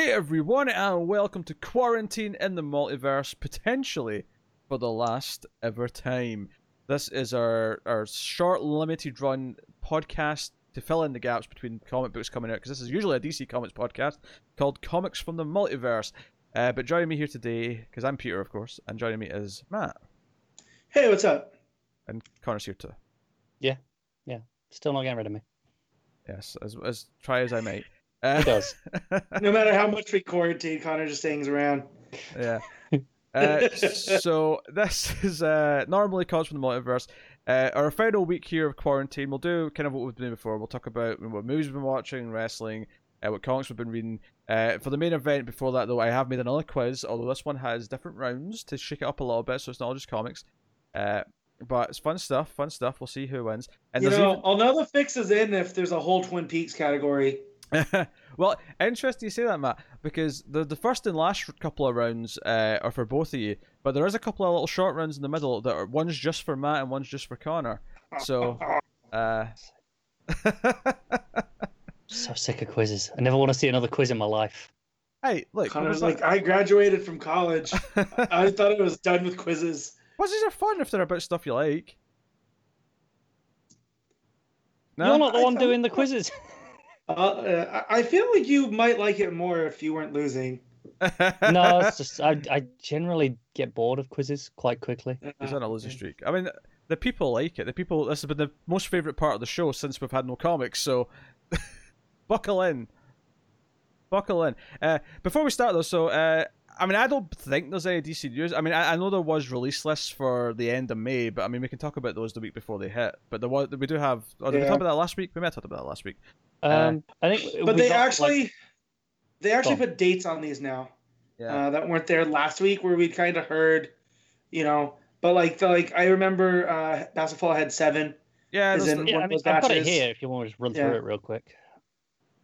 Hey everyone, and welcome to Quarantine in the Multiverse, potentially for the last ever time. This is our, our short, limited run podcast to fill in the gaps between comic books coming out, because this is usually a DC Comics podcast called Comics from the Multiverse. Uh, but joining me here today, because I'm Peter, of course, and joining me is Matt, Hey, what's up? and Connor's here too. Yeah, yeah. Still not getting rid of me. Yes, as, as try as I might. Uh, does. No matter how much we quarantine, Connor just hangs around. Yeah. Uh, so this is uh, normally Comics from the Multiverse. Uh, our final week here of quarantine, we'll do kind of what we've been doing before. We'll talk about what movies we've been watching, wrestling, uh, what comics we've been reading. Uh, for the main event before that, though, I have made another quiz, although this one has different rounds to shake it up a little bit, so it's not all just comics. Uh, but it's fun stuff, fun stuff. We'll see who wins. And you know, even- I'll know the fix is in if there's a whole Twin Peaks category. well, interesting you say that, Matt, because the the first and last couple of rounds uh, are for both of you, but there is a couple of little short rounds in the middle that are one's just for Matt and one's just for Connor. So, uh, So sick of quizzes. I never want to see another quiz in my life. hey, look, Connor's what like, I graduated from college. I thought I was done with quizzes. quizzes are fun if they're about stuff you like. No, You're not the I one thought- doing the quizzes. Uh, uh, I I feel like you might like it more if you weren't losing. no, it's just I, I generally get bored of quizzes quite quickly. He's on a losing streak. I mean, the people like it. The people. This has been the most favorite part of the show since we've had no comics. So, buckle in. Buckle in. Uh, before we start though, so uh, I mean, I don't think there's any DC news. I mean, I, I know there was release lists for the end of May, but I mean, we can talk about those the week before they hit. But there was, we do have. Oh, did we talk about that last week? We may have talked about that last week. Um, I think, But they got, like- actually, they actually put dates on these now Yeah. uh, that weren't there last week, where we kind of heard, you know. But like, the, like I remember, uh, Basketball had seven. yeah. is in- yeah, one I of mean, those I've got it here if you want to just run Yeah. through it real quick.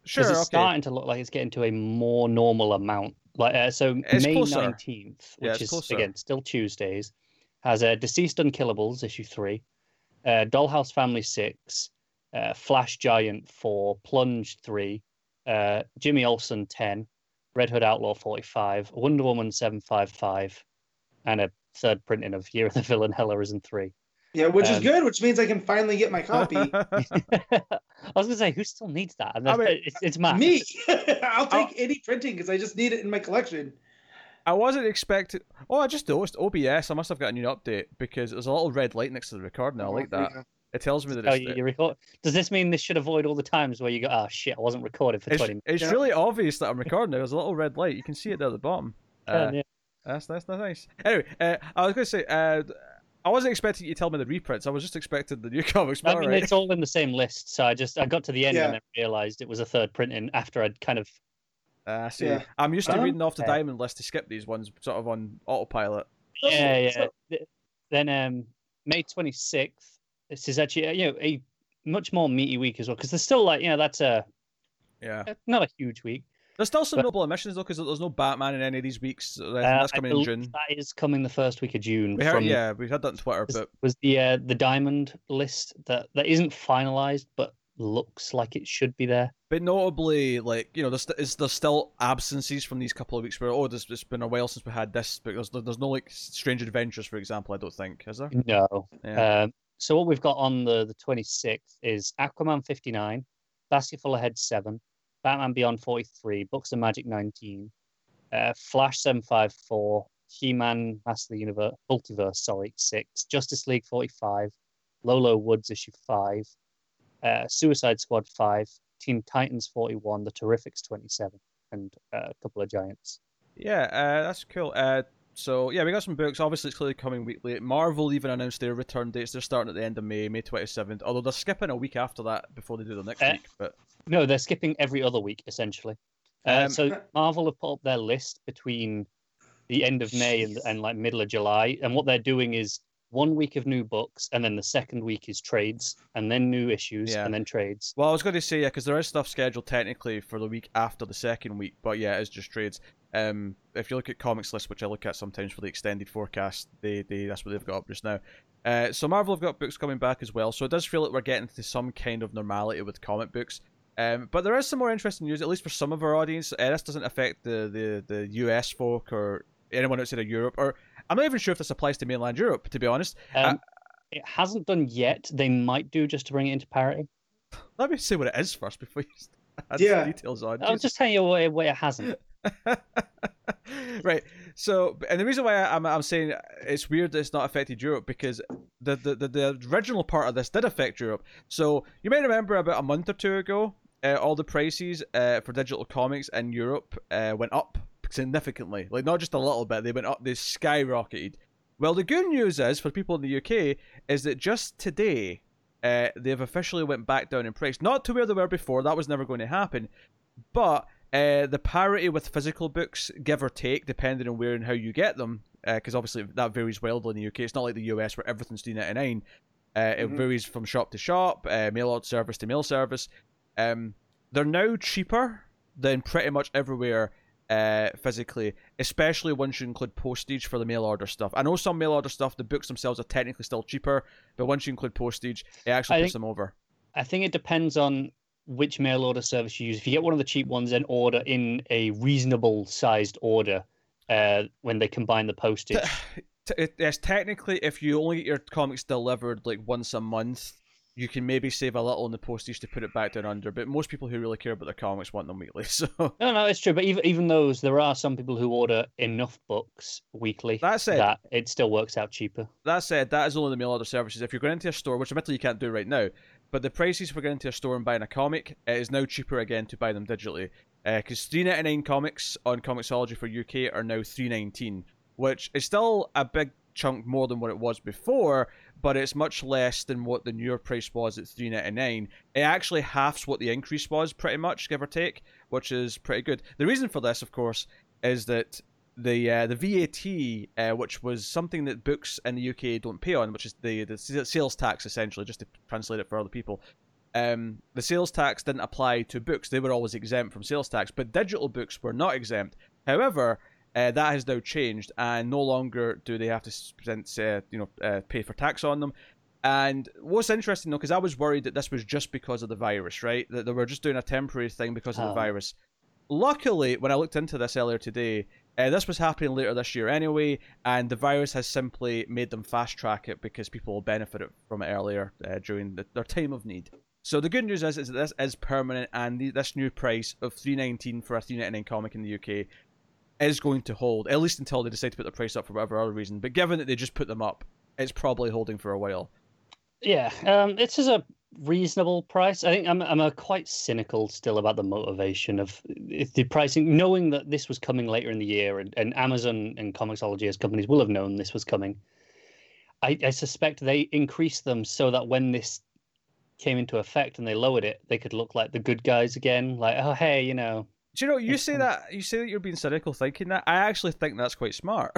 sure. Because Okay. it's starting to look like it's getting to a more normal amount. Like uh, so, It's May nineteenth, which it's is closer. again still Tuesdays, has a uh, DCeased Unkillables issue three, uh, Dollhouse Family six, uh, Flash Giant four, Plunge three, uh, Jimmy Olsen ten, Red Hood Outlaw forty five, Wonder Woman seven five five, and a third printing of Year of the Villain Hell Arisen three. Yeah, which is Um, good, which means I can finally get my copy. I was gonna say, who still needs that? And I mean- it's, it's Matt. Me, I'll take any printing because I just need it in my collection. I wasn't expecting. Oh, I just noticed OBS. I must have got a new update because there's a little red light next to the record now. I like that. It tells me that Oh, it's. you, you record. Does this mean this should avoid all the times where you go, oh shit, I wasn't recording for It's, twenty minutes? it's Yeah. really obvious that I'm recording. There's a little red light. You can see it there at the bottom. Uh, yeah. that's, that's that's nice. Anyway, uh, I was going to say, uh, I wasn't expecting you to tell me the reprints. I was just expecting the new comics. But I mean, alright. it's all in the same list. So I just I got to the end Yeah. and then realized it was a third printing after I'd kind of. Uh, see, Yeah. I'm used to Um, reading off the okay. diamond list to skip these ones, sort of on autopilot. Yeah, yeah. So- Then um, May twenty sixth. This is actually uh, you know a much more meaty week as well because there's still like you know that's a Yeah, not a huge week. There's still some But- noble emissions though, because there's no Batman in any of these weeks. Uh, that's coming in June. That is coming the first week of June. We heard, from, yeah, we've had that on Twitter, was, but was the uh, the diamond list that that isn't finalized but looks like it should be there. But notably, like you know, there's is there's still absences from these couple of weeks where oh, there's it's been a while since we had this because there's, there's no like Strange Adventures, for example. I don't think is there. No. Yeah. Um, so what we've got on the the 26th is Aquaman 59, Basketful of Heads 7, Batman Beyond 43, Books of Magic 19, uh, Flash 754, He-Man Master of the Universe, Multiverse, sorry, 6, Justice League 45, Low Low Woods issue 5, uh, Suicide Squad 5, Teen Titans 41, The Terrifics 27, and uh, a couple of Giants. Yeah, uh, that's cool. Uh, so yeah, we got some books. Obviously, it's clearly coming weekly. Marvel even announced their return dates. They're starting at the end of May, May twenty seventh. Although they're skipping a week after that before they do the next Uh, week. But No, they're skipping every other week essentially. Uh, Um, so Marvel have put up their list between the end of May and, and like middle of July, and what they're doing is one week of new books, and then the second week is trades, and then new issues, Yeah. and then trades. well, I was going to say yeah, because there is stuff scheduled technically for the week after the second week. But yeah, it's just trades. Um, if you look at comics list, which I look at sometimes for the extended forecast, they, they that's what they've got up just now. Uh, so Marvel have got books coming back as well. So it does feel like we're getting to some kind of normality with comic books. Um, but there is some more interesting news, at least for some of our audience. Uh, this doesn't affect the, the, the US folk or anyone outside of Europe, or I'm not even sure if this applies to mainland Europe, to be honest. Um, it hasn't done yet. They might do just to bring it into parity. Let me see what it is first before you add Yeah. details on. I'll just tell you why, why it hasn't. right. So, and the reason why I'm, I'm saying it's weird that it's not affected Europe because the, the, the, the original part of this did affect Europe. So, you may remember about a month or two ago, uh, all the prices uh, for digital comics in Europe uh, went up significantly. Like, not just a little bit, they went up, they skyrocketed. Well, the good news is for people in the UK is that just today, uh, they've officially went back down in price. Not to where they were before, that was never going to happen. But uh, the parity with physical books, give or take, depending on where and how you get them, because obviously that varies wildly in the UK. It's not like the US where everything's three ninety nine. Uh, it Mhm. varies from shop to shop, uh, mail order service to mail service. Um, they're now cheaper than pretty much everywhere uh, physically, especially once you include postage for the mail order stuff. I know some mail order stuff, the books themselves are technically still cheaper, but once you include postage, it actually I puts think- them over. I think it depends on which mail order service you use. If you get one of the cheap ones and order in a reasonable sized order, uh, when they combine the postage, T- it- yes, technically, if you only get your comics delivered like once a month, you can maybe save a little on the postage to put it back down under. But most people who really care about their comics want them weekly. So no, no, it's true. But even even those, there are some people who order enough books weekly that said, that it still works out cheaper. that said, that is only the mail order services. If you're going into a store, which admittedly you can't do right now, but the prices for going into a store and buying a comic it is now cheaper again to buy them digitally. Uh, because three ninety nine comics on Comixology for UK are now three nineteen, which is still a big chunk more than what it was before, but it's much less than what the newer price was at three ninety nine. It actually halves what the increase was, pretty much, give or take, which is pretty good. The reason for this, of course, is that the uh, the VAT, uh, which was something that books in the UK don't pay on, which is the the sales tax essentially, just to translate it for other people. Um, the sales tax didn't apply to books; they were always exempt from sales tax, but digital books were not exempt. However, uh, that has now changed, and no longer do they have to spend, uh, you know, uh, pay for tax on them. And what's interesting though, because I was worried that this was just because of the virus, right? That they were just doing a temporary thing because of the Oh. virus. Luckily, when I looked into this earlier today, uh, this was happening later this year anyway, and the virus has simply made them fast track it because people will benefit from it earlier uh, during the, their time of need. So the good news is, is that this is permanent, and the, this new price of three nineteen for a three ninety nine comic in the UK is going to hold at least until they decide to put the price up for whatever other reason. But given that they just put them up, it's probably holding for a while. Yeah, um, this is a reasonable price. I think I'm I'm quite cynical still about the motivation of the pricing, knowing that this was coming later in the year, and, and Amazon and Comixology as companies will have known this was coming. I, I suspect they increased them so that when this came into effect and they lowered it, they could look like the good guys again. Like, oh hey, you know, Do you know you say that you say that you're being cynical thinking that? I actually think that's quite smart.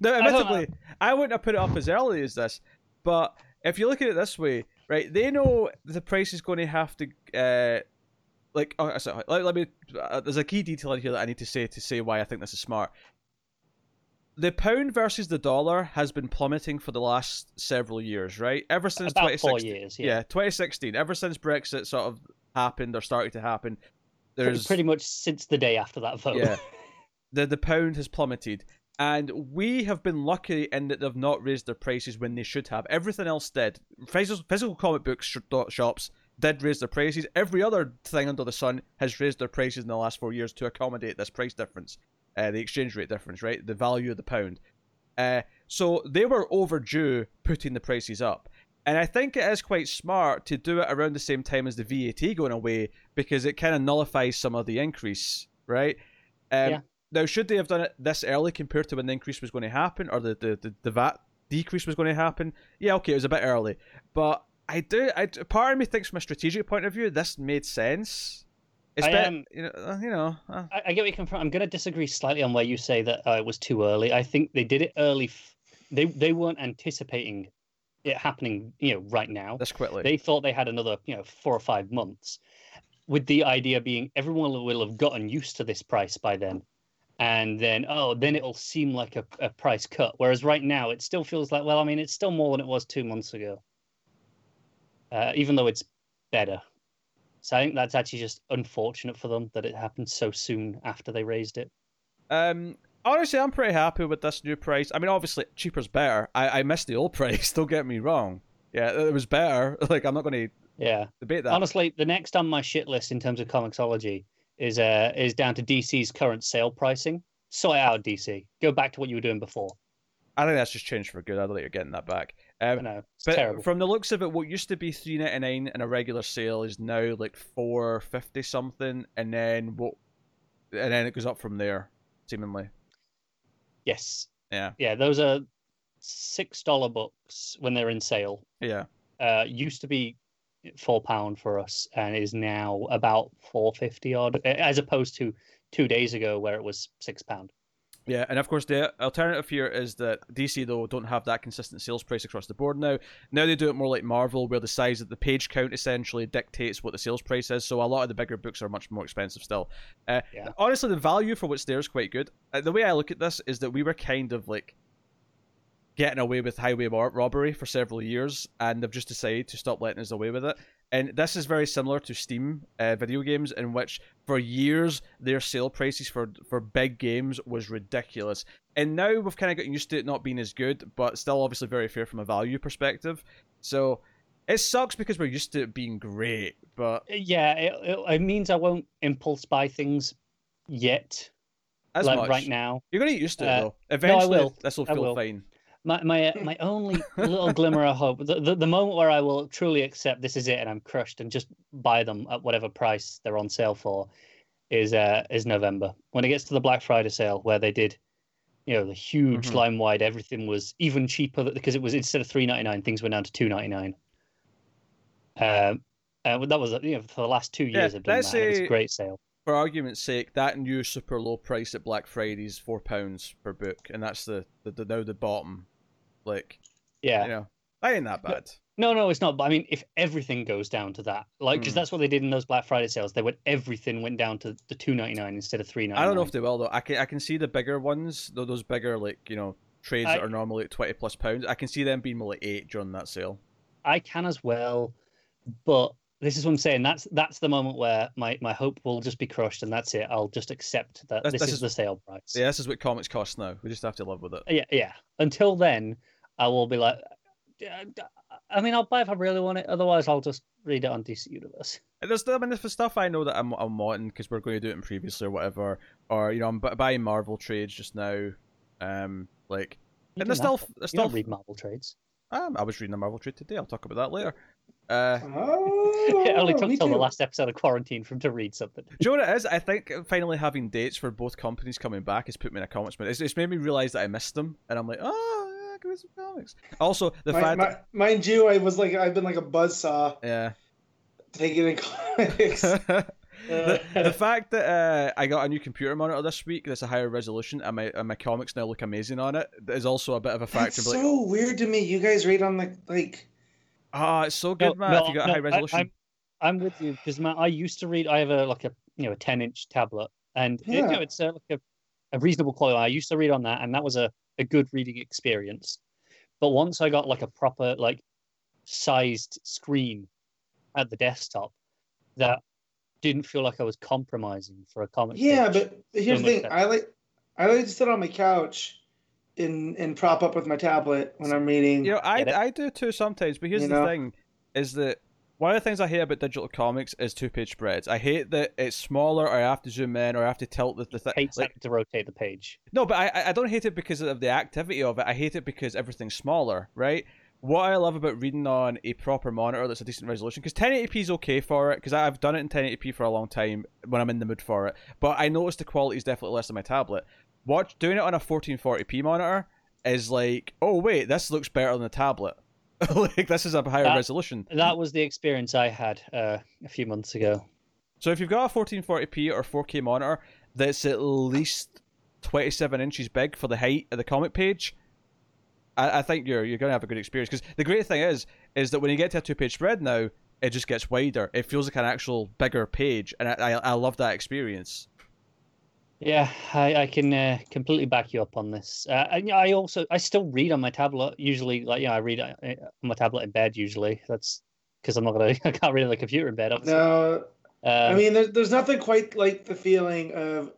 now, I admittedly, I, wouldn't have put it up as early as this, but if you look at it this way, right? They know the price is going to have to, uh, like, oh, sorry, let, let me. Uh, there's a key detail in here that I need to say to say why I think this is smart. The pound versus the dollar has been plummeting for the last several years, right? Ever since about 2016. four years. Yeah. Yeah, 2016. Ever since Brexit sort of happened or started to happen, there's pretty much since the day after that vote. yeah, the the pound has plummeted, and we have been lucky in that they've not raised their prices when they should have. Everything else did. Physical, comic books sh- shops did raise their prices. Every other thing under the sun has raised their prices in the last four years to accommodate this price difference, uh, the exchange rate difference, right? The value of the pound. Uh, so they were overdue putting the prices up. And I think it is quite smart to do it around the same time as the VAT going away because it kind of nullifies some of the increase, right? Um, Yeah. Now, should they have done it this early compared to when the increase was going to happen or the, the, the, the VAT decrease was going to happen? Yeah, okay, it was a bit early. But I do, I, part of me thinks from a strategic point of view, this made sense. It's I bet- am- you know, uh, you know uh, I, I get what you come from. I'm going to disagree slightly on where you say that uh, it was too early. I think they did it early. F- they they weren't anticipating it happening, you know, right now. That's quickly. They thought they had another, you know, four or five months, with the idea being everyone will have gotten used to this price by then, and then oh, then it'll seem like a, a price cut. Whereas right now, it still feels like well, I mean, it's still more than it was two months ago, uh, even though it's better. So I think that's actually just unfortunate for them that it happened so soon after they raised it. Um, honestly, I'm pretty happy with this new price. I mean, obviously, cheaper's better. I, I missed the old price. Don't get me wrong. Yeah, it was better. Like, I'm not going to Yeah. debate that. Honestly, the next on my shit list in terms of Comixology is uh is down to DC's current sale pricing. Sort out, DC. Go back to what you were doing before. I think that's just changed for good. I don't think you're getting that back. Um, I know it's but terrible. from the looks of it, what used to be three ninety nine in a regular sale is now like four fifty something, and then what? And then it goes up from there, seemingly. Yes. Yeah. Yeah, those are six dollar books when they're in sale. Yeah. Uh, used to be four pound for us, and is now about four fifty odd, as opposed to two days ago where it was six pound. Yeah, and of course the alternative here is that DC though don't have that consistent sales price across the board now. Now they do it more like Marvel, where the size of the page count essentially dictates what the sales price is. So a lot of the bigger books are much more expensive still. Uh, Yeah. Honestly, the value for what's there is quite good. Uh, the way I look at this is that we were kind of like getting away with highway robbery for several years, and they've just decided to stop letting us away with it. And this is very similar to Steam uh, video games, in which for years their sale prices for for big games was ridiculous. And now we've kind of gotten used to it not being as good, but still obviously very fair from a value perspective. So it sucks because we're used to it being great, but Yeah, it, it, it means I won't impulse buy things yet, as like much right now. you're gonna get used to it Uh, though. Eventually, will. this will feel will. fine. My my uh, my only little glimmer of hope, the, the the moment where I will truly accept this is it and I'm crushed and just buy them at whatever price they're on sale for, is uh is November when it gets to the Black Friday sale where they did, you know, the huge Mhm. line wide everything was even cheaper because it was instead of three ninety nine things went down to two ninety nine. Um, uh, that was you know for the last two Yeah, years I've done that. and It was a great sale. For argument's sake, that new super low price at Black Friday is four pounds per book, and that's the, the, the now the bottom. Like, Yeah. you know, that ain't that bad. No, no, it's not. But I mean, if everything goes down to that, like, because Mm. that's what they did in those Black Friday sales. They went everything went down to the two ninety nine instead of three ninety nine. I don't know if they will though. I can I can see the bigger ones, though those bigger like you know trades that are normally at twenty plus pounds. I can see them being more like eight during that sale. I can as well, but this is what I'm saying. That's that's the moment where my, my hope will just be crushed, and that's it. I'll just accept that this, this is, is- the sale price. Yeah, this is what comics cost now. We just have to live with it. yeah, yeah. Until then, I will be like, I mean, I'll buy if I really want it. Otherwise, I'll just read it on DC Universe. And There's, I mean, there's stuff I know that I'm, I'm wanting because we're going to do it in previously or whatever, or you know, I'm bu- buying Marvel trades just now. Um, like, You and there's do still, that. there's You don't still. read Marvel trades. Um, I was reading a Marvel trade today. I'll talk about that later. Uh, Oh, it only took me till the last episode of quarantine for him to read something. Do you know what it is? I think finally having dates for both companies coming back has put me in a comments, but It's, it's made me realize that I missed them, and I'm like, oh, yeah, give some comics. Also, the Mi- fact, mi- mind you, I was like, I've been like a buzzsaw yeah, taking in comics. the, Uh, the fact that uh, I got a new computer monitor this week that's a higher resolution, and my and my comics now look amazing on it, is also a bit of a factor. That's but like, so weird to me. You guys read on the like. ah, it's so good, man. if you got a high I- resolution, I'm, I'm with you because I used to read. I have a like a you know a 10 inch tablet, and it- you Yeah. know, it's a, like a, a reasonable quality. I used to read on that, and that was a, a good reading experience. But once I got like a proper like sized screen at the desktop, that didn't feel like I was compromising for a comic. Yeah, page. but here's so the thing. better. I like I like to sit on my couch, and and prop up with my tablet when I'm reading. You know, I I do too sometimes. But here's You the know? thing: is that one of the things I hate about digital comics is two page spreads. I hate that it's smaller, or I have to zoom in, or I have to tilt the, the thing. hates Like, to rotate the page. no, but I I- I don't hate it because of the activity of it. I hate it because everything's smaller, right? What I love about reading on a proper monitor that's a decent resolution, because 1080p is okay for it, because I've done it in 1080p for a long time when I'm in the mood for it. But I noticed the quality is definitely less than my tablet. Watch doing it on a 1440p monitor is like, oh wait, this looks better than the tablet. like this is a higher That- resolution. That was the experience I had uh, a few months ago. So if you've got a 1440p or 4K monitor that's at least 27 inches big for the height of the comic page, I, I think you're you're gonna have a good experience. Because the great thing is, is that when you get to a two-page spread now, it just gets wider. It feels like an actual bigger page, and I I, I love that experience. Yeah, I, I can uh, completely back you up on this. Uh, and yeah, I also I still read on my tablet. Usually, like yeah, I read uh, on my tablet in bed. Usually, that's because I'm not gonna I can't read on the computer in bed. Obviously. No, Um, I mean, there's, there's nothing quite like the feeling of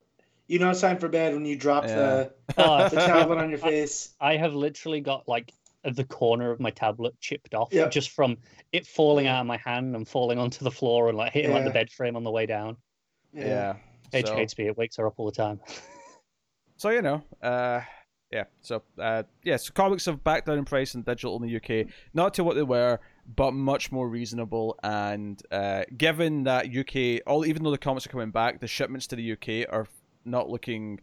you know it's time for bed when you drop the, oh, the tablet on your face. I have literally got like the corner of my tablet chipped off Yep. just from it falling out of my hand and falling onto the floor and like hitting like the bed frame on the way down. yeah. H so- hates me. It wakes her up all the time. So you know, uh, yeah. So uh, yeah, so comics have backed down in price and digital in the UK, not to what they were, but much more reasonable. And uh, given that UK, all even though the comics are coming back, the shipments to the UK are not looking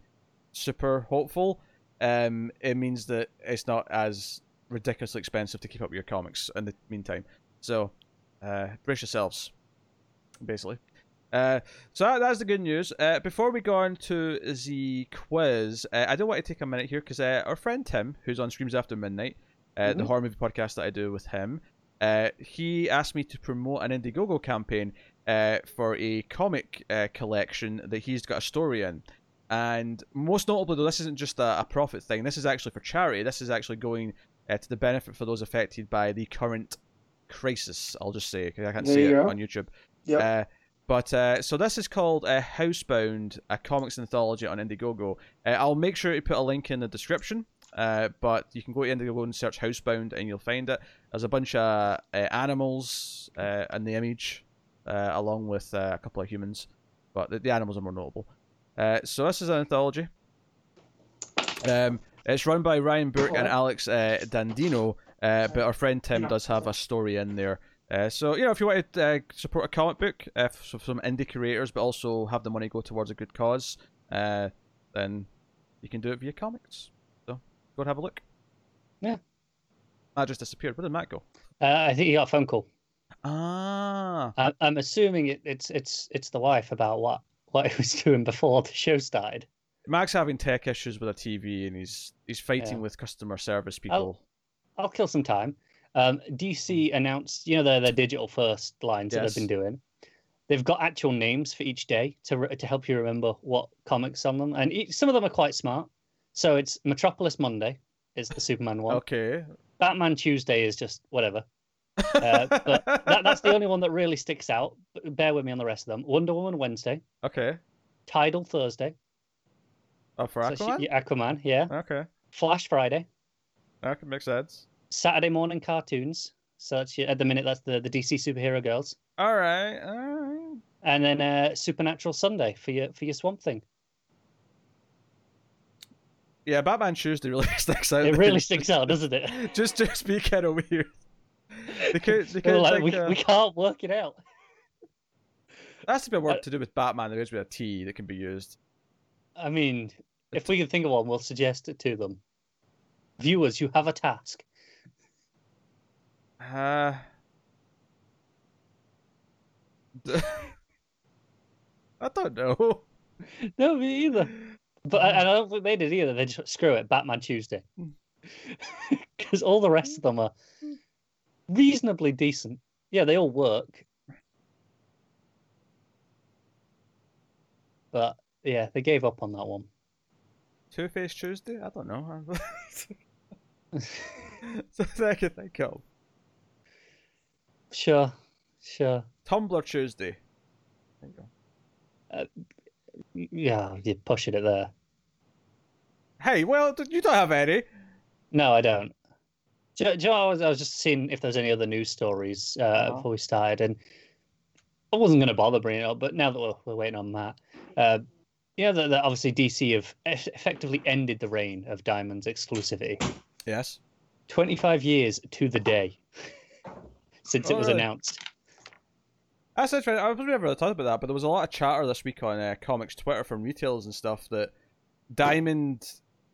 super hopeful. Um, it means that it's not as ridiculously expensive to keep up with your comics in the meantime. So, uh, brace yourselves, basically. Uh, so that, that's the good news. Uh, before we go on to the quiz, uh, I do want to take a minute here because uh, our friend Tim, who's on Screams After Midnight, uh, the Mhm. horror movie podcast that I do with him, uh, he asked me to promote an Indiegogo campaign uh, for a comic uh, collection that he's got a story in. And most notably, though, this isn't just a, a profit thing. This is actually for charity. This is actually going uh, to the benefit for those affected by the current crisis. I'll just say 'cause I can't There you it go. on YouTube. Yep. But uh, so this is called uh, Housebound, a comics anthology on Indiegogo. Uh, I'll make sure to put a link in the description. Uh, but you can go to Indiegogo and search Housebound, and you'll find it. There's a bunch of uh, animals uh, in the image, uh, along with uh, a couple of humans, but the, the animals are more notable. Uh, so this is an anthology. Um, it's run by Ryan Burke and Alex uh, Dandino, uh, but our friend Tim does have a story in there. Uh, so you know, if you want to uh, support a comic book uh, for some indie creators, but also have the money go towards a good cause, uh, then you can do it via comics. So go and have a look. Yeah. Matt just disappeared. Where did Matt go? Uh, I think he got a phone call. Ah, I, I'm assuming it, it's it's it's the wife about what what he was doing before the show started. Mac's having tech issues with a TV, and he's he's fighting Yeah. with customer service people. I'll kill some time. Um, DC announced, you know, their their digital first lines that they've been doing. They've got actual names for each day to re- to help you remember what comics on them, and each, some of them are quite smart. So it's Metropolis Monday is the Superman one. Okay. Batman Tuesday is just whatever. Uh, but That, that's the only one that really sticks out. Bear with me on the rest of them. Wonder Woman Wednesday, okay. Tidal Thursday, Oh, for so she- Aquaman. yeah, Aquaman, yeah. Okay. Flash Friday, That can make sense. Saturday morning cartoons. So that's, at the minute that's the, the DC superhero girls. All right. All right. and then uh, Supernatural Sunday for your for your Swamp Thing. Yeah, Batman Tuesday really sticks out. It there. really sticks out, doesn't it? just just be kind of weird. They could, they We're could like, like, we, uh, we can't work it out. that's a bit of work uh, to do with Batman. There is with a T that can be used. I mean, if we can think of one, we'll suggest it to them. Viewers, you have a task. Uh, I don't know. No, me either. But I, I don't think they did either. They just screw it, Batman Tuesday, because all the rest of them are reasonably decent. Yeah, they all work. But yeah, they gave up on that one. Two Face Tuesday? I don't know. Something I can think of. Sure, sure. Tumbler Tuesday. There you go. Yeah, you're pushing it there. Hey, well, you don't have any. No, I don't. Do, you- know, I was, I was just seeing if there's any other news stories uh, Uh-huh. before we started, and I wasn't going to bother bringing it up, but now that we're, we're waiting on Matt, uh, you know that, that obviously DC have effectively ended the reign of Diamond's exclusivity. Yes. 25 years to the day since it was really? announced. That's interesting. I was never really thought about that, but there was a lot of chatter this week on uh, comics Twitter from retailers and stuff that Diamond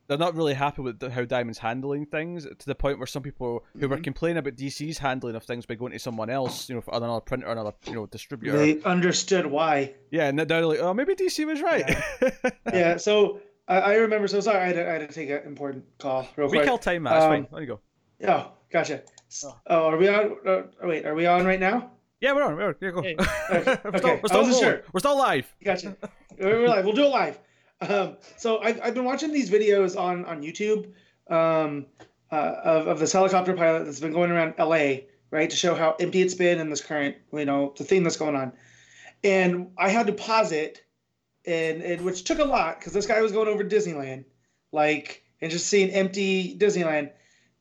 they're not really happy with how Diamond's handling things to the point where some people who were Mhm. complaining about DC's handling of things by going to someone else, you know, for another printer, or another you know distributor. They understood why. Yeah, and they're like, oh, maybe DC was right. Yeah. So I, I remember. So sorry, I had, to, I had to take an important call real we quick. kill time, Matt. It's Um, fine. There you go. Oh, gotcha. Oh. Oh, are we on? Uh, wait, are we on right now? Yeah, we're on. We're on. Yeah, go. Yeah. we're, still, Okay, we're, still wasn't sure. we're still live. Gotcha. We're live. We'll do it live. Um, so I've, I've been watching these videos on on YouTube um, uh, of of this helicopter pilot that's been going around LA, right, to show how empty it's been in this current, you know, the thing that's going on. and I had to pause it, and, and which took a lot because this guy was going over Disneyland, like and just seeing empty Disneyland,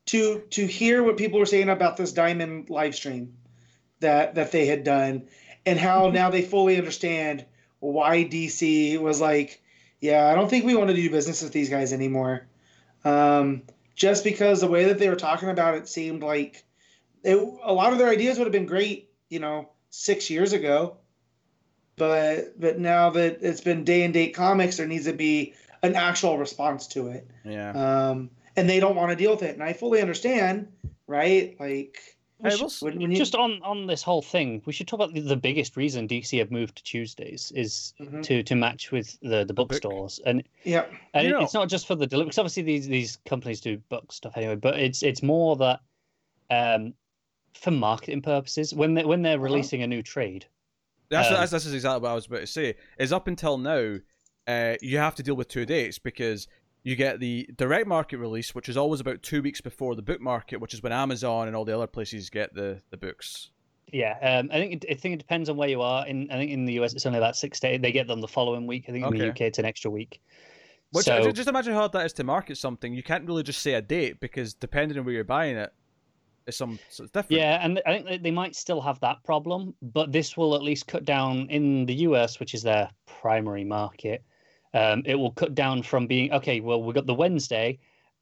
to to hear what people were saying about this Diamond live stream, that that they had done, and how now they fully understand why DC was like, yeah, I don't think we want to do business with these guys anymore. Um, just because the way that they were talking about it seemed like it, a lot of their ideas would have been great, you know, six years ago. But but now that it's been day and date comics, there needs to be an actual response to it. Yeah. Um, and they don't want to deal with it, and I fully understand, right? Like, Hey, should- we'll when, when you, Just on on this whole thing, we should talk about the, the biggest reason DC have moved to Tuesdays is Mhm. to to match with the the bookstores, and yeah, and You it- know- it's not just for the delivery. Because obviously these these companies do book stuff anyway, but it's it's more that um for marketing purposes when they when they're Uh-huh. releasing a new trade. That's, Um, that's, that's exactly what I was about to say. Is up until now, uh, you have to deal with two dates because you get the direct market release, which is always about two weeks before the book market, which is when Amazon and all the other places get the, the books. Yeah, um, I think it, I think it depends on where you are. In I think in the US it's only about six days. They get them the following week. I think in the UK it's an extra week. Which so, just imagine how hard that is to market something. You can't really just say a date because depending on where you're buying it, it's some so it's different. Yeah, and I think they might still have that problem, but this will at least cut down in the US, which is their primary market. Um, it will cut down from being okay. Well, we've got the Wednesday,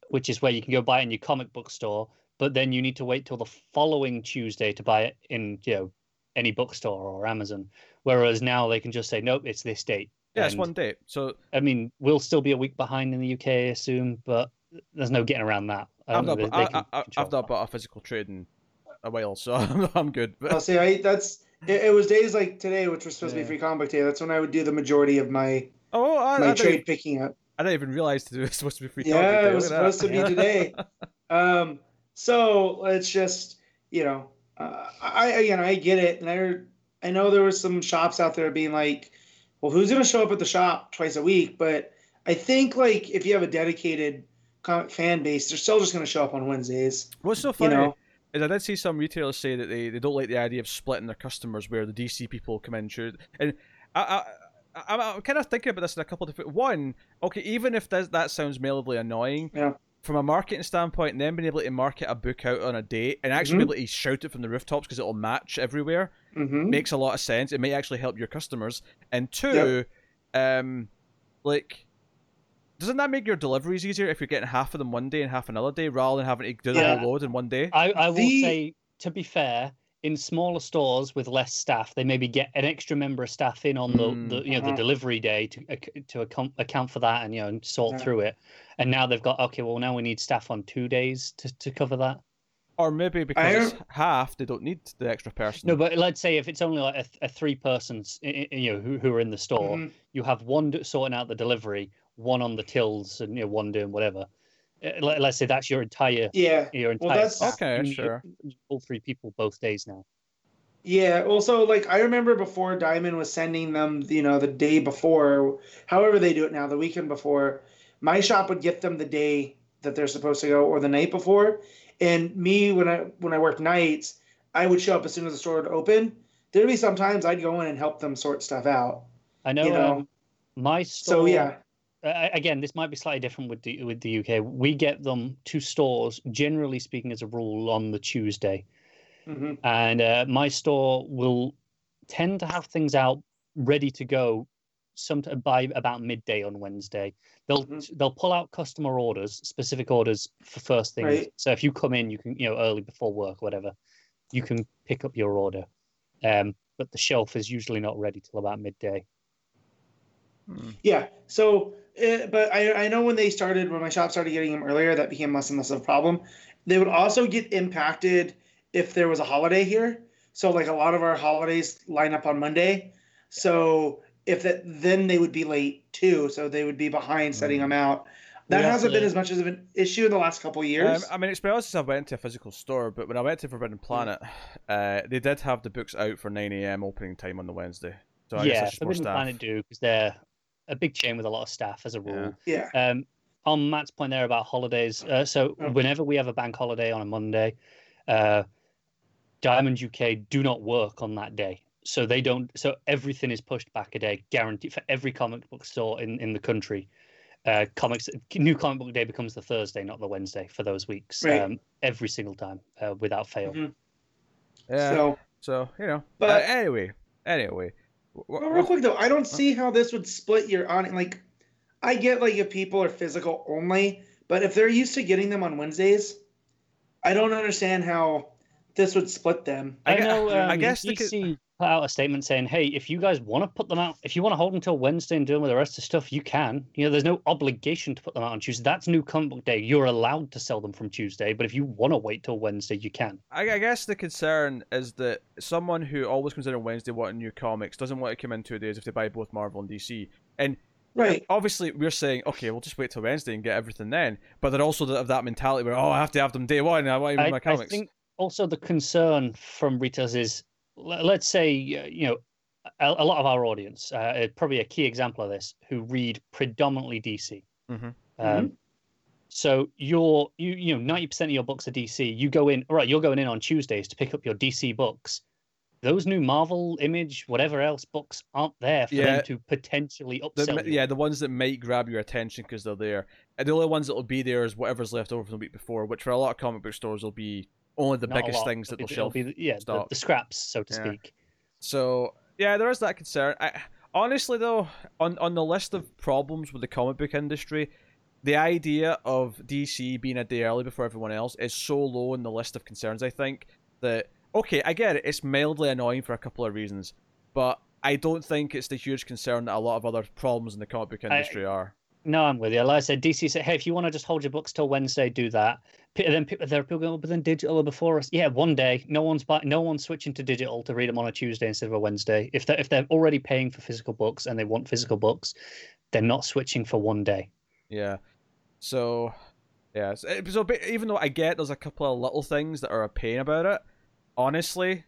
which is where you can go buy it in your comic book store, but then you need to wait till the following Tuesday to buy it in you know any bookstore or Amazon. Whereas now they can just say, nope, it's this date. yeah, it's one date. So I mean, we'll still be a week behind in the UK, I assume, but there's no getting around that. I I've don't not, know, bu- they I, I, I've not that. bought a physical trade in a while, so I'm, I'm good. But I'll say I that's it, it was days like today, which was supposed to be free comic book day. That's when I would do the majority of my oh, I, I, my didn't, trade picking up. I didn't even realize it was supposed to be free. Yeah, comic it was supposed to be today. Um, so it's just you know, uh, I I- you know I get it, and I I know there was some shops out there being like, well, who's gonna show up at the shop twice a week? But I think like if you have a dedicated comic fan base, they're still just gonna show up on Wednesdays. What's so You funny know, is I did see some retailers say that they, they don't like the idea of splitting their customers where the DC people come in and I, I, I I'm kind of thinking about this in a couple of different one okay even if that that sounds mildly annoying Yeah. from a marketing standpoint and then being able to market a book out on a date and actually Mhm. be able to shout it from the rooftops because it'll match everywhere hmm makes a lot of sense it may actually help your customers and two um like doesn't that make your deliveries easier if you're getting half of them one day and half another day rather than having to do the Yeah. whole load in one day I, I will The- say, to be fair, in smaller stores with less staff, they maybe get an extra member of staff in on the, Mm. the you know Uh-huh. delivery day to to account, account for that and you know and sort Yeah. through it. And now they've got okay, well now we need staff on two days to, to cover that. Or maybe because it's half, they don't need the extra person. No, but let's say if it's only like a, a three persons, you know, who, who are in the store, Mhm. you have one sorting out the delivery, one on the tills, and you know, one doing whatever. Uh, Let, let's say that's your entire yeah. your entire. Well, that's- staff. Okay, You- sure. All three people both days now. Yeah, also like I remember before Diamond was sending them, you know, the day before, however they do it now, the weekend before, my shop would get them the day that they're supposed to go or the night before. And me when I when I worked nights, I would show up as soon as the store would open. There'd be sometimes I'd go in and help them sort stuff out. I know. You know. um, my store. So yeah. Uh, again, this might be slightly different with the with the UK. We get them to stores, generally speaking, as a rule, on the Tuesday, hmm and uh, my store will tend to have things out ready to go some by about midday on Wednesday. They'll Mhm. they'll pull out customer orders, specific orders for first things. Right. So if you come in, you can you know early before work, whatever, you can pick up your order. Um, but the shelf is usually not ready till about midday. Hmm. Yeah. So, uh, but I, I know when they started, when my shop started getting them earlier, that became less and less of a problem. They would also get impacted if there was a holiday here. So, like a lot of our holidays line up on Monday. So, if that, then they would be late too. So they would be behind setting Mm. them out. That We have hasn't been as much of an issue in the last couple of Um, years. I mean, it's been a since I went to a physical store, but when I went to Forbidden Planet, uh, they did have the books out for 9 a.m. opening time on the Wednesday. So I guess yeah, that's just more Forbidden staff. Planet do because they're a big chain with a lot of staff as a rule. Yeah. yeah. Um, on Matt's point there about holidays, uh, so Oh. whenever we have a bank holiday on a Monday, uh, Diamond UK do not work on that day. so they don't. So everything is pushed back a day, guaranteed for every comic book store in in the country. Uh, comics new comic book day becomes the Thursday, not the Wednesday for those weeks. Right. Um, every single time, uh, without fail. Mhm. Yeah. So, So you know. But- uh, anyway, anyway. Wh- wh- well, real quick though, I don't see how this would split your on. Like, I get like if people are physical only, but if they're used to getting them on Wednesdays, I don't understand how this would split them. I I, know. Um, I guess they could- DC put out a statement saying, "Hey, if you guys want to put them out, if you want to hold until Wednesday and do them with the rest of the stuff, you can. You know, there's no obligation to put them out on Tuesday. That's New Comic Book Day. You're allowed to sell them from Tuesday, but if you want to wait till Wednesday, you can. I, I guess the concern is that someone who always comes in on Wednesday wanting new comics doesn't want to come in two days if they buy both Marvel and DC. And Right. obviously, we're saying, okay, we'll just wait till Wednesday and get everything then. But they're also of that mentality where, oh, I have to have them day one. I want to I, my I comics. think also the concern from retailers is, le- let's say, you know, a, a lot of our audience, uh, probably a key example of this, who read predominantly DC. Mhm. Um, So your you you know ninety percent of your books are DC. You go in all right. You're going in on Tuesdays to pick up your DC books. Those new Marvel, Image, whatever else books aren't there for Yeah. them to potentially upsell. you. yeah, the ones that might grab your attention because they're there. And the only ones that will be there is whatever's left over from the week before, which for a lot of comic book stores will be only the Not biggest lot. things that they'll shelf. be yeah, the, the scraps, so to Yeah. speak. So yeah, there is that concern. I, honestly, though, on on the list of problems with the comic book industry, the idea of DC being a day early before everyone else is so low in the list of concerns. I think that okay, I get it. It's mildly annoying for a couple of reasons, but I don't think it's the huge concern that a lot of other problems in the comic book I- industry are. No, I'm with you. Like I said, DC said, hey, if you want to just hold your books till Wednesday, do that. Then there are people going, "Oh, but then digital before us. Yeah, one day, no one's buy, no one's switching to digital to read them on a Tuesday instead of a Wednesday. If they are if they're already paying for physical books and they want physical books, they're not switching for one day. Yeah. So, yeah. So, eh, so ba- even though I get there's a couple of little things that are a pain about it, honestly,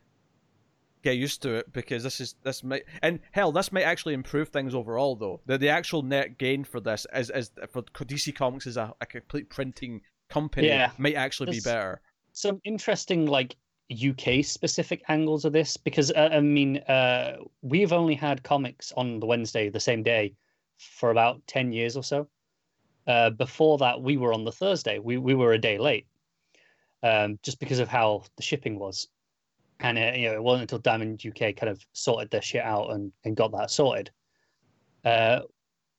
get used to it because this is this might and hell this might actually improve things overall though. The the actual net gain for this is is for DC Comics is a, a complete printing company Yeah. might actually be better. Some interesting like UK specific angles of this because uh, I mean uh, we've only had comics on the Wednesday the same day for about ten years or so. Uh, before that, we were on the Thursday. We we were a day late, um, just because of how the shipping was, and uh, you know it wasn't until Diamond UK kind of sorted their shit out and, and got that sorted. Uh,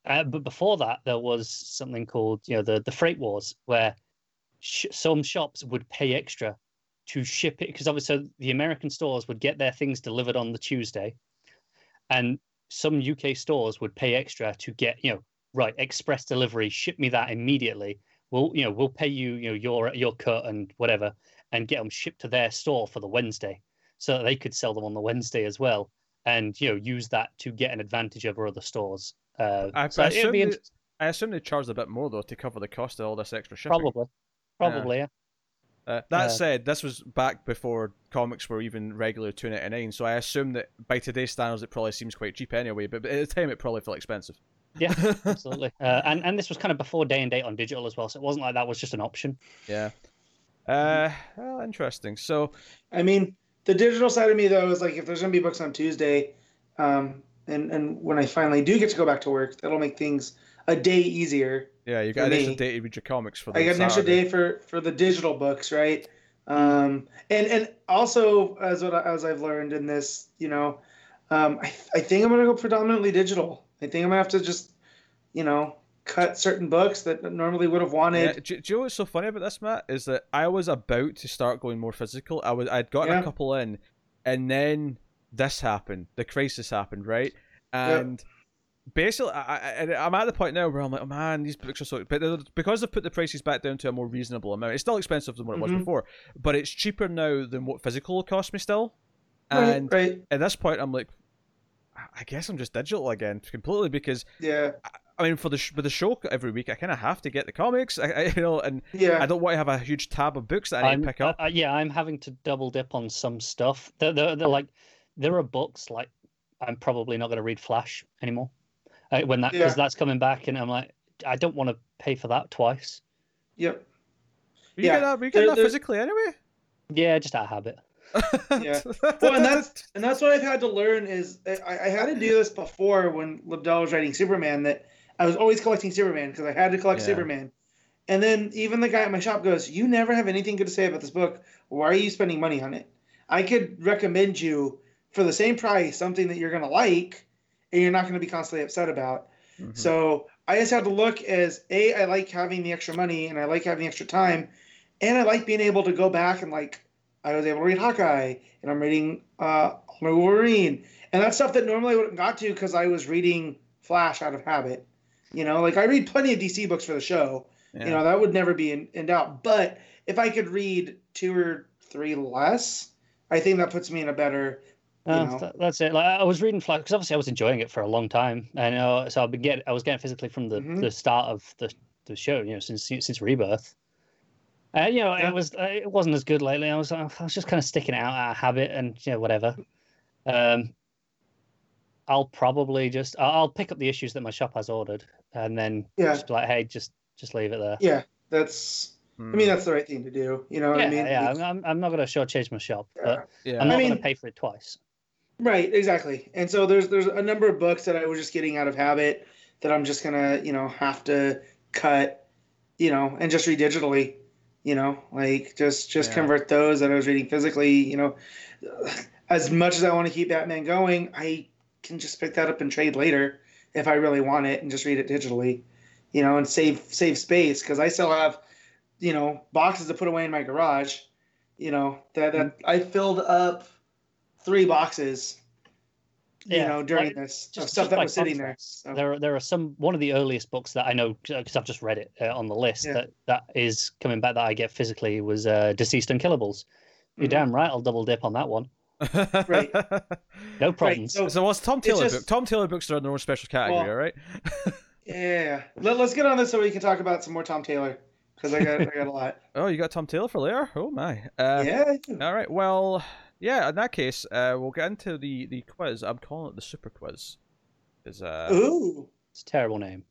uh, but before that, there was something called you know the the freight wars where sh- some shops would pay extra to ship it because obviously the American stores would get their things delivered on the Tuesday, and some UK stores would pay extra to get you know right express delivery ship me that immediately. We'll you know we'll pay you you know your your cut and whatever and get them shipped to their store for the wednesday so that they could sell them on the wednesday as well and you know use that to get an advantage over other stores. Uh I, so I assume be they, I assume they charged a bit more though to cover the cost of all this extra shipping. probably probably yeah. Uh, that Uh, said, this was back before comics were even regular two ninety nine, so I assume that by today's standards it probably seems quite cheap anyway. But at the time, it probably felt expensive. Yeah, absolutely uh, and and this was kind of before day and date on digital as well so it wasn't like that was just an option yeah. Uh, well, interesting. So I mean, the digital side of me though is like if there's gonna be books on Tuesday, um, and and when I finally do get to go back to work, that'll make things a day easier. Yeah, you got an extra day to read your comics for. The I got an extra day for for the digital books, right? Um, and and also as what I- as I've learned in this, you know, um, I I think I'm gonna go predominantly digital. I think I'm gonna have to just, you know, cut certain books that normally would have Yeah, wanted. do, do you know what's so funny about this, Matt? Is that I was about to start going more physical. I was I'd gotten Yeah. a couple in, and then this happened. The crisis happened, right? And basically, I, I, I'm at the point now where I'm like, oh man, these books are so. But because they've put the prices back down to a more reasonable amount, it's still expensive than what it was Mhm. before, but it's cheaper now than what physical will cost me still. And right, at this point, I'm like, I guess I'm just digital again completely because yeah, I mean, for the sh- with the show every week, I kind of have to get the comics, I, I you know, and yeah. I don't want to have a huge tab of books that I need to pick up. uh, uh, yeah, I'm having to double dip on some stuff. They're, they're, they're like, there are books like I'm probably not going to read Flash anymore uh, when that because Yeah. that's coming back, and I'm like, I don't want to pay for that twice. Yep. you yeah, get that, you get there- that physically anyway. Yeah, just out of habit. Yeah. Well, and that's and that's what I've had to learn is I, I had to do this before when Libdell was writing Superman that I was always collecting Superman because I had to collect Yeah. Superman. And then even the guy at my shop goes, "You never have anything good to say about this book. Why are you spending money on it? I could recommend you for the same price something that you're gonna like, and you're not gonna be constantly upset about." Mhm. So I just had to look as a I like having the extra money and I like having the extra time, and I like being able to go back and like I was able to read Hawkeye and I'm reading uh Wolverine and that's stuff that normally I wouldn't got to because I was reading Flash out of habit. You know, like I read plenty of DC books for the show. Yeah. You know, that would never be in, in doubt. But if I could read two or three less, I think that puts me in a better. You Uh, know. th- that's it. Like I was reading Flash because obviously I was enjoying it for a long time, and uh, so I've been getting, I was getting physically from the, Mhm. the start of the, the show, you know, since since Rebirth. And you know, Yeah. it was uh, it wasn't as good lately. I was I was just kind of sticking out out of habit, and you know, whatever. Um, I'll probably just I'll, I'll pick up the issues that my shop has ordered, and then Yeah. just be like, hey, just just leave it there. Yeah, that's. I Hmm. mean, that's the right thing to do. You know what yeah, I mean? yeah. Like, I'm, I'm, I'm not going to shortchange my shop, but yeah. I'm not I going to pay for it twice. Right, exactly. And so there's there's a number of books that I was just getting out of habit that I'm just gonna you know have to cut, you know, and just read digitally, you know, like just just Yeah. convert those that I was reading physically. You know, as much as I want to keep Batman going, I can just pick that up and trade later if I really want it and just read it digitally, you know, and save save space because I still have, you know, boxes to put away in my garage, you know, that that mm-hmm. I filled up three boxes you Yeah, know, during like, this just stuff just that by was sitting there. So, There, are- there are some one of the earliest books that I know because I've just read it uh, on the list Yeah. that that is coming back that I get physically was uh, DCeased Unkillables. You're Mhm. damn right, I'll double dip on that one. right. No problems. so- So what's Tom Taylor just- book? Tom Taylor books are in their own special category, Well- all right? yeah, Let, us get on this so we can talk about some more Tom Taylor because I got I got a lot. Oh, you got Tom Taylor for later? Oh my. Uh, yeah, All right. Well, yeah. In that case, uh, we'll get into the the quiz. I'm calling it the super quiz. Is uh, Ooh, It's a terrible name.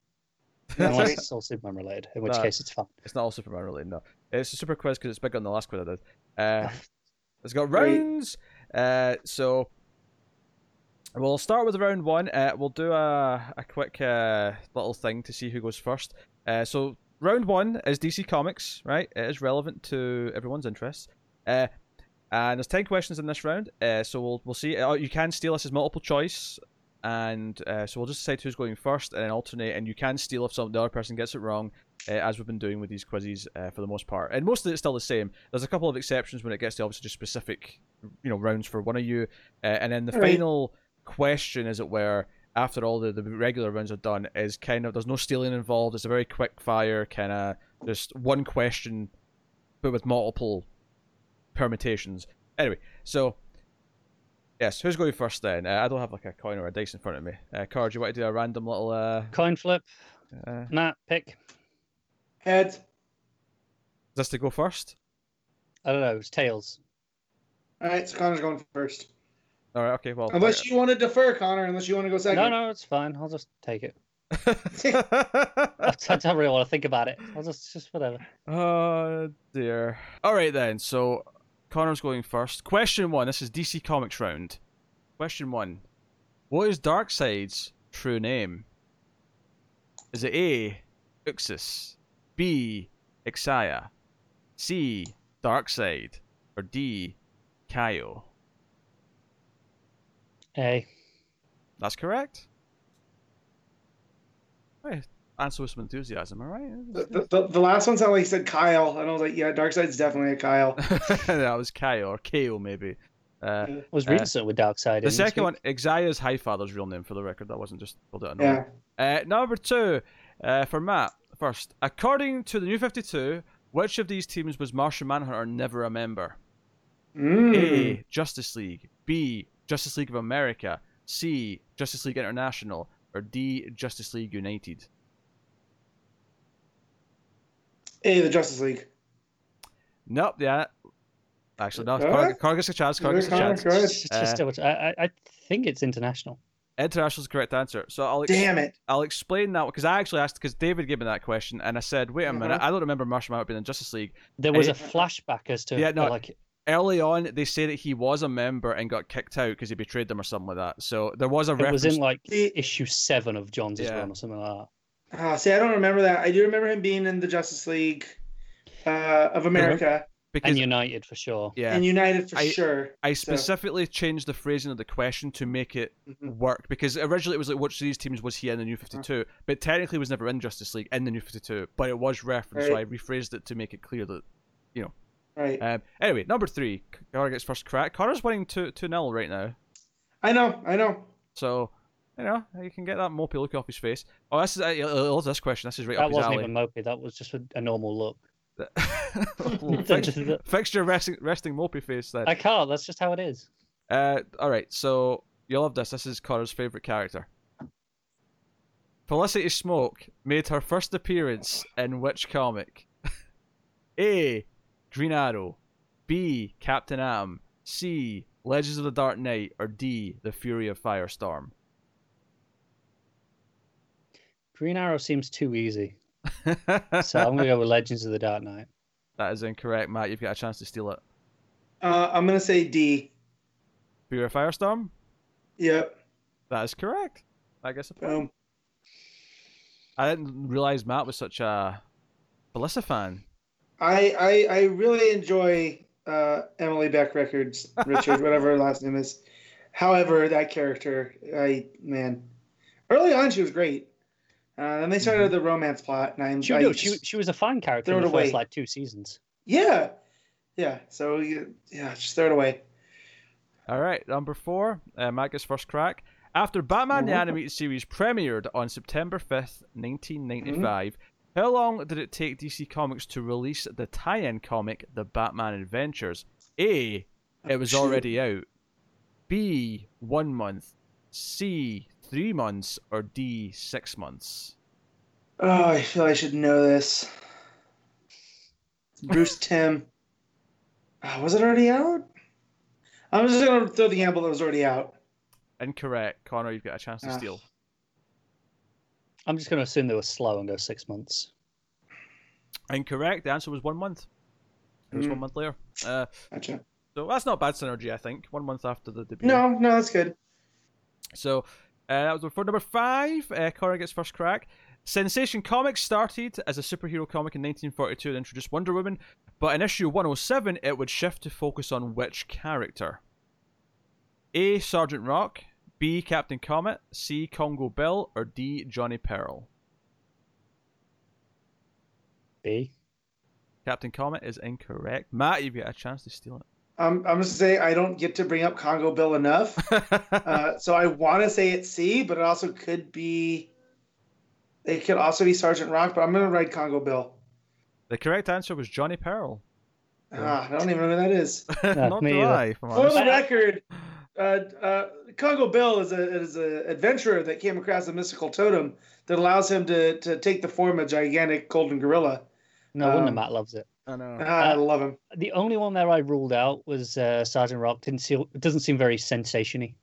Unless it's all Superman related, in which No. case it's fun. it's not all Superman related. No, it's a super quiz because it's bigger than the last quiz I did. Uh, it's got rounds. Uh, so we'll start with round one. Uh, we'll do a a quick uh little thing to see who goes first. Uh, so round one is DC Comics, right? It is relevant to everyone's interests. Uh, and there's ten questions in this round. Uh, so we'll we'll see. Uh, you can steal this as multiple choice, and uh, so we'll just decide who's going first and then alternate. And you can steal if some the other person gets it wrong, uh, as we've been doing with these quizzes uh, for the most part. And most of it's still the same. There's a couple of exceptions when it gets to obviously just specific, you know, rounds for one of you. Uh, and then the Right. final question, as it were, after all the, the regular rounds are done, is kind of there's no stealing involved. It's a very quick fire kind of just one question, but with multiple permutations. Anyway, so yes, who's going first then? Uh, I don't have like a coin or a dice in front of me. Uh, Car, do you want to do a random little? Uh, Coin flip, uh, Matt, pick. heads. is this to go first? I don't know, it's tails. All right, so Connor's going first. All right. Okay. Well. Unless you want to defer, Connor. Unless you want to go second. No, no, it's fine. I'll just take it. I don't really want to think about it. I'll just, just whatever. Oh dear. All right then. So Connor's going first. Question one. This is DC Comics round. Question one. What is Darkseid's true name? Is it A. Uxas, B. Izaya, C. Darkseid, or D. Kaio? A. That's correct. Right. Answer with some enthusiasm. All right. The, the, the last one sounded like he said Kyle, and I was like, yeah, Darkseid's definitely a Kyle. that was Kyle or Ko maybe. Uh, I was Uh, reading something with Darkseid. The second one, Izaya's High Father's real name for the record. That wasn't just pulled out of Yeah. nowhere. Uh, number two, uh, for Matt, first. According to the New 52, which of these teams was Martian Manhunter never a member? Mm. A. Justice League. B. Justice League of America. C. Justice League International. Or D. Justice League United. A, the Justice League. Nope, yeah. Actually, no. Huh? Car, Car a chance. Car gets a chance. go ahead. Just, just double check. I, I I think it's international. International is the correct answer. So I'll ex- Damn it. I'll explain that because I actually asked because David gave me that question and I said, wait a minute, Uh-huh. I don't remember Martian Manhunter being in Justice League. There was a Uh, flashback as to Yeah, no, like early on they say that he was a member and got kicked out because he betrayed them or something like that. So there was a It reference. was in like See- issue seven of John's Yeah. run or something like that. Ah, see, I don't remember that. I do remember him being in the Justice League uh, of America because And United for sure. yeah, and United for I- sure. I so- specifically changed the phrasing of the question to make it Mhm. work because originally it was like which of these teams was he in the New Fifty Two, but technically he was never in Justice League in the New Fifty Two, but it was referenced, so I rephrased it to make it clear that. You know. Right. Um, anyway, number three, Connor gets first crack. Connor's winning two two 0 right now, I know. I know. so you know you can get that mopey look off his face. Oh, this is uh, I love this question. This is right That wasn't even mopey. That was just a, a normal look. Well, fix, fix your resting resting mopey face then. I can't. That's just how it is. Uh, all right, so you'll love this. This is Connor's favorite character. Felicity Smoak made her first appearance in which comic? A. Green Arrow. B. Captain Atom. C. Legends of the Dark Knight. Or D. The Fury of Firestorm. Green Arrow seems too easy, so I'm gonna go with Legends of the Dark Knight. that is incorrect, Matt. You've got a chance to steal it. Uh, I'm gonna say D. Fury of Firestorm. Yep. That is correct. I guess. Boom. I didn't realize Matt was such a Felissa fan. I I, I really enjoy uh, Emily Bett Rickards, Richard, whatever her last name is. However, that character, I man, early on she was great. Uh, then they started the romance plot, and I'm She, I no, she, she was a fine character Throw in it the first like two seasons. yeah, yeah. So yeah, just throw it away. All right, number four, uh, Matt gets first crack. After Batman the Mhm. Animated Series premiered on September 5th, 1995, how long did it take DC Comics to release the tie in comic, The Batman Adventures? A. It was already out. B. One month. C. Three months. Or D. Six months. Oh, I feel I should know this. Bruce Timm. Uh, was it already out? I'm just gonna throw the gamble that was already out. Incorrect. Connor, you've got a chance to Ah. steal. I'm just gonna assume they were slow and go six months. Incorrect. The answer was one month. It was Mm. one month later. Uh, Gotcha. so that's not bad synergy, I think. One month after the debut. No, no, that's good. So uh, that was for number five. Uh, Connor gets first crack. Sensation Comics started as a superhero comic in 1942 and introduced Wonder Woman, but in issue 107 it would shift to focus on which character? A. Sergeant Rock, B. Captain Comet, C. Congo Bill, or D. Johnny Peril? B. Captain Comet is incorrect. Matt, you've got a chance to steal I'm, I'm just say I don't get to bring up Congo Bill enough. Uh, so I want to say it's C, but it also could be. It could also be Sergeant Rock, but I'm gonna write Congo Bill. the correct answer was Johnny Peril. Ah, I don't even know who that is. Not me do either. I, For the record, uh, uh, Congo Bill is a is an adventurer that came across a mystical totem that allows him to to take the form of a gigantic golden gorilla. No wonder Um, Matt loves it. I know. Ah, I love him. The only one there I ruled out was uh, Sergeant Rock. Didn't see. It doesn't seem very sensationy.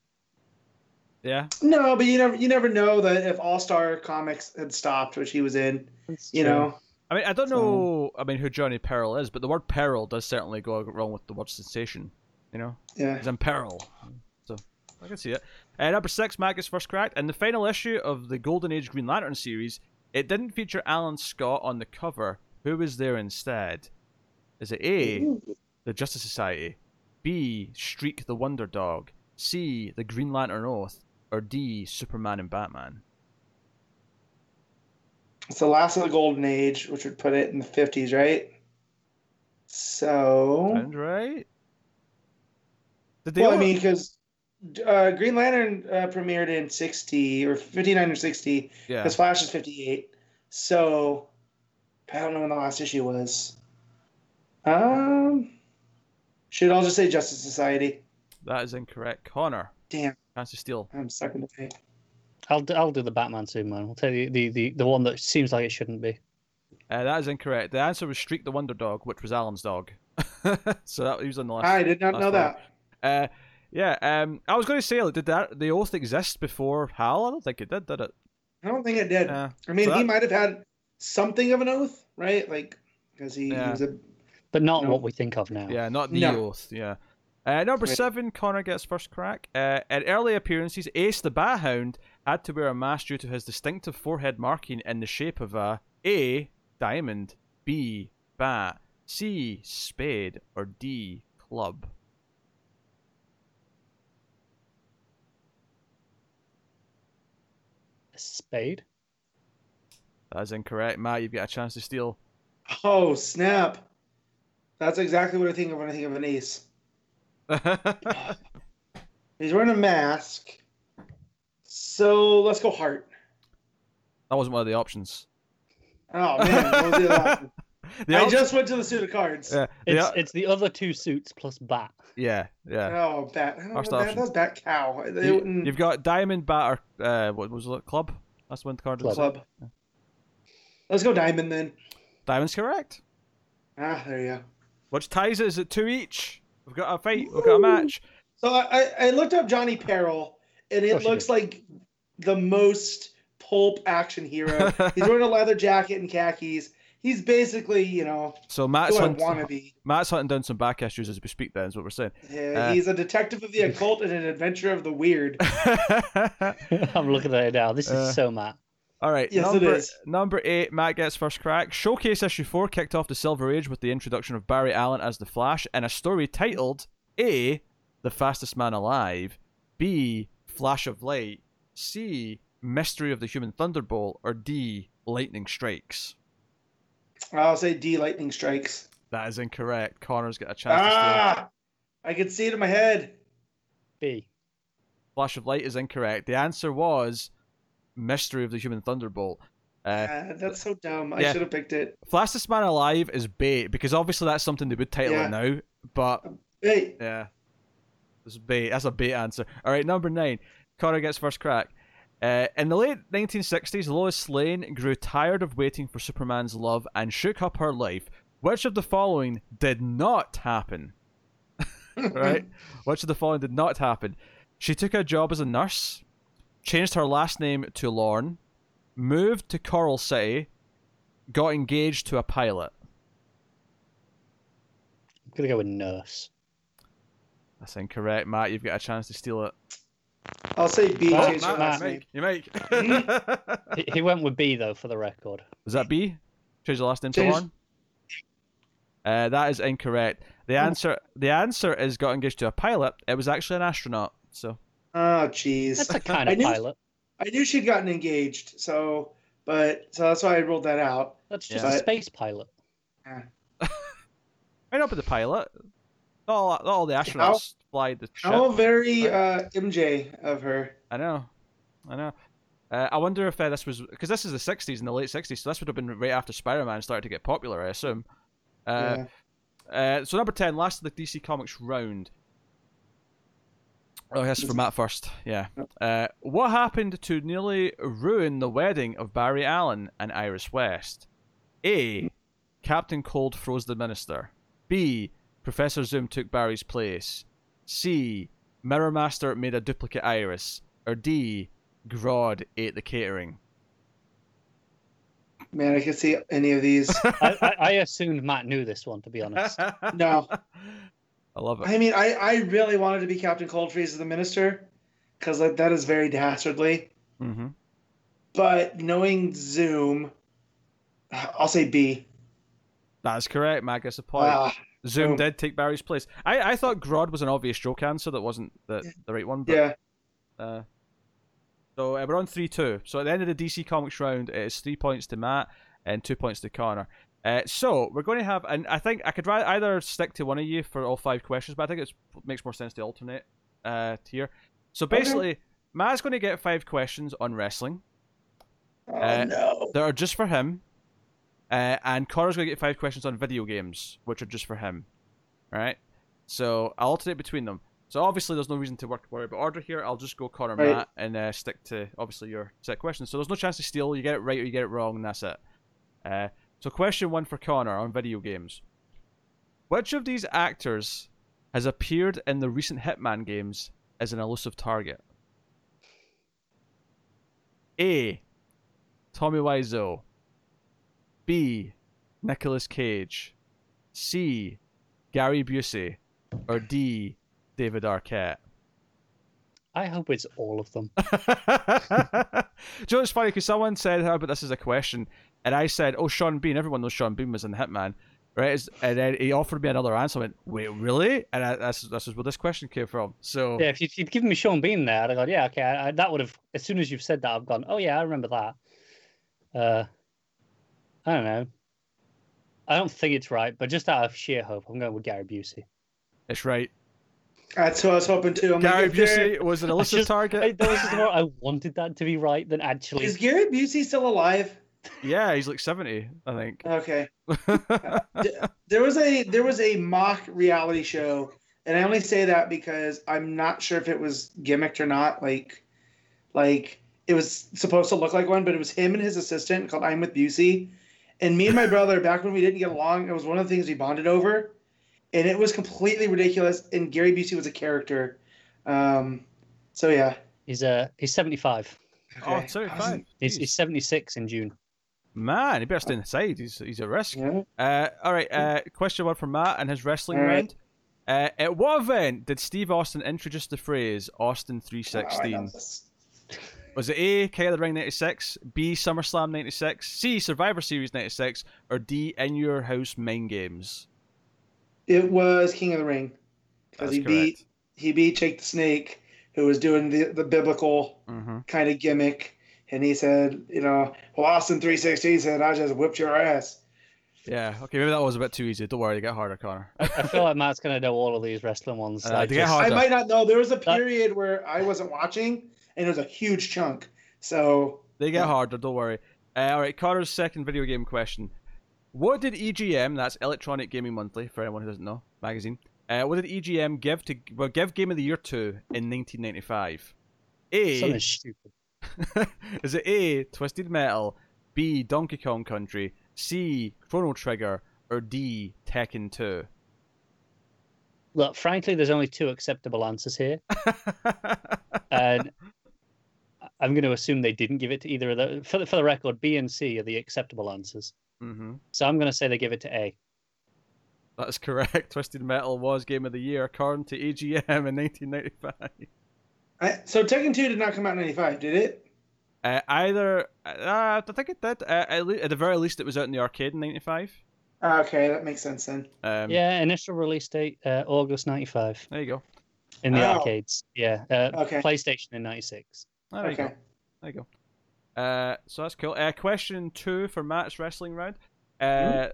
Yeah. No, but you never you never know that if All Star Comics had stopped, which he was in, you know. I mean, I don't So- know. I mean, who Johnny Peril is, but the word peril does certainly go wrong with the word sensation. You know, Yeah. he's in peril, so I can see it. Uh, number six, Magus first cracked. and the final issue of the Golden Age Green Lantern series, it didn't feature Alan Scott on the cover. Who was there instead? Is it A, the Justice Society, B, Streak the Wonder Dog, C, the Green Lantern Oath, or D, Superman and Batman? It's the last of the golden age, which would put it in the fifties, right? So Sound right? Did they well, I mean, because uh, Green Lantern uh, premiered in sixty or fifty nine or sixty, yeah. because Flash is fifty eight. So I don't know when the last issue was. Um, should I just say Justice Society? That is incorrect. Connor, Damn, chance to steal. I'm stuck in the paint. I'll do, I'll do the Batman Superman. I'll tell you the, the, the one that seems like it shouldn't be. Uh, that is incorrect. The answer was Streak the Wonder Dog, which was Alan's dog. so that he was on the list. I did not know one. that. Uh, yeah. Um, I was going to say, like, did that the oath exist before Hal? I don't think it did. Did it? I don't think it did. Uh, I mean, so he that- might have had something of an oath, right? Like, because he, he Yeah. was a but not No. what we think of now. Yeah, not the No. oath. Yeah. Uh, number Right. seven, Connor gets first crack. Uh, in early appearances, Ace the Bat Hound had to wear a mask due to his distinctive forehead marking in the shape of a A. Diamond, B. Bat, C. Spade, or D. Club. A spade. That is incorrect. Matt, you've got a chance to steal. Oh snap! That's exactly what I think of when I think of an ace. He's wearing a mask. So let's go heart. That wasn't one of the options. Oh man, what was the other? The I option- just went to the suit of cards. Yeah, the It's o- it's the other two suits plus bat. yeah, yeah. Oh, bat. I don't know First what bat, option. that was bat cow. They You, wouldn't- you've got Diamond, Bat, or uh, what was it? Club. That's the one card. Club. club. Let's go diamond then. Diamond's correct. Ah, there you go. Which ties us at two each. We've got a fight. We've got a match. So I, I, I looked up Johnny Peril, and it course looks did. like the most pulp action hero. He's wearing a leather jacket and khakis. He's basically, you know, So Matt's who I want to be. Matt's hunting down some back issues as we speak. Then is what we're saying. Yeah, Uh, he's a detective of the occult and an adventurer of the weird. I'm looking at it now. This is Uh, so Matt. All right. Yes, it number, is. Number eight, Matt gets first crack. Showcase issue four kicked off the Silver Age with the introduction of Barry Allen as the Flash and a story titled A, The Fastest Man Alive, B, Flash of Light, C, Mystery of the Human Thunderbolt, or D, Lightning Strikes. I'll say D. Lightning strikes. That is incorrect. Connor's got a chance to steal. Ah, I can see it in my head. B. Flash of Light is incorrect. The answer was Mystery of the Human Thunderbolt. Uh, Ah, that's so dumb. I should have picked it. Fastest Man Alive is bait because obviously that's something they would title Yeah. it now. But Hey, yeah, is bait. That's a bait answer. All right, number nine. Connor gets first crack. Uh, in the late 1960s, Lois Lane grew tired of waiting for Superman's love and shook up her life. Which of the following did not happen? right? Which of the following did not happen? She took a job as a nurse, changed her last name to Lorne, moved to Coral City, got engaged to a pilot. I'm gonna go with nurse. That's incorrect, Matt. You've got a chance to steal it. I'll say B. Oh, change her Matt, last Matt. name. You make. He, he went with B though for the record. Was that B? Change the last name to Change- Lorne. Uh, that is incorrect. The answer, the answer is got engaged to a pilot. It was actually an astronaut. So Oh, jeez. That's a kind I of knew- pilot. I knew she'd gotten engaged, so but so that's why I ruled that out. That's just Yeah. a space pilot. might not be the pilot. All, all the astronauts fly the ship. How very uh, MJ of her. I know, I know. Uh, I wonder if uh, this was because this is the '60s in the late '60s, so this would have been right after Spider-Man started to get popular, I assume. Uh, yeah. uh, so number ten, last of the DC Comics round. Oh, yes, for Matt first. Yeah. Uh, what happened to nearly ruin the wedding of Barry Allen and Iris West? A. Captain Cold froze the minister. B. Professor Zoom took Barry's place. C. Mirror Master made a duplicate Iris. Or D. Grodd ate the catering. Man, I can see any of these. I, I, I assumed Matt knew this one, to be honest. No. I love it. I mean, I, I really wanted to be Captain Coldfreeze as the minister, because like, that is very dastardly. hmm But knowing Zoom, I'll say B. That is correct. Matt gets a point. Ah, Zoom boom. did take Barry's place. I, I thought Grodd was an obvious joke answer that wasn't the, the right one. But, yeah. Uh, so uh, we're on 3 2. So at the end of the DC Comics round, it is three points to Matt and two points to Connor. Uh, so we're going to have, and I think I could either stick to one of you for all five questions, but I think it makes more sense to alternate uh, here. So basically, Matt's going to get five questions on wrestling Oh, Uh, no. that are just for him, uh, and Connor's going to get five questions on video games, which are just for him. Right? So I'll alternate between them. So obviously, there's no reason to work worry about order here. I'll just go Connor Right. Matt and uh, stick to obviously your set questions. So there's no chance to steal. You get it right or you get it wrong, and that's it. Uh, so question one for Connor on video games: Which of these actors has appeared in the recent Hitman games as an elusive target? A. Tommy Wiseau. B. Nicolas Cage. C. Gary Busey, or D. David Arquette? I hope it's all of them. Do you know what's funny? Because someone said, "How about this as a question?" And I said, "Oh, Sean Bean. Everyone knows Sean Bean was in the Hitman, right?" And then he offered me another answer. I went, "Wait, really?" And I, that's that's where this question came from. So Yeah, if you'd, you'd given me Sean Bean there, I'd have gone, yeah, okay. I, I, that would have, as soon as you've said that, I've gone, oh, yeah, I remember that. Uh, I don't know. I don't think it's right, but just out of sheer hope, I'm going with Gary Busey. it's right. That's what I was hoping too. I'm Gary like, if Busey was an I illicit just- I, target. that was just more, I wanted that to be right than actually. is Gary Busey still alive? Yeah, he's like seventy, I think. Okay. There was a there was a mock reality show, and I only say that because I'm not sure if it was gimmicked or not. Like, like it was supposed to look like one, but it was him and his assistant called I'm with Busey, and me and my brother back when we didn't get along, it was one of the things we bonded over, and it was completely ridiculous. And Gary Busey was a character. Um, so yeah. He's uh, he's 75. oh, Okay. 75. He's, he's 76 in June. Man, he better stay inside. He's he's at risk. Yeah. Uh, all right. Uh, question one from Matt and his wrestling right. round. Uh, at what event did Steve Austin introduce the phrase Austin Oh, I 316? Was it A, King of the Ring 96, B, SummerSlam 96, C, Survivor Series 96, or D, In Your House Mind Games? It was King of the Ring because he beat he beat Jake the Snake, who was doing the the biblical Mm-hmm. kind of gimmick, and he said, you know, well, Austin three sixteen said, "I just whipped your ass." Yeah, okay, maybe that was a bit too easy. Don't worry, they get harder, Connor. I feel like Matt's going to know all of these wrestling ones. Uh, like get just- I might not know. There was a period where I wasn't watching, and it was a huge chunk. So They get harder, don't worry. Uh, all right, Connor's second video game question. What did EGM, that's Electronic Gaming Monthly, for anyone who doesn't know, magazine, uh, what did EGM give to well, give Game of the Year to in 1995? A, something stupid. is it A, Twisted Metal, B, Donkey Kong Country, C, Chrono Trigger, or D, Tekken 2? Look, frankly, there's only two acceptable answers here, and I'm going to assume they didn't give it to either of those. For the, for the record, B and C are the acceptable answers. hmm So I'm going to say they give it to A. That's correct. Twisted Metal was Game of the Year according to EGM in 1995. I, so Tekken two did not come out in ninety five, did it? Uh, either, uh, I think it did. Uh, at, le- at the very least, it was out in the arcade in '95. Ah, Okay, that makes sense then. Um, Yeah, initial release date uh, August '95 There you go. in the Oh. arcades. Yeah, uh, Okay. PlayStation in '96. Oh, there you go. There you go. Uh, so that's cool. Uh, question two for Matt's wrestling round. Uh,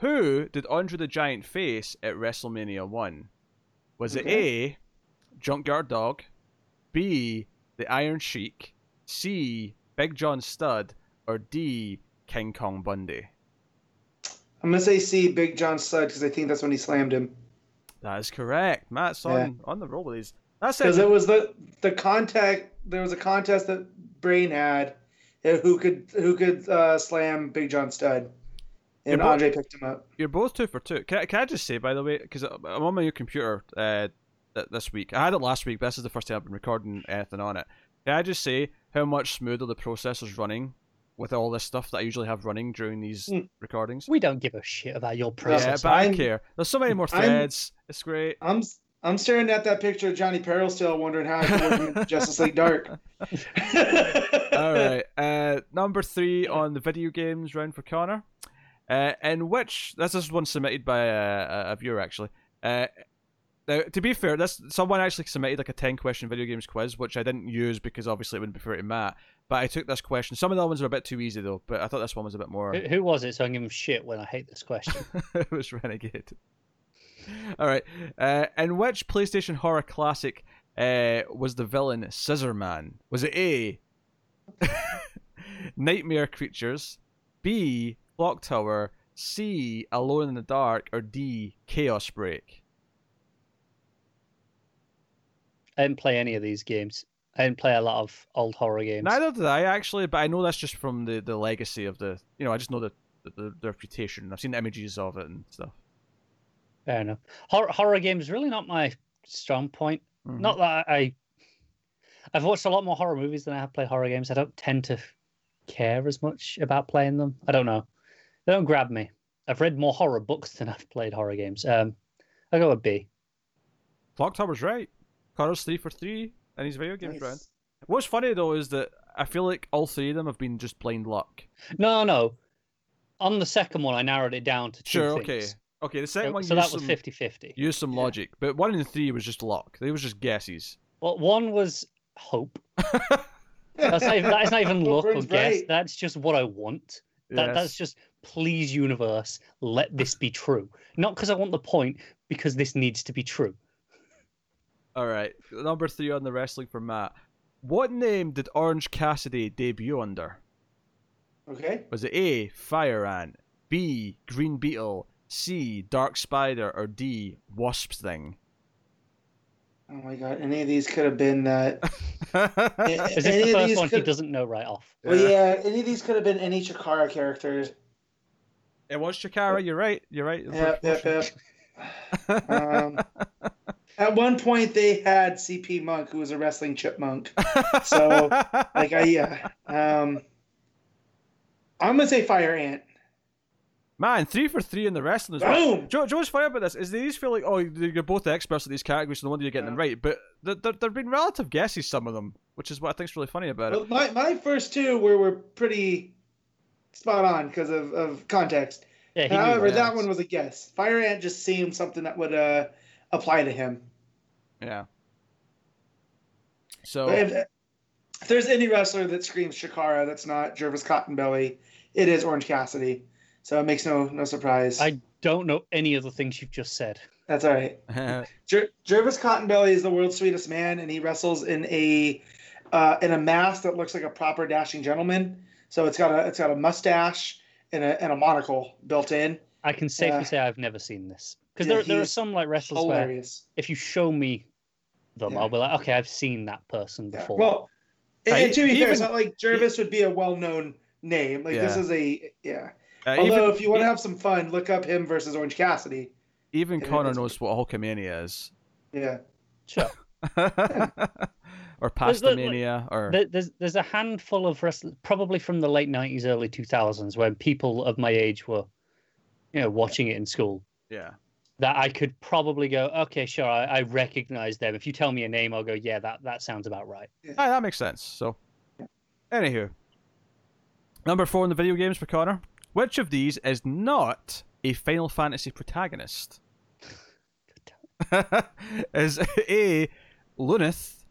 Who did Andre the Giant face at WrestleMania One? Was it A. Junkyard Dog, B. The Iron Sheik, C. Big John Studd, or D. King Kong Bundy? I'm gonna say C, Big John Studd, because I think that's when he slammed him. That is correct. Matt's on, Yeah. on the roll with these. That's Because it. was the the contact. There was a contest that Brain had, uh, who could who could uh, slam Big John Studd, and but- Andre picked him up. You're both two for two. Can I, can I just say, by the way, because I'm on my new computer uh, th- this week. I had it last week, but this is the first time I've been recording anything on it. Can I just say how much smoother the processor's running with all this stuff that I usually have running during these Mm. recordings? We don't give a shit about your processor. Yeah, but I I'm- care. There's so many more I'm- threads. It's great. I'm I'm staring at that picture of Johnny Peril still, wondering how I can work in Justice League Dark. All right. Uh, number three on the video games round for Connor. Uh, in which this is one submitted by a, a- a viewer actually. Uh, now, to be fair, this someone actually submitted like a ten question video games quiz, which I didn't use because obviously it wouldn't be fair to Matt. But I took this question. Some of the other ones are a bit too easy though, but I thought this one was a bit more. Who, who was it? So I give him shit when I hate this question. it was Renegade. All right. Uh, in which PlayStation horror classic uh, was the villain Scissor Man? Was it A. Nightmare Creatures, B. Clock Tower, C. Alone in the Dark, or D. Chaos Break? I didn't play any of these games. I didn't play a lot of old horror games. Neither did I actually, but I know that's just from the, the legacy of the. You know, I just know the, the, the, reputation. I've seen images of it and stuff. Fair enough. Horror, horror games really not my strong point. Mhm. Not that I. I've watched a lot more horror movies than I have played horror games. I don't tend to care as much about playing them. I don't know. They don't grab me. I've read more horror books than I've played horror games. Um, I'll go with B. Clock Tower's right. Connor's three for three, and he's video games Nice. round. What's funny though is that I feel like all three of them have been just plain luck. No, no. On the second one, I narrowed it down to two Sure, things. okay. Okay, the second So, one so used that was some, 50 50. used some Yeah. logic, but one and three was just luck. They was just guesses. Well, one was hope. That's not even, that is not even luck or guess. right. That's just what I want. That, Yes. That's just, please, universe, let this be true. Not because I want the point, because this needs to be true. All right, number three on the wrestling for Matt. What name did Orange Cassidy debut under? Okay. Was it A. Fire Ant, B. Green Beetle, C. Dark Spider, or D. Wasp Thing? Oh my god, any of these could have been that. Is any this the first these one he doesn't know right off? Well, yeah, any of these could have been any Chikara characters. It was Chikara. You're right. You're right. Yep, yep, yep. Um, At one point, they had CP Monk, who was a wrestling chipmunk. So, Like, I yeah. Um, I'm gonna say Fire Ant. Man, three for three in the wrestling as well. Boom. Joe, Joe's funny about this is these feel like oh you're both experts at these categories, so no wonder you're getting them right. But there there there've been relative guesses, some of them, which is what I think's really funny about Well, it. my my first two were were pretty spot on because of of context. Yeah, However, right. that one was a guess. Fire Ant just seemed something that would uh apply to him. Yeah. So if, if there's any wrestler that screams Chikara that's not Jervis Cottonbelly, it is Orange Cassidy. So it makes no no surprise. I don't know any of the things you've just said. That's all right. Jer- Jervis Cottonbelly is the world's sweetest man, and he wrestles in a uh, in a mask that looks like a proper dashing gentleman. So it's got a it's got a mustache and a and a monocle built in. I can safely Yeah. say I've never seen this because Yeah, there there are some like wrestlers where if you show me them, Yeah. I'll be like, okay, I've seen that person Yeah. before. Well, and, Uh, and to be fair, even- it's not like Jervis would be a well known name. Like this is a yeah. uh, Although even if you want to have some fun, look up him versus Orange Cassidy. even Yeah, Connor it's- knows what Hulkamania is, Yeah. sure. or There's the- Pastamania, or there's there's a handful of wrestlers, probably from the late '90s, early 2000s, when people of my age were, you know, watching it in school. yeah. That I could probably go, okay, sure, I, I recognize them. If you tell me a name, I'll go, yeah, that that sounds about right. Ah, that makes sense. So, anywho, number four in the video games for Connor. Which of these is not a Final Fantasy protagonist? is A. Luneth,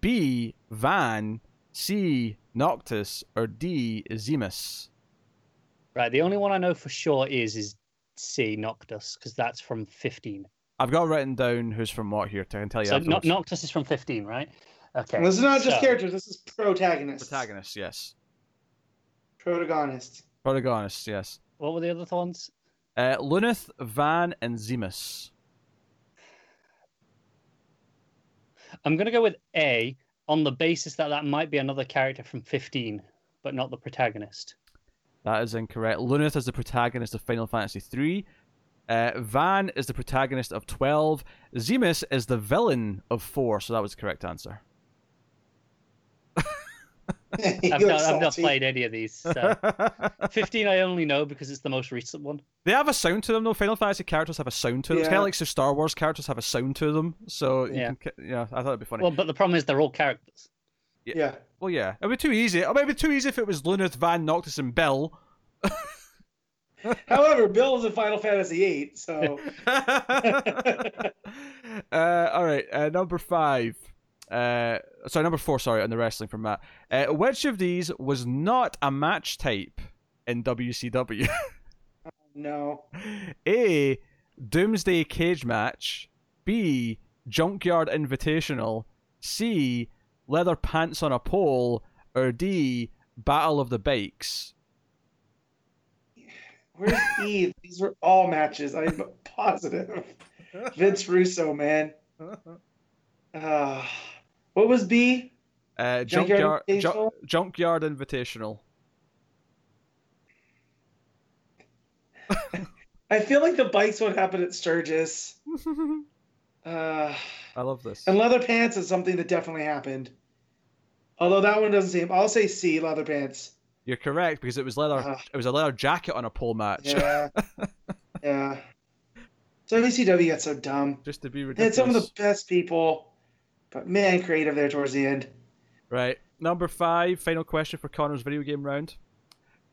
B. Vaan, C. Noctis, or D. Zemus? Right. The only one I know for sure is is C Noctis because that's from 15. I've got written down who's from what here. I can tell you. So no, afterwards. Noctis is from 15, right? Okay. And this is not just so- characters. This is protagonists. Protagonist, yes. Protagonists. Protagonist, yes. What were the other ones? Uh, Luneth, Vaan, and Zemus. I'm going to go with A on the basis that that might be another character from 15, but not the protagonist. That is incorrect. Luneth is the protagonist of Final Fantasy III. Uh, Vaan is the protagonist of 12. Zemus is the villain of 4, so that was the correct answer. I've, not, I've not played any of these. So. 15 I only know because it's the most recent one. they have a sound to them, though. Final Fantasy characters have a sound to them. It's kind of like so Star Wars characters have a sound to them. So, you Yeah. can, yeah, I thought it'd be funny. Well, but the problem is they're all characters. Yeah. Well, yeah, it'd be too easy. It would be too easy if it was Luneth, Vaan, Noctis, and Bill. However, Bill is in Final Fantasy VIII, so uh, all right, uh, number five. Uh, sorry, number four. Sorry, on the wrestling from Matt. Uh, which of these was not a match type in WCW? no. A. Doomsday Cage Match. B. Junkyard Invitational. C. Leather Pants on a Pole. Or D. Battle of the Bikes. Where's E? These were all matches. I'm positive. Vince Russo, man. Uh, what was B? Uh, Junkyard Junkyard, Ju- Invitational? Junkyard Invitational. I feel like the bikes would happen at Sturgis. Uh, I love this. and leather pants is something that definitely happened. Although that one doesn't seem. I'll say C, leather pants. You're correct because it was leather. Ugh. It was a leather jacket on a pole match. Yeah. yeah. WCW got so dumb. Just to be ridiculous. They had some of the best people, but man, creative there towards the end. Right. Number five, final question for Connor's video game round.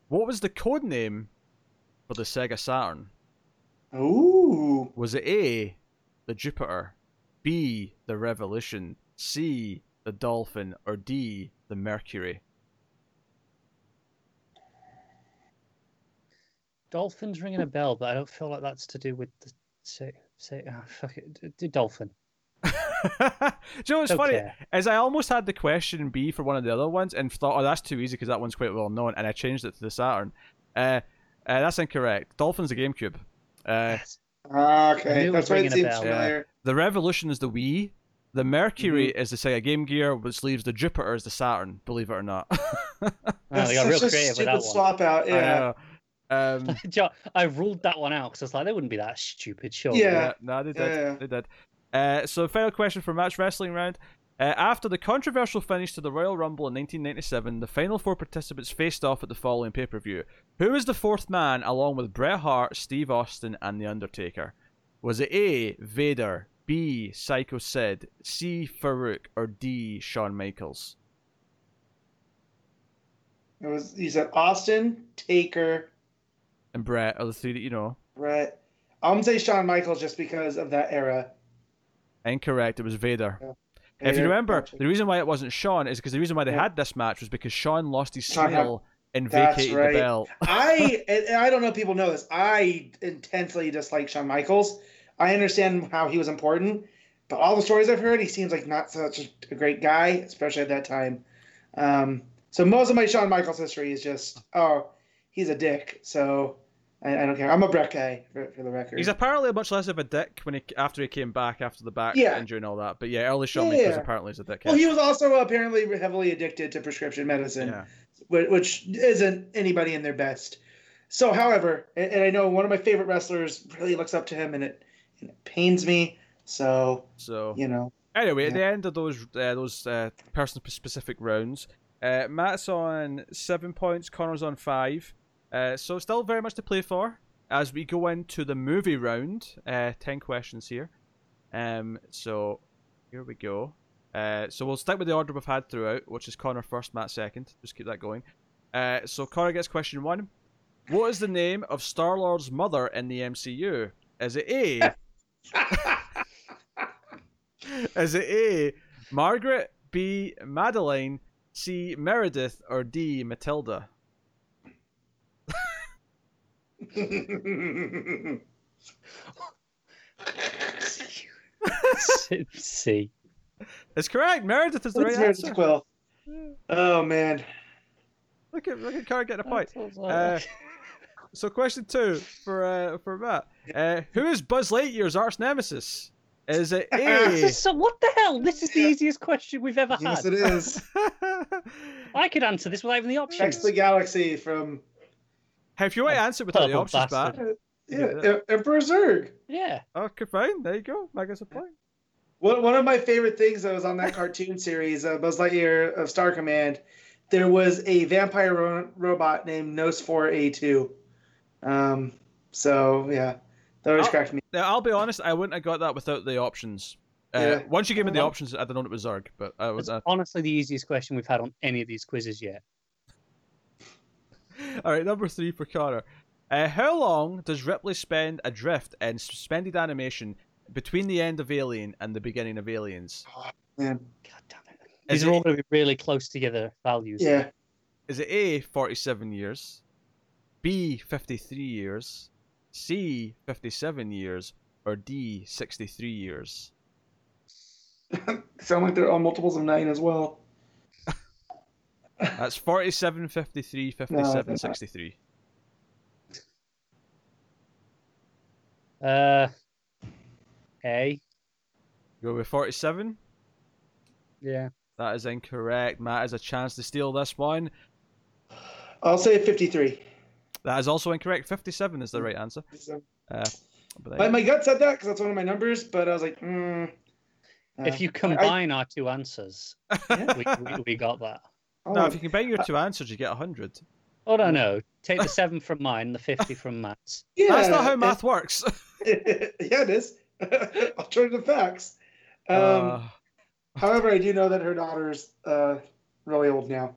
What was the code name for the Sega Saturn? Ooh. Was it A, the Jupiter, B, the Revolution, C, the Dolphin, or D, the Mercury? Dolphins ringing a bell, but I don't feel like that's to do with the say say ah, fuck it, d- d- dolphin. Do you know what's Don't funny? care. Is I almost had the question B for one of the other ones and thought, oh, that's too easy because that one's quite well known, and I changed it to the Saturn. Uh, uh, that's incorrect. Dolphin's a GameCube. Uh, Ah, Okay, that's was why it seems bell. familiar. the Revolution is the Wii. The Mercury is the Sega Game Gear, which leaves the Jupiter as the Saturn. Believe it or not. That's they got real creative with that one. swap out. I Yeah. know. Um, I ruled that one out because I was like, they wouldn't be that stupid, sure. Yeah. yeah, no, they did. Yeah. They did. Uh, so, final question for match wrestling round. Uh, after the controversial finish to the Royal Rumble in 1997, the final four participants faced off at the following pay per view. Who was the fourth man, along with Bret Hart, Steve Austin, and The Undertaker? Was it A. Vader, B. Psycho Sid, C. Faarooq, or D. Shawn Michaels? It was. You said Austin, Taker, And Bret are the three that you know. Bret. I'm gonna say Shawn Michaels just because of that era. Incorrect. It was Vader. Yeah. If you remember, gotcha. the reason why it wasn't Shawn is because the reason why they Yeah. had this match was because Shawn lost his smile and vacated right. the belt. I I don't know if people know this. I intensely dislike Shawn Michaels. I understand how he was important, but all the stories I've heard, he seems like not such a great guy, especially at that time. Um, so most of my Shawn Michaels history is just, oh, he's a dick. So I, I don't care. I'm a Bret guy for, for the record. He's apparently much less of a dick when he after he came back after the back Yeah. injury and all that. But yeah, early Shawn Yeah, Michaels yeah. apparently is a dickhead. well, he was also apparently heavily addicted to prescription medicine. yeah. whi- which isn't anybody in their best. So, however, and I know one of my favorite wrestlers really looks up to him, and it, and it pains me. So, So you know, anyway, at the end of those uh, those uh, person specific rounds, uh, Matt's on seven points, Connor's on five. Uh, so still very much to play for as we go into the movie round. Uh, ten questions here. Um, so here we go. Uh, so we'll stick with the order we've had throughout, which is Connor first, Matt second. Just keep that going. Uh, so Connor gets question one. What is the name of Star Lord's mother in the MCU? Is it A? Is it A. Margaret, B. Madeline, C. Meredith, or D. Matilda? See. It's correct. Meredith is the right Meredith answer. Quill. Oh man, Look at look at Connor getting a point. Uh, so question two for uh, for Matt. Uh, who is Buzz Lightyear's arch nemesis? Is it This A? is so, what the hell? This is the easiest question we've ever yes had. Yes, it is. I could answer this without even the options. Next the galaxy from Hey, if you want to answer without the Purple options, Matt. yeah, Em- Emperor Zurg. Yeah. Okay, fine. There you go. That gets a point. One, one of my favorite things that was on that cartoon series, uh, Buzz Lightyear of Star Command, there was a vampire ro- robot named Nos4A2. Um, so yeah, that always Oh. cracked me. Now, I'll be honest. I wouldn't have got that without the options. Uh, Yeah. Once you gave me the options, I'd have known it was Zurg. But I was. Uh... honestly the easiest question we've had on any of these quizzes yet. All right, number three for Connor. Uh, how long does Ripley spend adrift in suspended animation between the end of Alien and the beginning of Aliens? Man. God damn it. Is These are it- all going to be really close together values. Yeah. Is it A, 47 years, B, 53 years, C, 57 years, or D, 63 years? Sound like they're all multiples of nine as well. That's 47, 53, 57, not. 63. Uh, A. Go with 47. Yeah. That is incorrect. Matt has a chance to steal this one. I'll say 53. That is also incorrect. 57 is the right answer. Uh, but My, then- my gut said that because that's one of my numbers, but I was like, mm, If uh, you combine our two answers, we, we, we got that. oh, no, if you combine your two answers, you get 100. Oh no, no. Take the seven from mine, the fifty from Matt's. Yeah, That's not how math works. yeah, it is. Alternative facts. Um, Uh, however, I do know that her daughter's uh, really old now.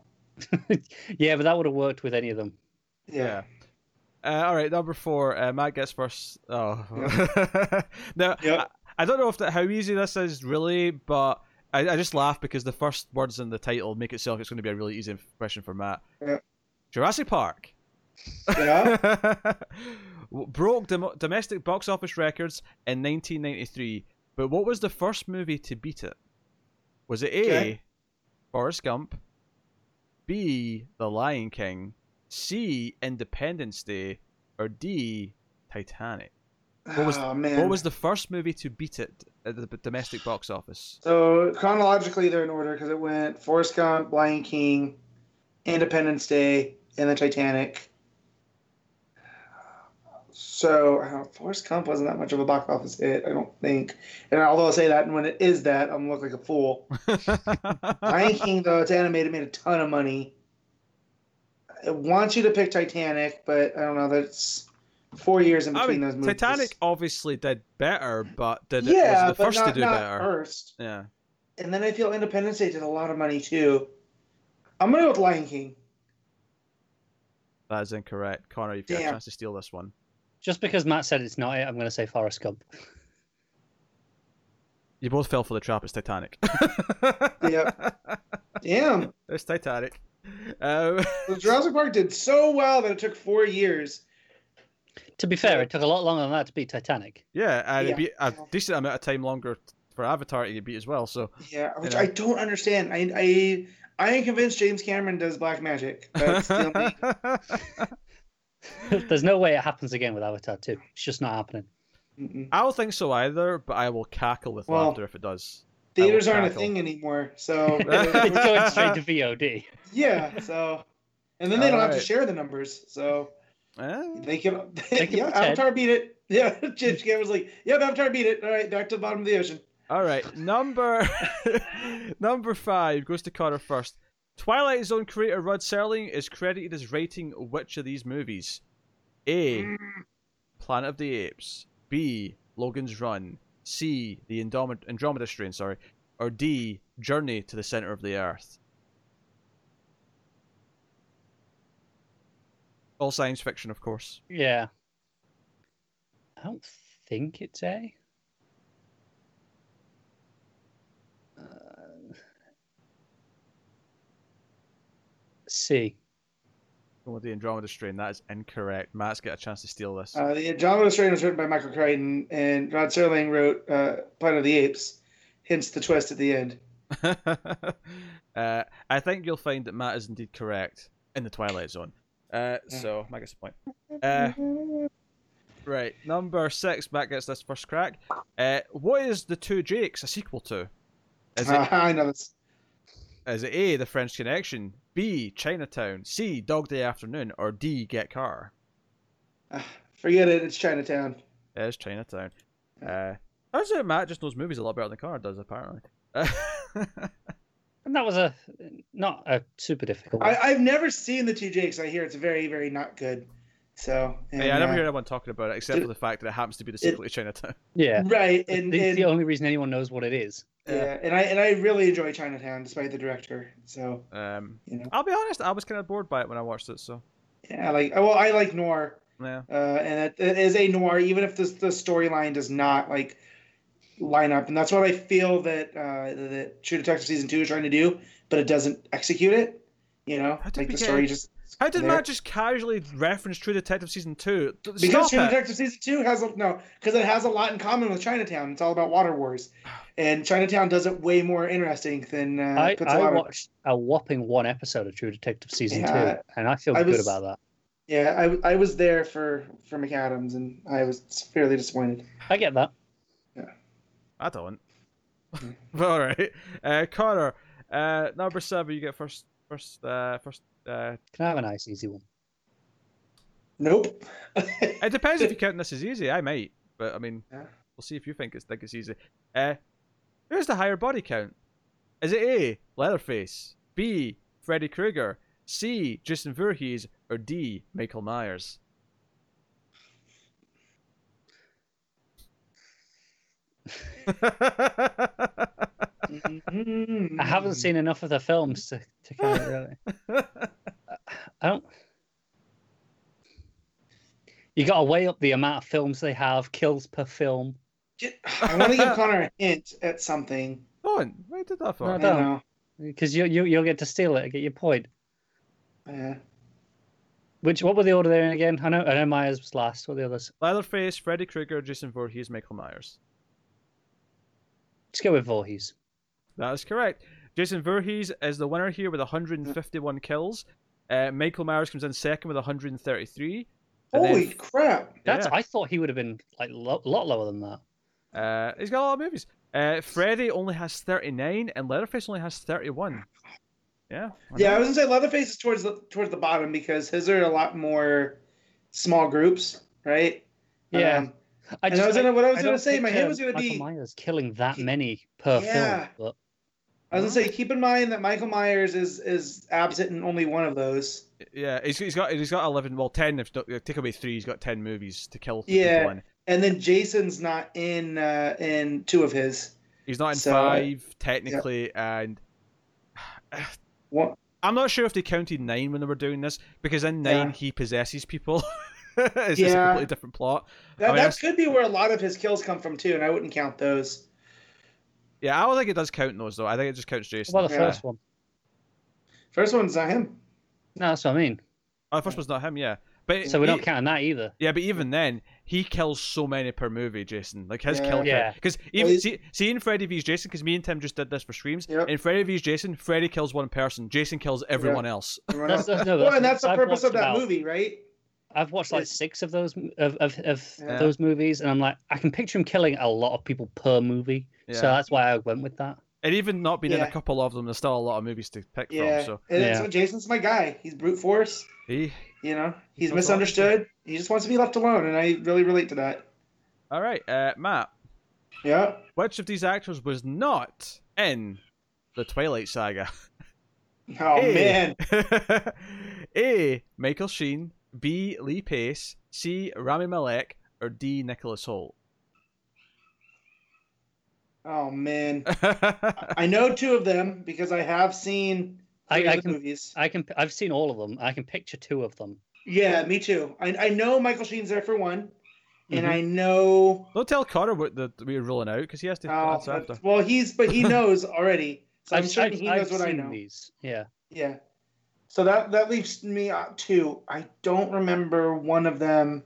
yeah, but that would have worked with any of them. Yeah. Uh, all right, number four. Uh, Matt gets first. Oh, now Yep. I, I don't know if that, how easy this is really, but I, I just laugh because the first words in the title make it sound like it's going to be a really easy question for Matt. Yep. Jurassic Park. Yeah. Broke dom- domestic box office records in 1993, but what was the first movie to beat it? Was it A. Okay. Forrest Gump, B. The Lion King, C. Independence Day, or D. Titanic? What was- oh. What was the first movie to beat it at the domestic box office? So chronologically, they're in order because it went Forrest Gump, Lion King, Independence Day, and the Titanic. So don't, Forrest Gump wasn't that much of a box office hit, I don't think. And although I say that, and when it is that, I'm look like a fool. Lion King, though it's animated, made a ton of money. I want you to pick Titanic, but I don't know. That's four years in I between mean, those movies. Titanic obviously did better, but did it was the first not, to do not better. first. Yeah. And then I feel Independence Day did a lot of money too. I'm gonna go with Lion King. That is incorrect. Connor, you've got a chance to steal this one. Just because Matt said it's not it, I'm going to say Forrest Gump. You both fell for the trap. It's Titanic. Yep. Damn, It's Titanic. Um, the Jurassic Park did so well that it took four years. To be fair, it took a lot longer than that to beat Titanic. yeah, and it'd be a decent amount of time longer for Avatar to get beat as well. So Yeah, which know. I don't understand. I I I am convinced James Cameron does black magic. That's. There's no way it happens again with Avatar 2. It's just not happening. Mm-mm. I don't think so either, but I will cackle with Well, laughter if it does. Theaters aren't a thing anymore, so it's going straight to VOD. yeah. So, and then they don't have to share the numbers, so Eh, they can. They can yeah, pretend. Avatar beat it. Yeah, James Cameron was like, "Yep, Avatar beat it. All right, back to the bottom of the ocean." All right, number number five goes to Connor first. Twilight Zone creator Rod Serling is credited as writing which of these movies? A. Planet of the Apes. B. Logan's Run. C. The Andromeda, Andromeda Strain. Sorry, or D. Journey to the Center of the Earth. All science fiction, of course. Yeah. I don't think it's A. Uh, C. Going with the Andromeda Strain. That is incorrect. Matt's got a chance to steal this. Uh, the Andromeda Strain was written by Michael Crichton, and Rod Serling wrote uh, Planet of the Apes. Hence the twist at the end. uh, I think you'll find that Matt is indeed correct in the Twilight Zone. Uh, so Matt gets a point. Uh, right, number six. Matt gets this first crack. Uh, what is the Two Jakes a sequel to? Is it I know this. Is it A. The French Connection, B. Chinatown, C. Dog Day Afternoon, or D. Get Car? Ah, Forget it. It's Chinatown. It is Chinatown. Uh, how's it? Matt just knows movies a lot better than Connor does, apparently. And that was a not a super difficult one. I, I've never seen the two Jakes. I hear it's very, very not good. So and, yeah, I never uh, hear anyone talking about it except did- for the fact that it happens to be the sequel to Chinatown. yeah. right. And, it's and the only reason anyone knows what it is. Yeah, and I and I really enjoy Chinatown despite the director. So Um, you know, I'll be honest, I was kind of bored by it when I watched it. So yeah, like well, I like noir, yeah, uh, and it, it is a noir, even if the the storyline does not like line up, and that's what I feel that uh, that True Detective season two is trying to do, but it doesn't execute it. You know, like the story just how did there. Matt just casually reference True Detective season two? Th- because True it! Detective season two has a, no because it has a lot in common with Chinatown. It's all about water wars, and Chinatown does it way more interesting than uh, I, puts a I lot of- watched a whopping one episode of True Detective season Yeah, two, and I feel I good was- about that. Yeah, I, I was there for for McAdams, and I was fairly disappointed. I get that. Yeah, I don't. Hmm. all right, uh, Connor, uh, number seven. You get first, first, uh, first. Uh, Can I have a nice easy one? Nope. it depends if you count this as easy. I might, but I mean, Yeah. we'll see if you think it's think it's easy. Uh, who's the higher body count? Is it A. Leatherface, B. Freddy Krueger, C. Jason Voorhees, or D. Michael Myers? Mm-hmm. I haven't seen enough of the films to, to kind of really. I don't. You got to weigh up the amount of films they have, kills per film. I want to give Connor a hint at something. Go on. Why did that No. I don't. know. Because you, you you'll get to steal it and get your point. Yeah. Which what were the order there again? I know I know Myers was last. What were the others? Leatherface, Freddy Krueger, Jason Voorhees, Michael Myers. Let's go with Voorhees. That is correct. Jason Voorhees is the winner here with 151 kills. Uh, Michael Myers comes in second with 133. And then- Holy crap! That's Yeah. I thought he would have been like a lo- lot lower than that. Uh, he's got a lot of movies. Uh, Freddy only has 39, and Leatherface only has 31. Yeah. I Yeah, I was gonna say Leatherface is towards the towards the bottom because his are a lot more small groups, right? Yeah. Um, And I was gonna- what I was gonna say, my picture head was gonna Michael be- Myers killing that many per Yeah. film. But I was gonna say, keep in mind that Michael Myers is is absent in only one of those. Yeah, he's, he's got he's got 11, well 10 if you take away 3, he's got 10 movies to kill Yeah. And then Jason's not in uh, in two of his. He's not in So, uh, 5 technically and One, I'm not sure if they counted 9 when they were doing this because in 9 Yeah. he possesses people. it's just a completely different plot. that I mean, that could be where a lot of his kills come from too, and I wouldn't count those. Yeah, I don't think it does count those though. I think it just counts Jason. what about the Yeah. first one? First one's not him. No, that's what I mean. Oh, the first one's not him, yeah. But So we're he- not counting that either. Yeah, but even then, he kills so many per movie, Jason. Like his Yeah. kill Yeah. Because even he's- see, see in Freddy vs Jason, because me and Tim just did this for streams. Yep. In Freddy vs Jason, Freddy kills one person, Jason kills everyone else. Everyone That's- else- that's- no, well, that's- and that's the I've purpose of that about- movie, right? I've watched like six of those of of, of Yeah. those movies, and I'm like, I can picture him killing a lot of people per movie. Yeah. So that's why I went with that. And even not being in a couple of them, there's still a lot of movies to pick Yeah. from. So And it's- Yeah. Jason's my guy. He's brute force. he. You know, he's No misunderstood. He just wants to be left alone, and I really relate to that. All right, uh, Matt. Yeah. Which of these actors was not in the Twilight Saga? Oh Hey. man. A. Michael Sheen. B. Lee Pace. C. Rami Malek. Or D. Nicholas Hoult. Oh man. I know two of them because I have seen I- I can- movies. I can I've seen all of them. I can picture two of them. Yeah, me too. I, I know Michael Sheen's there for one, and Mhm. I know. Don't tell Connor what the, we're ruling out because he has to Oh, answer after. well, he's but he knows already, so I'm I've, certain I've- he I've knows what I know. These. Yeah. Yeah. So that that leaves me at two. I don't remember one of them.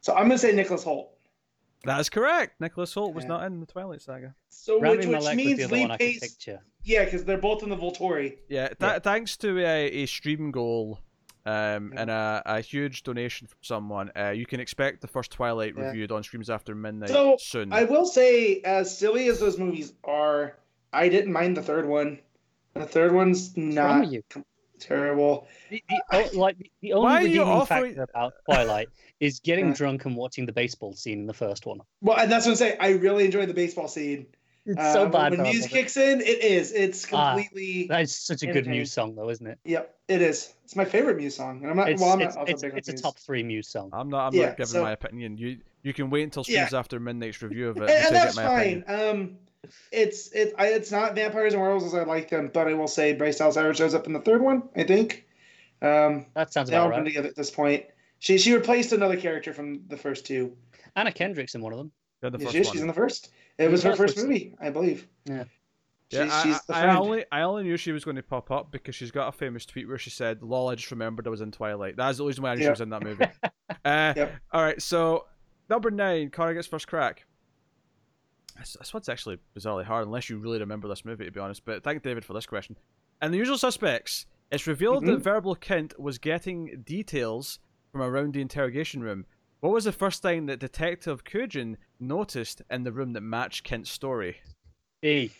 So I'm gonna say Nicholas Hoult. That is correct. Nicholas Hoult was Yeah. not in the Twilight Saga. So Rami which which Malek means other Lee one I can Pace. Yeah, because they're both in the Volturi. Yeah, th- Yeah. thanks to a, a stream goal um, Yeah. and a, a huge donation from someone, uh, you can expect the first Twilight Yeah. reviewed on streams after midnight So, soon. I will say, as silly as those movies are, I didn't mind the third one. The third one's wrong not with you? Terrible. The, the, oh, like the, the Why are only you redeeming offering- factor about Twilight is getting drunk and watching the baseball scene in the first one. Well, and that's what I'm saying. I really enjoyed the baseball scene. It's Uh, so when- bad. when but music kicks in. It is. It's Ah, completely. That is such a good entertaining. Muse song, though, isn't it? Yep, it is. It's my favorite Muse song, and I'm not. It's, well, I'm it's, not it's, big it's a top three Muse song. I'm not. I'm Yeah, not giving so- my opinion. You you can wait until Yeah. streams after midnight's review of it and, until and that's get my fine. opinion. Um, it's it. I, it's not vampires and werewolves as I like them, but I will say Bryce Dallas Howard shows up in the third one. I think. Um, That sounds they all about come right. together at this point. She she replaced another character from the first two. Anna Kendrick's in one of them. Yeah, the first she one. She's in the first. It In was the her first first movie, I believe. Yeah. Yeah, She's, I, she's the I, I only I only knew she was going to pop up because she's got a famous tweet where she said, "Lol, I just remembered I was in Twilight." That's the reason why I knew she was in that movie. uh, Yep. All right, so number nine, Connor gets first crack. This, this one's actually bizarrely hard, unless you really remember this movie, to be honest. But thank David for this question. And the usual suspects. It's revealed that mm-hmm. Verbal Kint was getting details from around the interrogation room. What was the first thing that Detective Kujan noticed in the room that matched Kint's story? B.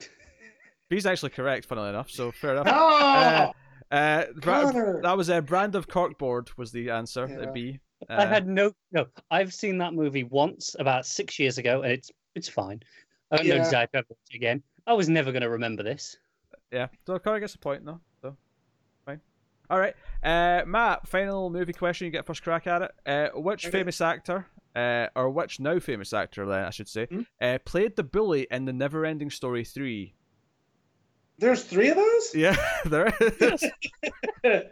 He's actually correct, funnily enough. So fair enough. Oh, Uh, Bra- that was a brand of corkboard was the answer. Yeah. Uh, at B. I Uh, had no no. I've seen that movie once about six years ago, and it's it's fine. I don't know Yeah. desire to ever watch it again. I was never going to remember this. Yeah, so Connor gets a point, though. So, fine. All right, uh, Matt. Final movie question. You get first crack at it. Uh, which Okay. famous actor, uh, or which now famous actor, then I should say, Hmm? uh, played the bully in the Never-Ending Story three? There's three of those. Yeah, there is.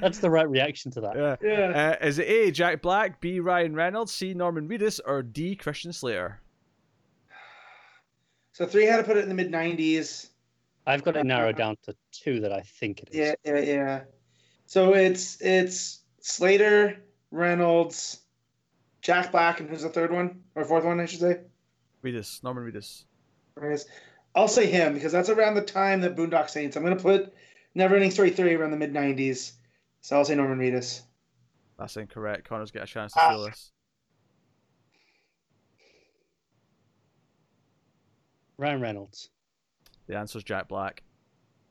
That's the right reaction to that. yeah. Yeah. Uh, is it A. Jack Black, B. Ryan Reynolds, C. Norman Reedus, or D. Christian Slater? So three had to put it in the mid '90s. I've got it narrowed down to two that I think it is. Yeah, yeah, yeah. So it's it's Slater, Reynolds, Jack Black, and who's the third one or fourth one? I should say. Reedus, Norman Reedus. Yes. I'll say him because that's around the time that Boondock Saints. I'm gonna put Neverending Story three around the mid '90s. So I'll say Norman Reedus. That's incorrect. Connor's get a chance to Ah. feel this. Ryan Reynolds. The answer is Jack Black.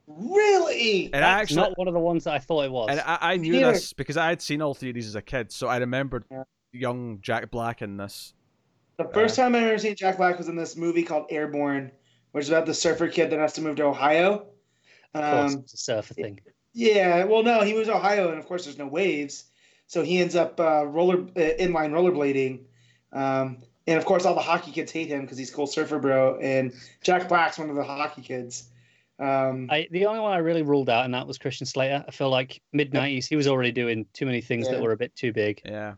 Really? And I That's actually, not one of the ones that I thought it was. and I, I knew Neither. this because I had seen all three of these as a kid, so I remembered Yeah. young Jack Black in this. The first time I ever seen Jack Black was in this movie called Airborne, which is about the surfer kid that has to move to Ohio. Of course, Um, it's a surfer thing. yeah, well, no, he was Ohio, and of course, there's no waves, so he ends up uh, roller uh, inline rollerblading, um, and of course, all the hockey kids hate him because he's cool surfer bro, and Jack Black's one of the hockey kids. Um, I, the only one I really ruled out, and that was Christian Slater. I feel like mid '90s, he was already doing too many things Yeah. that were a bit too big. Yeah.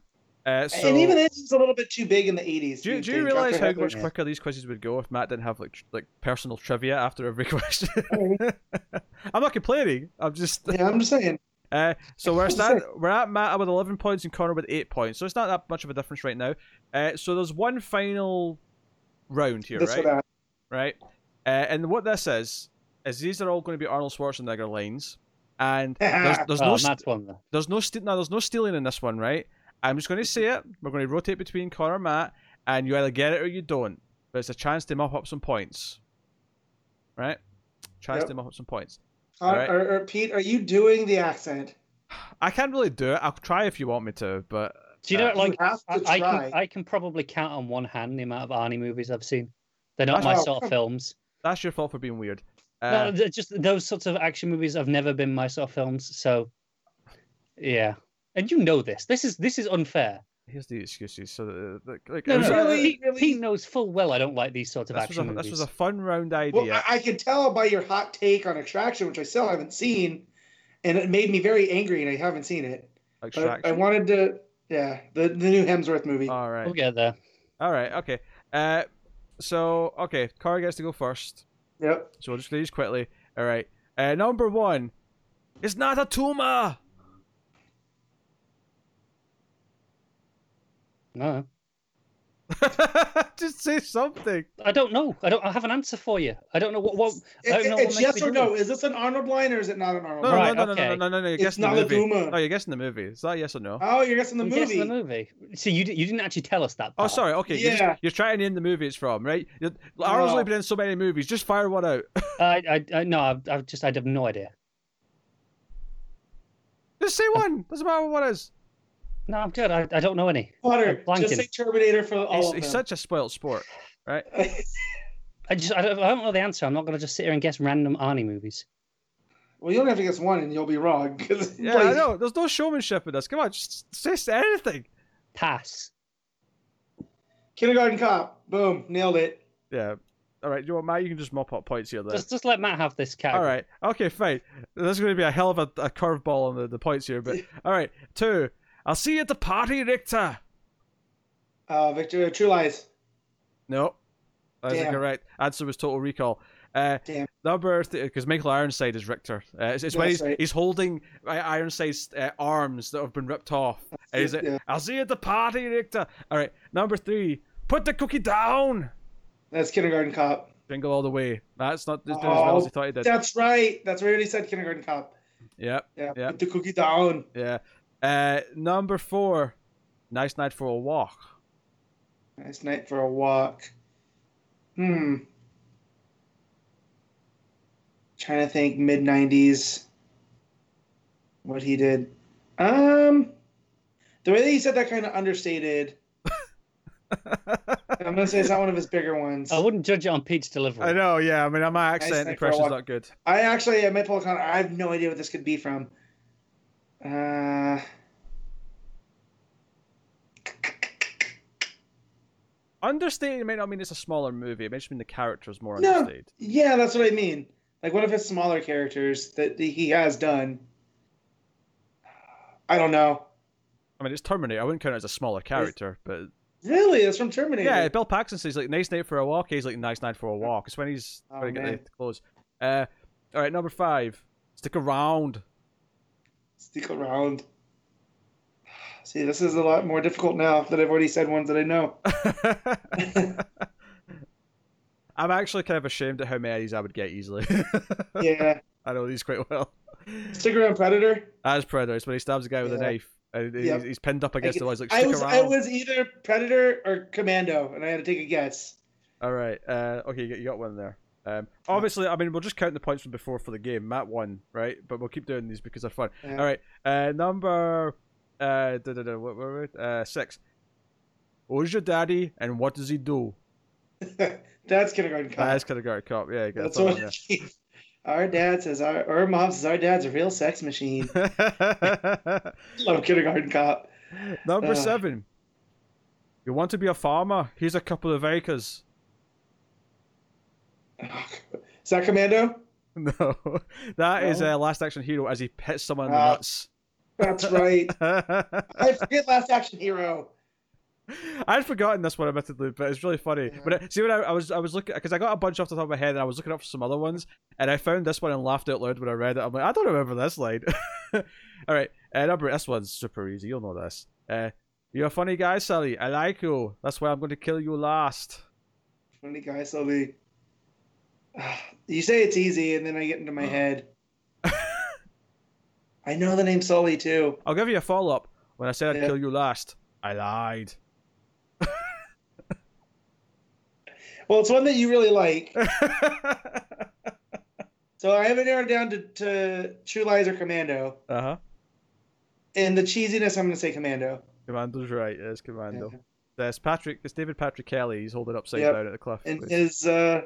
Uh, so, and even this is a little bit too big in the 80s. do you, do you realize how much quicker these quizzes would go if Matt didn't have like tr- like personal trivia after every question? I'm not complaining. I'm just. Yeah, I'm just saying. Uh, so we're What's stand, we're at Matt with 11 points and Connor with 8 points. So it's not that much of a difference right now. Uh, so there's one final round here, This right? Right. Uh, and what this is is these are all going to be Arnold Schwarzenegger lines, and there's, there's oh, no st- one. There's no st- no there's no stealing in this one, right? I'm just going to say it. We're going to rotate between Connor and Matt, and you either get it or you don't. But it's a chance to mop up some points, right? Chance Yep. to mop up some points. Uh, Alright. or, or Pete, are you doing the accent? I can't really do it. I'll try if you want me to, but Do you know, Uh, like, you I, I can I can probably count on one hand the amount of Arnie movies I've seen. They're not my Wow. sort of films. that's your fault for being weird. Uh, no, just those sorts of action movies have never been my sort of films. So, yeah, and you know this. This is this is unfair. Here's the excuses. So, uh, like, like, No, it no, Really? Pete, really? Pete knows full well I don't like these sorts of this, was action a, movies. this was a fun round idea. Well, I, I can tell by your hot take on Extraction, which I still haven't seen, and it made me very angry, and I haven't seen it. But Extraction. I wanted to, yeah, the the new Hemsworth movie. All right. We'll get there. All right. Okay. Uh, so okay, Cara gets to go first. Yep. So we'll just do these quickly. All right. Uh, number one, it's not a tumor. No, uh-huh. just say something. I don't know. I don't. I have an answer for you. I don't know what. what I don't know it's what yes or no. it. Is this an Arnold line or is it not an Arnold No, line? no, Right, no, no, okay. no, no, no, no. You're It's guessing not the a movie. tumor. No, you're guessing the movie. Is that yes or no? Oh, you're guessing the I'm movie. guessing the movie. See, you you didn't actually tell us that. Oh, sorry. Okay. You're, just- Yeah. you're trying to name the movie it's from, right? You're, Arnold's No. only been in so many movies. Just fire one out. I, I, I no. I've, I've just I have no idea. just say one. Doesn't matter what it is. No, I'm good. I, I don't know any. Potter, I'm just blanking. say Terminator for all He's, of he's them. such a spoiled sport, right? I just I don't, I don't know the answer. I'm not gonna just sit here and guess random Arnie movies. well, you only have to guess one, and you'll be wrong. 'cause, Yeah, like, I know. There's no showmanship in this. Come on, just say anything. Pass. Kindergarten Cop. Boom, nailed it. Yeah. All right. You know what, Matt? You can just mop up points here. Then. Just just let Matt have this All category. right. Okay. Fine. There's going to be a hell of a, a curveball on the, the points here, but all right. Two. I'll see you at the party, Richter. Uh, Victor, True Lies. No, that's Damn. correct. Answer was Total Recall. Uh, Damn. Number because Michael Ironside is Richter. Uh, it's it's when he's, right. he's holding uh, Ironside's uh, arms that have been ripped off. He's like, Yeah. I'll see you at the party, Richter. All right. Number three. Put the cookie down. That's Kindergarten Cop. Jingle all the way. That's not as doing as well as he Oh, thought he did. That's right. That's right. He said Kindergarten Cop. Yep. Yeah. Yeah. Put the cookie down. Yeah. Uh, number four. Nice night for a walk. Nice night for a walk. Hmm. Trying to think mid nineties. What he did. Um the way that he said that kind of understated. I'm gonna say it's not one of his bigger ones. I wouldn't judge it on Pete's delivery. I know, yeah. I mean, my Nice accent night for a impression's not good. I actually I might pull a con I have no idea what this could be from. Uh, Understated may not mean it's a smaller movie. It may just mean the character's more No. understated. yeah, that's what I mean. Like one of his smaller characters that he has done. I don't know. I mean, it's Terminator. I wouldn't count it as a smaller character, but Really, it's from Terminator. yeah, Bill Paxton says like "nice night for a walk." He's like "nice night for a walk." It's when he's Oh, when he get man. the clothes. Uh, all right, number five. Stick around. Stick around. See, this is a lot more difficult now that I've already said ones that I know. I'm actually kind of ashamed at how many of these I would get easily. yeah. I know these quite well. Stick around, Predator. As Predator, it's when he stabs a guy with a knife. And he's, Yep. he's pinned up against the wall. He's like, I was around. I was either Predator or Commando, and I had to take a guess. All right. Uh, okay, you got, you got one there. Um, obviously, I mean, we'll just count the points from before for the game. Matt won, right? But we'll keep doing these because they're fun. Yeah. All right. Uh, number uh, da, da, da, what, what, what, uh, six. Who's your daddy and what does he do? Dad's kindergarten cop. That's kindergarten cop. Yeah, That's that what our dad says. Our or mom says our dad's a real sex machine. Love kindergarten cop. number Uh. seven. You want to be a farmer? Here's a couple of acres. Is that Commando? No, that is No? uh, Last Action Hero as he hits someone in the Ah. nuts. That's right. I forget Last Action Hero. I'd forgotten this one admittedly, but it's really funny. Yeah. But uh, see, when I, I was I was looking because I got a bunch off the top of my head, and I was looking up for some other ones, and I found this one and laughed out loud when I read it. I'm like, I don't remember this line. All right, uh, number this one's super easy. You'll know this. Uh, you're a funny guy, Sally. I like you. That's why I'm going to kill you last. Funny guy, Sally. You say it's easy, and then I get into my head. I know the name Sully too. I'll give you a follow up. When I said I'd kill you last, I lied. Well, it's one that you really like. So I have it narrowed down to, to True Lies or Commando. uh huh. And the cheesiness, I'm going to say Commando. Commando's right. It's Commando. Yeah. That's Patrick. It's David Patrick Kelly. He's holding upside Yep. down at the cliff. And his uh,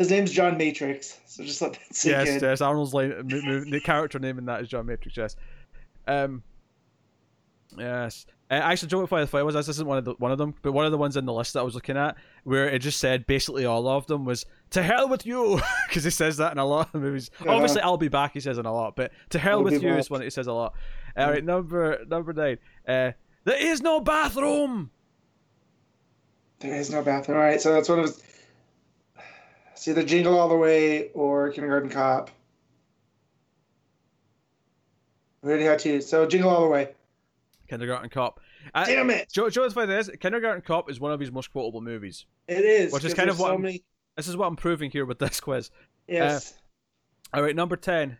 his name's John Matrix. So just let that sink yes, in. yes. Arnold's mo- the character name in that is John Matrix. Yes. Um. Yes. Uh, actually, Joe, what funny was this isn't one of the one of them, but one of the ones in the list that I was looking at, where it just said basically all of them was "to hell with you" because he says that in a lot of movies. Uh-huh. Obviously, "I'll be back" he says in a lot, but "to hell I'll with you" is one that he says a lot. All right, number number nine. Uh, there is no bathroom. There is no bathroom. All right, so that's one of. It's either Jingle All the Way or Kindergarten Cop. We already had two. So Jingle All the Way. Kindergarten Cop. Uh, Damn it! Joe, Joe, what's funny is Kindergarten Cop is one of his most quotable movies. It is. Which is kind of what so I'm- many. This is what I'm proving here with this quiz. Yes. All right, number ten.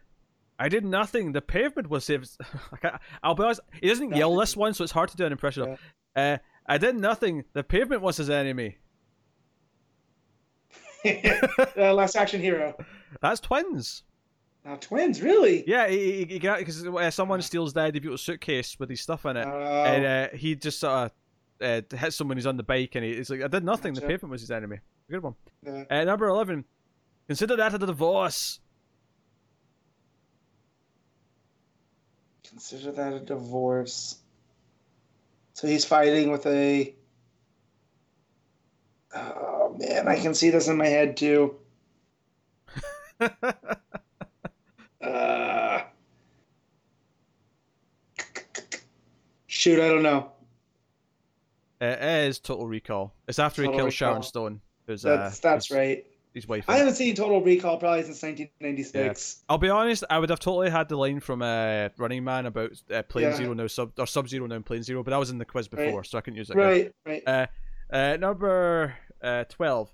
I did nothing. The pavement was saved. I can't, I'll be honest. He doesn't yell this one, so it's hard to do an impression of. Uh, I did nothing. The pavement was his enemy. uh, Last Action Hero. That's twins. Now twins, really? Yeah, he, got because uh, someone steals Daddy Beautiful suitcase with his stuff in it, Oh, and uh, he just sort of uh, hits someone who's on the bike, and he, he's like, "I did nothing. The pavement was his enemy." Good one. yeah. Uh, number eleven. Consider that a divorce. Consider that a divorce. So he's fighting with a. Oh man, I can see this in my head too. Uh, shoot, I don't know. It is Total Recall. It's after he Total kills Sharon Stone. Who's, That's uh, that's right. His wife. I haven't seen Total Recall probably since 1996. Yeah. I'll be honest. I would have totally had the line from uh, Running Man about uh, Plain Yeah. Zero now sub or Sub Zero now Plain Zero, but that was in the quiz Right. before, so I couldn't use it. Right, right. Uh, uh, number uh, twelve.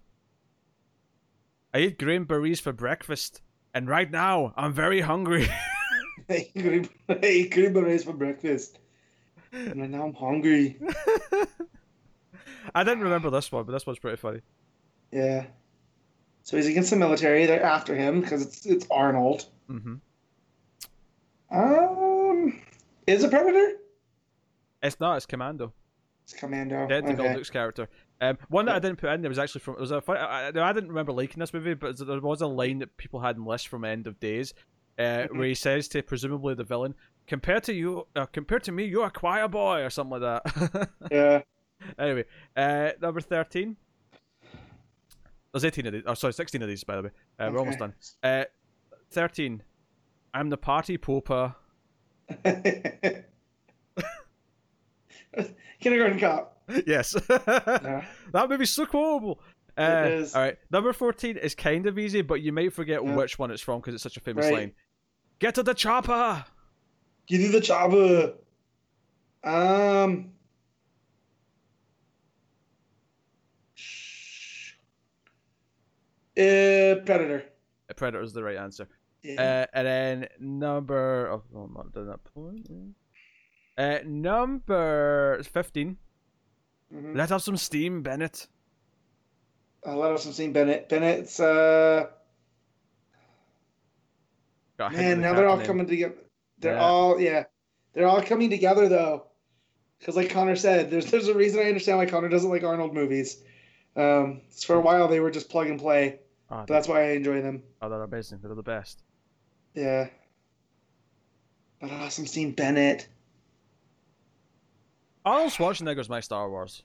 I eat green berries for breakfast, and right now I'm very hungry. I ate cream berets for breakfast, and right now I'm hungry. I didn't remember this one, but this one's pretty funny. Yeah. So he's against the military. They're after him because it's it's Arnold. Mm-hmm. Um, is it Predator? It's not. It's Commando. It's Commando. Dead Okay. Goldrick's character. Um, one that I didn't put in there was actually from. It was a. fun- I, I didn't remember liking this movie, but there was a line that people had in lists from End of Days, uh, where he says to presumably the villain, "Compared to you, uh, compared to me, you're a choir boy," or something like that. Yeah. anyway, uh, number thirteen. There's eighteen of these. Oh, sorry, sixteen of these, by the way. Uh, We're almost done. Uh, thirteen. I'm the party pooper. Kindergarten Cop. yes. Yeah. That movie's so quotable. Uh, It is. All right, number fourteen is kind of easy, but you might forget Yeah. which one it's from because it's such a famous Right. line. Get to the chopper. Get to the chopper. Um. Uh, Predator. Predator is the right answer. Yeah. Uh, and then number oh, no, I'm not doing that point. Uh, number fifteen. Mhm. Let off some steam, Bennett. Uh, let us some steam, Bennett. Bennett's. Uh, Got a hint of man, now they're all coming together. They're Yeah. all yeah. They're all coming together though. Because like Connor said, there's there's a reason I understand why Connor doesn't like Arnold movies. Um, for a while they were just plug and play. Oh, but that's why I enjoy them. oh, they're amazing. They're the best. Yeah. But awesome seeing Bennett. Arnold Schwarzenegger's my Star Wars.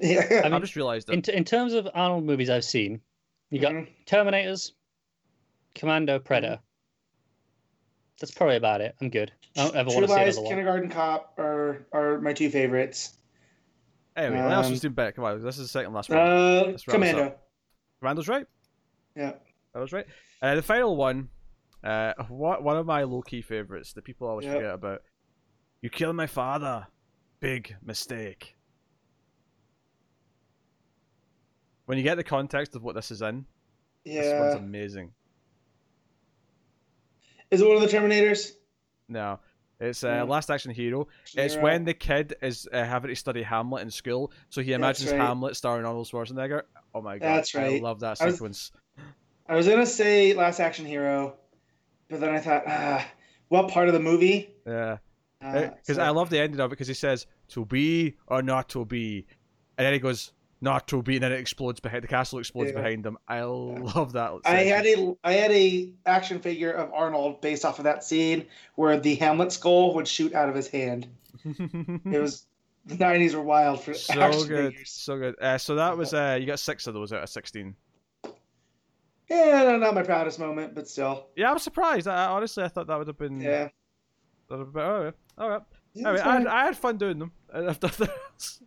Yeah. I I mean, just realized In, t- in terms of Arnold movies I've seen, you got Mhm. Terminators, Commando, Predator. That's probably about it. I'm good. I don't ever True want to see Lies, another one. Kindergarten Cop are are my two favorites. Anyway, what else um, was doing better? Come on, this is the second last one. Uh, Let's wrap this Commando. Randall's right. Yeah. That was right. Uh, the final one, uh, what one of my low key favorites that people always Yep. forget about. You killed my father. Big mistake. When you get the context of what this is in, yeah. this one's amazing. Is it one of the Terminators? No, it's uh, No. Last Action Hero. It's when the kid is uh, having to study Hamlet in school, so he imagines right. Hamlet starring Arnold Schwarzenegger. Oh my god, That's right. I love that I was- sequence. I was gonna say Last Action Hero, but then I thought, ah, what part of the movie? Yeah. Uh, Because so- I love the ending of it because he says to be or not to be, and then he goes not to be, and then it explodes behind the castle explodes Yeah. behind them. I love that. I had a I had a action figure of Arnold based off of that scene where the Hamlet skull would shoot out of his hand. It was the nineties were wild for so action good, figures. so good. Uh, so that was uh, you got six of those out of sixteen. Yeah, not my proudest moment, but still. Yeah, I was surprised. I, honestly, I thought that would have been. Yeah. That would have been all right. All right. Yeah, I, I, had. I had fun doing them. This.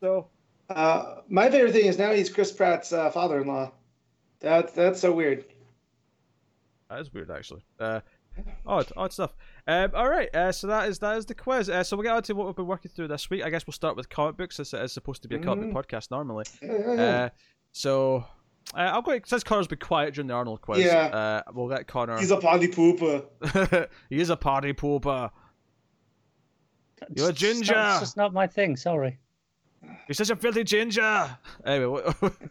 So Uh, my favorite thing is now he's Chris Pratt's uh, father-in-law. That that's so weird. That is weird, actually. Uh, odd, odd stuff. Um, all right, uh, so that is that is the quiz. Uh, so we'll get on to what we've been working through this week. I guess we'll start with comic books, as it is supposed to be a comic Mm. book podcast normally. Uh, so uh, I'll go since Connor's been quiet during the Arnold quiz. Yeah. Uh, we'll get Connor. he's a party pooper. he is a party pooper. You're a ginger. not- It's just not my thing. Sorry. You're such a filthy ginger. Anyway,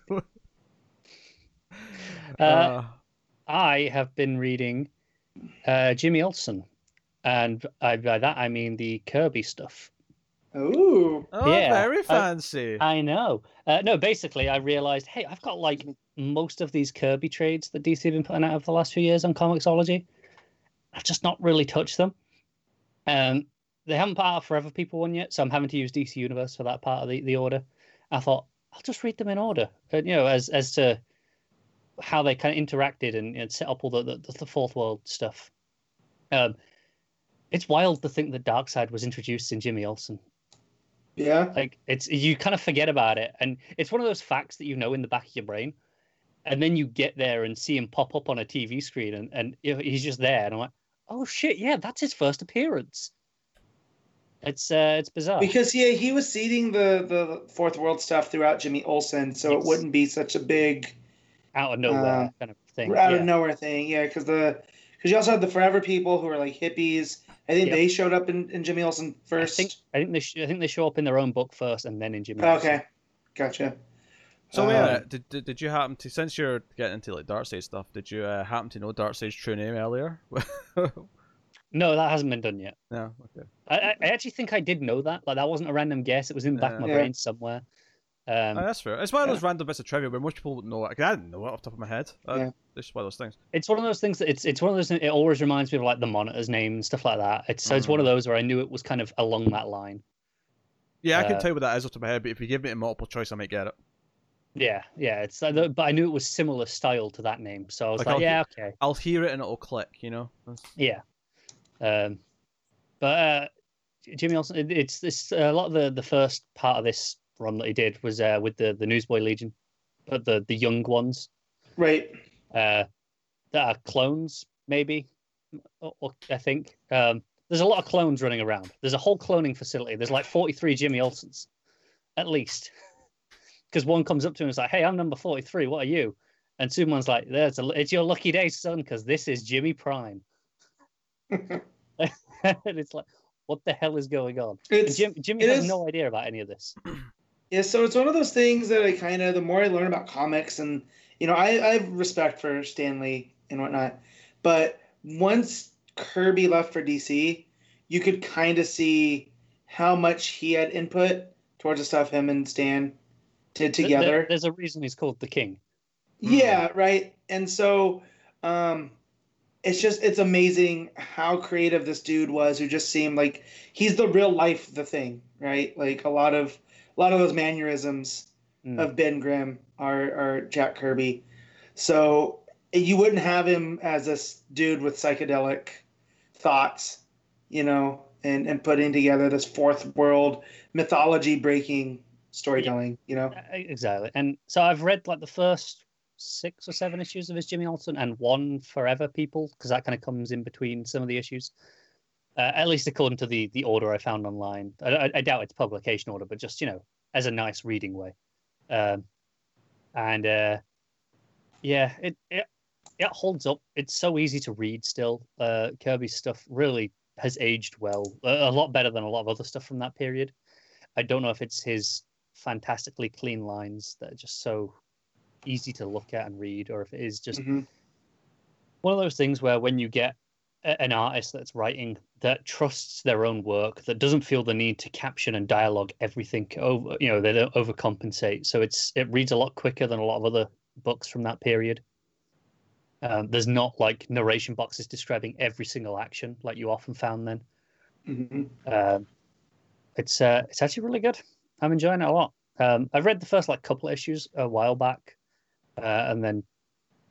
what, Uh, I have been reading uh, Jimmy Olsen, and I, by that I mean the Kirby stuff. Ooh. oh, yeah, very I- fancy. I know. Uh, no, basically, I realized, hey, I've got like most of these Kirby trades that DC have been putting out over the last few years on Comixology. I've just not really touched them. Um, they haven't put out a Forever People one yet, so I'm having to use DC Universe for that part of the, the order. I thought I'll just read them in order, and, you know, as as to how they kind of interacted and, and set up all the, the the fourth world stuff. Um, it's wild to think that Darkseid was introduced in Jimmy Olsen Yeah. like it's you kind of forget about it and it's one of those facts that you know in the back of your brain and then you get there and see him pop up on a tv screen and, and he's just there and i'm like oh shit yeah that's his first appearance it's uh it's bizarre Because yeah, he was seeding the the fourth world stuff throughout Jimmy Olsen, so Yes. it wouldn't be such a big out of nowhere uh, kind of thing out yeah. of nowhere thing. Yeah, because the because you also had the Forever People who were like hippies. I think Yep. they showed up in, in Jimmy Olsen I first. think I think they sh- I think they show up in their own book first and then in Jimmy Olsen. okay, gotcha. So yeah, Um, did, did did you happen to since you're getting into like Darkseid stuff? Did you uh, happen to know Darkseid's true name earlier? no that hasn't been done yet no. Okay. I, I I actually think I did know that like that wasn't a random guess it was in the back of my Yeah. brain somewhere Um, Oh, that's fair. It's one of those Yeah. random bits of trivia where most people would know it. 'cause I didn't know it off the top of my head. Uh, Yeah. It's just one of those things. it's one of those things that it's it's one of those. It always reminds me of like the monitor's name and stuff like that. It's so it's one of those where I knew it was kind of along that line. Yeah, I can Uh, tell you what that is off the top of my head, but if you give me a multiple choice, I might get it. Yeah, yeah. It's like the- but I knew it was similar style to that name, so I was Like, like, I'll- yeah, okay, I'll hear it and it'll click, you know? That's- yeah. Um, but uh, Jimmy Olsen, it, it's this a lot of the the first part of this run that he did was uh, with the the Newsboy Legion, but the the young ones. Right. uh, that are clones, maybe. I think um, there's a lot of clones running around. There's a whole cloning facility. There's like 43 Jimmy Olsens, at least. Because one comes up to him and is like, "Hey, I'm number 43. What are you?" And Superman's like, "There's a, it's your lucky day, son, because this is Jimmy Prime." And it's like, what the hell is going on? Jim, Jimmy has is- no idea about any of this. Yeah, so it's one of those things that I kind of the more I learn about comics and you know I, I have respect for Stan Lee and whatnot, but once Kirby left for DC, you could kind of see how much he had input towards the stuff him and Stan did Th- there- together. there's a reason he's called the King. Yeah, right. And so um it's just it's amazing how creative this dude was who just seemed like he's the real life the thing, right? Like a lot of a lot of those mannerisms Mm. of Ben Grimm are are Jack Kirby. So you wouldn't have him as this dude with psychedelic thoughts, you know, and and putting together this fourth world mythology breaking storytelling, you know. Exactly. And so I've read like the first six or seven issues of his Jimmy Olsen and one Forever People because that kind of comes in between some of the issues. Uh, at least according to the the order I found online. I, I, I doubt it's publication order, but just you know, as a nice reading way. Um, and uh, yeah, it, it it holds up. It's so easy to read still. Uh, Kirby's stuff really has aged well, a, a lot better than a lot of other stuff from that period. I don't know if it's his fantastically clean lines that are just so easy to look at and read, or if it is just Mhm. one of those things where when you get an artist that's writing that trusts their own work, that doesn't feel the need to caption and dialogue everything over, you know, they don't overcompensate. So it's it reads a lot quicker than a lot of other books from that period. Um, there's not like narration boxes describing every single action like you often found then. Mhm. Um, it's uh, it's actually really good. I'm enjoying it a lot. Um, I've read the first like couple of issues a while back, uh, and then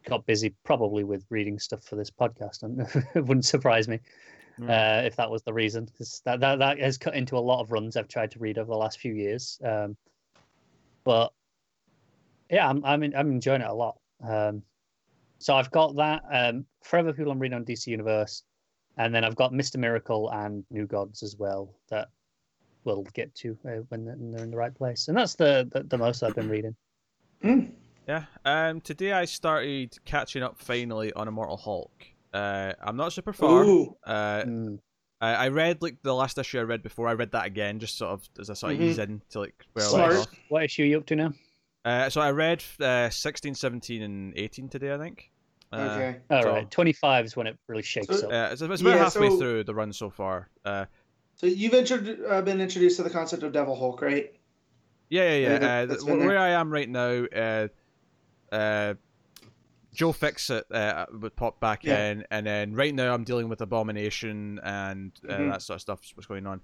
got busy probably with reading stuff for this podcast, and it wouldn't surprise me Mm. uh, if that was the reason. 'cause that, that that has cut into a lot of runs I've tried to read over the last few years. Um, but yeah, I'm I'm, en- I'm enjoying it a lot. Um, so I've got that um, Forever People I'm reading on DC Universe, and then I've got Mister Miracle and New Gods as well that we'll get to uh, when they're when they're in the right place. And that's the the, the most I've been reading. Mm. Yeah. Um. Today I started catching up finally on Immortal Hulk. Uh, I'm not super far. Ooh. Uh, Mm. I, I read like the last issue I read before. I read that again, just sort of as I sort of Mhm. ease in to like where I Smart. left off. What issue are you up to now? Uh, so I read uh, 16, 17, and 18 today, I think. Uh, Okay. All so- right, 25 is when it really shakes So- up. Uh, it's, it's about Yeah, halfway so- through the run so far. Uh, So you've intro- uh, been introduced to the concept of Devil Hulk, right? yeah, yeah, yeah. Yeah, uh, that's th- been where. I am right now, uh, uh, Joe Fixit uh, would pop back Yeah. in, and then right now I'm dealing with Abomination and uh, Mhm. that sort of stuff. What's going on?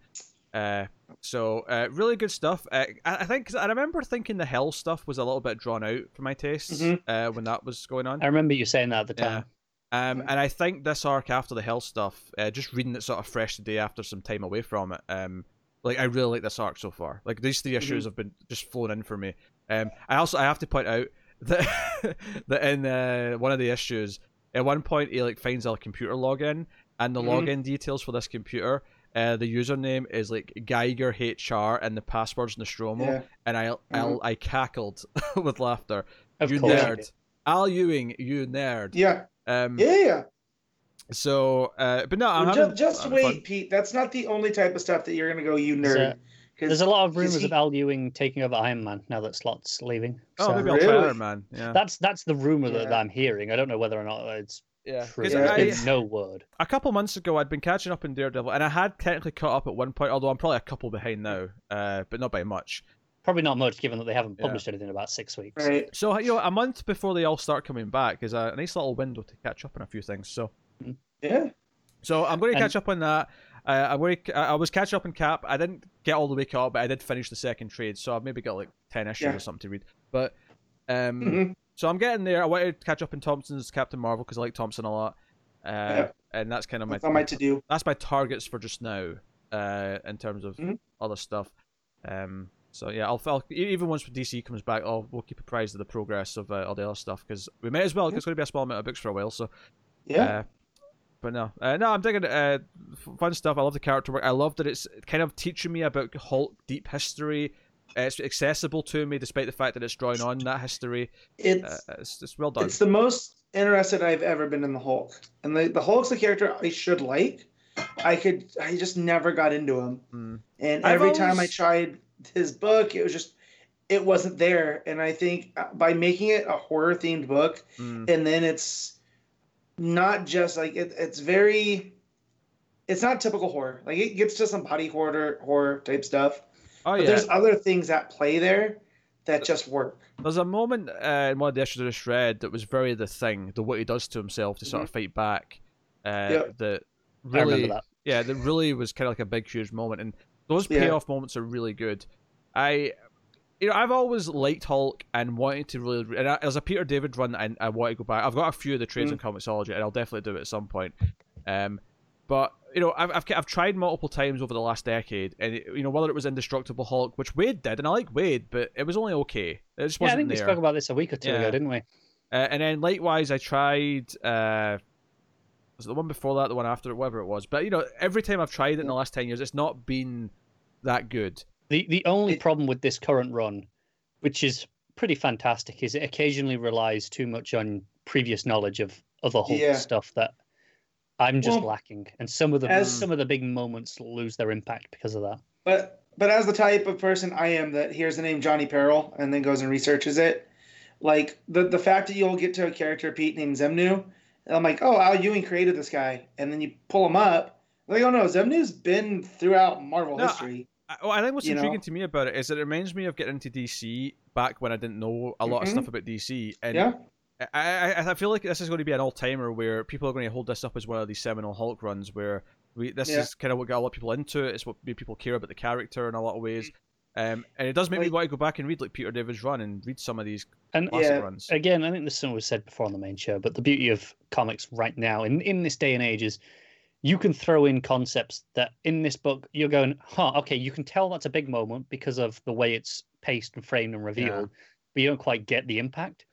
Uh, so uh, really good stuff. Uh, I, I think 'cause I remember thinking the Hell stuff was a little bit drawn out for my tastes Mhm. uh, when that was going on. I remember you saying that at the Yeah. time. Um, Yeah. and I think this arc after the Hell stuff, uh, just reading it sort of fresh today after some time away from it, um, like I really like this arc so far. Like these three issues have been just flown in for me. Um, I also I have to point out that that in uh, one of the issues, at one point he like finds a computer login, and the Mhm. login details for this computer. Uh, the username is like Giger HR and the password's Nostromo, Yeah. and I I I cackled with laughter. Of you course. you nerd, did. Al Ewing, you nerd. Yeah. Um, Yeah. Yeah. so, uh, but no, I'm Well, having just I'm wait, fun. Pete. That's not the only type of stuff that you're gonna go, you There's nerd. A- 'Cause- There's a lot of rumors he- of Al Ewing taking over Iron Man now that Slott's leaving. Oh, So maybe I'll Really? try Iron Man. Yeah, that's that's the rumor that, that I'm hearing. I don't know whether or not it's yeah. true. 'Cause There's no word. a couple months ago, I'd been catching up in Daredevil, and I had technically caught up at one point, although I'm probably a couple behind now, uh, but not by much. probably not much given that they haven't Yeah. published anything in about six weeks. Right. So you know, a month before they all start coming back is a nice little window to catch up on a few things. So, Yeah. so I'm going to And- catch up on that. Uh, I'm I was catching up in Cap. I didn't get all the way caught, up, but I did finish the second trade, so I've maybe got like ten issues Yeah. or something to read. But um, Mhm. so I'm getting there. I wanted to catch up in Thompson's Captain Marvel because I like Thompson a lot, uh, Yeah. and that's kind of my my to do. that's my targets for just now, uh, in terms of Mhm. other stuff. Um, so yeah, I'll, I'll even once DC comes back, I'll we'll keep apprised of the progress of uh, all the other stuff because we may as well. 'cause It's going to be a small amount of books for a while, so Yeah. Uh, but no, uh, no, I'm digging uh, fun stuff. I love the character work. I love that it's kind of teaching me about Hulk deep history. Uh, it's accessible to me, despite the fact that it's drawing on that history. it's Uh, it's, it's well done. it's the most interested I've ever been in the Hulk, and the the Hulk's a character I should like. I could, I just never got into him, Mm. and I've every time I tried his book, it was just, it wasn't there. And I think uh, by making it a horror themed book, Mm. and then it's not just like it, it's very, it's not typical horror. Like it gets to some body horror horror type stuff, Oh but yeah, there's other things at play there that just work. There's a moment uh, in one of the issues I just read that was very the thing, the what he does to himself to sort of fight back. Uh, Mm-hmm. Yep. That really, remember that. yeah, that really was kind of like a big, huge moment, and those Yeah. payoff moments are really good. I, you know, I've always liked Hulk and wanted to really, and I, as a Peter David run, I, I want to go back. I've got a few of the trades Mm. in Comixology, and I'll definitely do it at some point. Um, but you know, I've, I've I've tried multiple times over the last decade, and it, you know whether it was Indestructible Hulk, which Waid did, and I like Waid, but it was only okay. It just Yeah, I wasn't think we spoke about this a week or two Yeah. ago, didn't we? Uh, and then likewise, I tried. Uh, was it the one before that, the one after it, whatever it was? But you know, every time I've tried it in the last ten years, it's not been that good. The the only It- problem with this current run, which is pretty fantastic, is it occasionally relies too much on previous knowledge of other Hulk Yeah. stuff that I'm just Well, lacking, and some of the as- some of the big moments lose their impact because of that. But but as the type of person I am that hears the name Johnny Peril and then goes and researches it, like the the fact that you'll get to a character Pete named Xemnu, and I'm like, oh, Al Ewing created this guy, and then you pull him up, like, oh no, Xemnu's been throughout Marvel No, history. I, well, I think what's You know? intriguing to me about it is it reminds me of getting into DC back when I didn't know a lot of Mhm. stuff about DC, and Yeah, I, I I feel like this is going to be an all timer where people are going to hold this up as one of these seminal Hulk runs where we this Yeah. is kind of what got a lot of people into it. It's what made people care about the character in a lot of ways. Mm. Um, and it does make me want to go back and read like Peter David's run and read some of these And classic Yeah. runs. again, I think this something was said before on the main show, but the beauty of comics right now, in, in this day and age, is you can throw in concepts that in this book you're going, huh, okay, you can tell that's a big moment because of the way it's paced and framed and revealed, but you don't quite get the impact.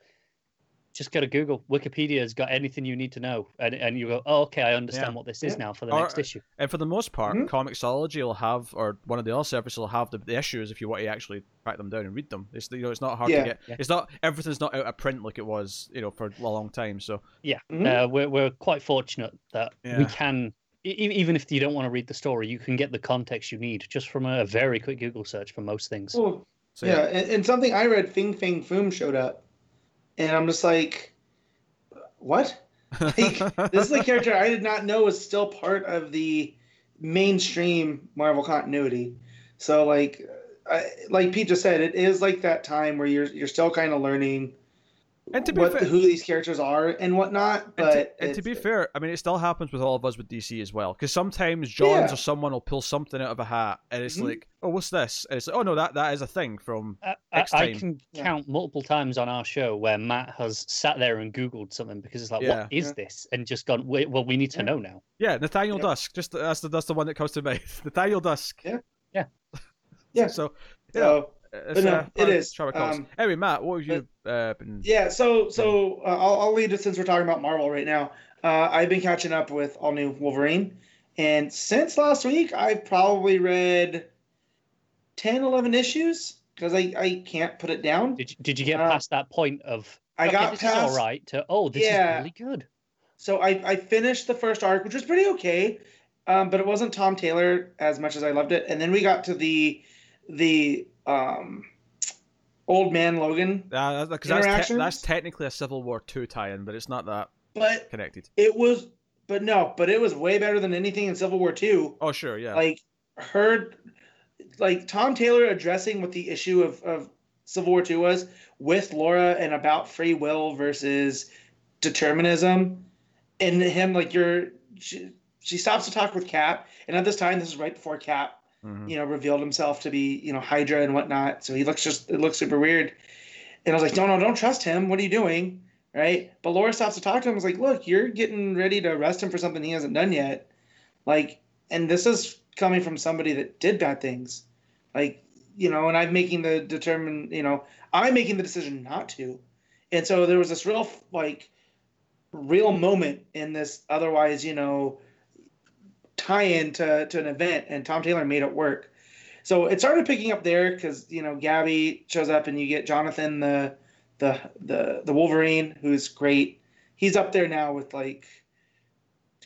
Just go to Google. Wikipedia's got anything you need to know, and, and you go, oh, okay, I understand Yeah. what this is Yeah. now for the Or- next issue. And for the most part, Mhm. Comixology will have, or one of the other services will have the, the issues if you want to actually track them down and read them. It's you know it's not hard Yeah. to get. Yeah. It's not everything's not out of print like it was you know for a long time. So Yeah, Mhm. uh, we're we're quite fortunate that we can, even if you don't want to read the story, you can get the context you need just from a very quick Google search for most things. well, so yeah, And, and something I read, Fin Fang Foom showed up, and I'm just like, what? Like, this is a character I did not know was still part of the mainstream Marvel continuity. So like, I, like Pete just said, it is like that time where you're you're still kind of learning And to be what fair- who these characters are and whatnot. And But to, and to be fair, I mean, it still happens with all of us with DC as well. Because sometimes Johns Yeah. or someone will pull something out of a hat, and it's Mhm. like, "Oh, what's this?" And it's like, "Oh no, that that is a thing from." I, I, Next I can Yeah. count multiple times on our show where Matt has sat there and Googled something because it's like, Yeah. what is Yeah. this? And just gone, wait, well, we need to Yeah. know now. Yeah, Nathaniel Yeah. Dusk. Just that's the that's the one that comes to mind. Nathaniel Dusk. Yeah. Yeah. Yeah. So yeah, so it's, no, uh, it part of is. Trevor Cox. Um, anyway, Matt, what have you uh, been? Yeah, so so uh, I'll, I'll lead it since we're talking about Marvel right now. Uh, I've been catching up with all new Wolverine, and since last week, I've probably read 10, 11 issues because I, I can't put it down. Did you, did you get Uh, past that point of, I okay, got this past. all right, to, oh, this Yeah. is really good. So I, I finished the first arc, which was pretty okay, um, but it wasn't Tom Taylor as much as I loved it. And then we got to the the um, old man Logan, Uh, because that's, te- that's technically a Civil War two tie-in, but it's not that but connected. it was, but no, but it was way better than anything in Civil War Two. Oh sure, yeah. like heard like Tom Taylor addressing what the issue of, of Civil War Two was with Laura and about free will versus determinism, and him like you're she, she stops to talk with Cap, and at this time this is right before Cap Mhm. you know, revealed himself to be, you know, Hydra and whatnot. So he looks just, it looks super weird. And I was like, no, no, don't trust him. What are you doing? Right. But Laura stops to talk to him. I was like, look, you're getting ready to arrest him for something he hasn't done yet. Like, and this is coming from somebody that did bad things. Like, you know, and I'm making the determine, you know, I'm making the decision not to. And so there was this real, like, real moment in this otherwise, you know, tie-in to, to an event, and Tom Taylor made it work. So it started picking up there because you know Gabby shows up, and you get Jonathan the the the the Wolverine, who's great. He's up there now with like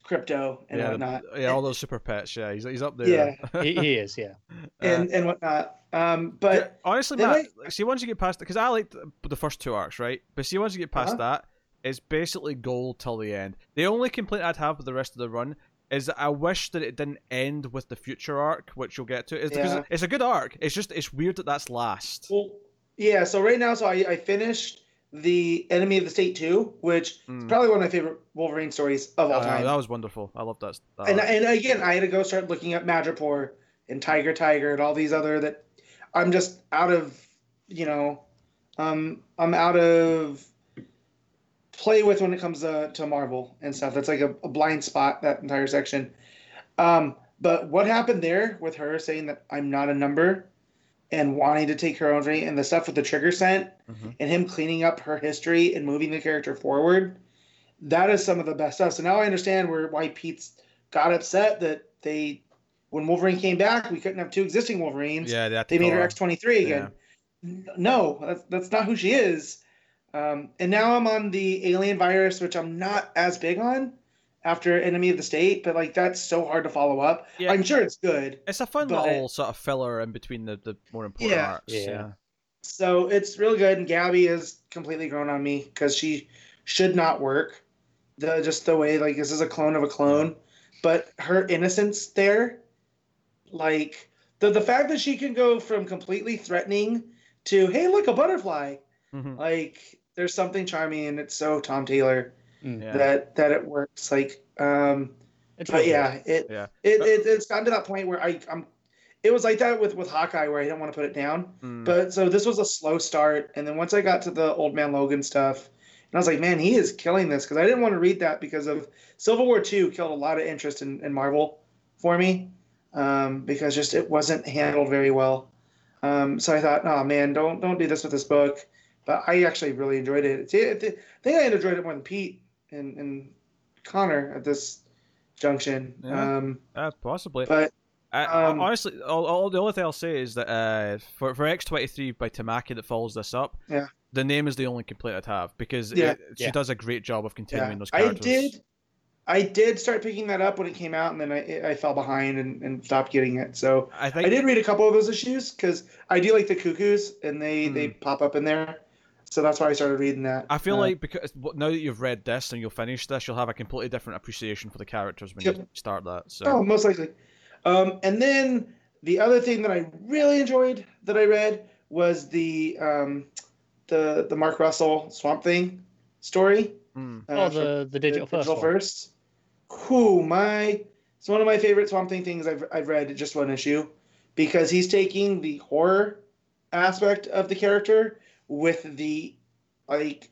Krypto and yeah, whatnot. yeah, all those super pets. Yeah, he's he's up there. Yeah. he, he is, yeah. and and whatnot. Um, but honestly, then Matt, like, see once you get past because I liked the first two arcs, right? But see once you get past Uh-huh. that, it's basically gold till the end. The only complaint I'd have with the rest of the run is that I wish that it didn't end with the future arc, which you'll get to. Is because Yeah. it's a good arc. It's just it's weird that that's last. well, yeah. So right now, so I, I finished the Enemy of the State two, which is Mm. probably one of my favorite Wolverine stories of all Uh, time. that was wonderful. I love that. that and and again, I had to go start looking at Madripoor and Tiger Tiger and all these other that I'm just out of, you know, um, I'm out of play with when it comes to, to Marvel and stuff. That's like a, a blind spot that entire section. Um, but what happened there with her saying that I'm not a number and wanting to take her own journey and the stuff with the trigger scent Mhm. and him cleaning up her history and moving the character forward, that is some of the best stuff. So now I understand where why Pete's got upset that they when Wolverine came back, we couldn't have two existing Wolverines. yeah, they, they made her X twenty three again. N- No, that's that's not who she is. Um, and now I'm on the alien virus, which I'm not as big on after Enemy of the State, but like that's so hard to follow up. Yeah. I'm sure it's good. It's a fun but- little sort of filler in between the, the more important Yeah. arcs. Yeah. Yeah. So it's really good, and Gabby is completely grown on me because she should not work. The just the way like this is a clone of a clone, but her innocence there, like the the fact that she can go from completely threatening to hey look a butterfly, Mhm. like there's something charming and it's so Tom Taylor Mm. Yeah. that that it works. Like um, It's but really yeah, it, Yeah. it, it it's gotten to that point where I I'm. It was like that with with Hawkeye where I didn't want to put it down. Mm. But so this was a slow start, and then once I got to the Old Man Logan stuff, and I was like, man, he is killing this because I didn't want to read that because of Civil War Two killed a lot of interest in, in Marvel for me um, because just it wasn't handled very well. Um, so I thought, oh man, don't don't do this with this book. But I actually really enjoyed it. See, I thi- I think I enjoyed it more than Pete and, and Connor at this junction. Yeah. Um, Uh, possibly. but I, Um, honestly, all, all the only thing I'll say is that uh, for for X twenty three by Tamaki that follows this up, Yeah. the name is the only complaint I'd have because Yeah. it, she Yeah. does a great job of continuing Yeah, those I characters. did. I did start picking that up when it came out, and then I, I fell behind and, and stopped getting it. So I think I did read a couple of those issues because I do like the cuckoos, and they they pop up in there. So that's why I started reading that. I feel Uh, like because now that you've read this and you'll finish this, you'll have a completely different appreciation for the characters when you start that. So oh, most likely. Um, and then the other thing that I really enjoyed that I read was the um, the the Mark Russell Swamp Thing story. Mm. uh, Oh, the, the digital first. digital one. first. Who my it's one of my favorite Swamp Thing things I've I've read just one issue because he's taking the horror aspect of the character with the like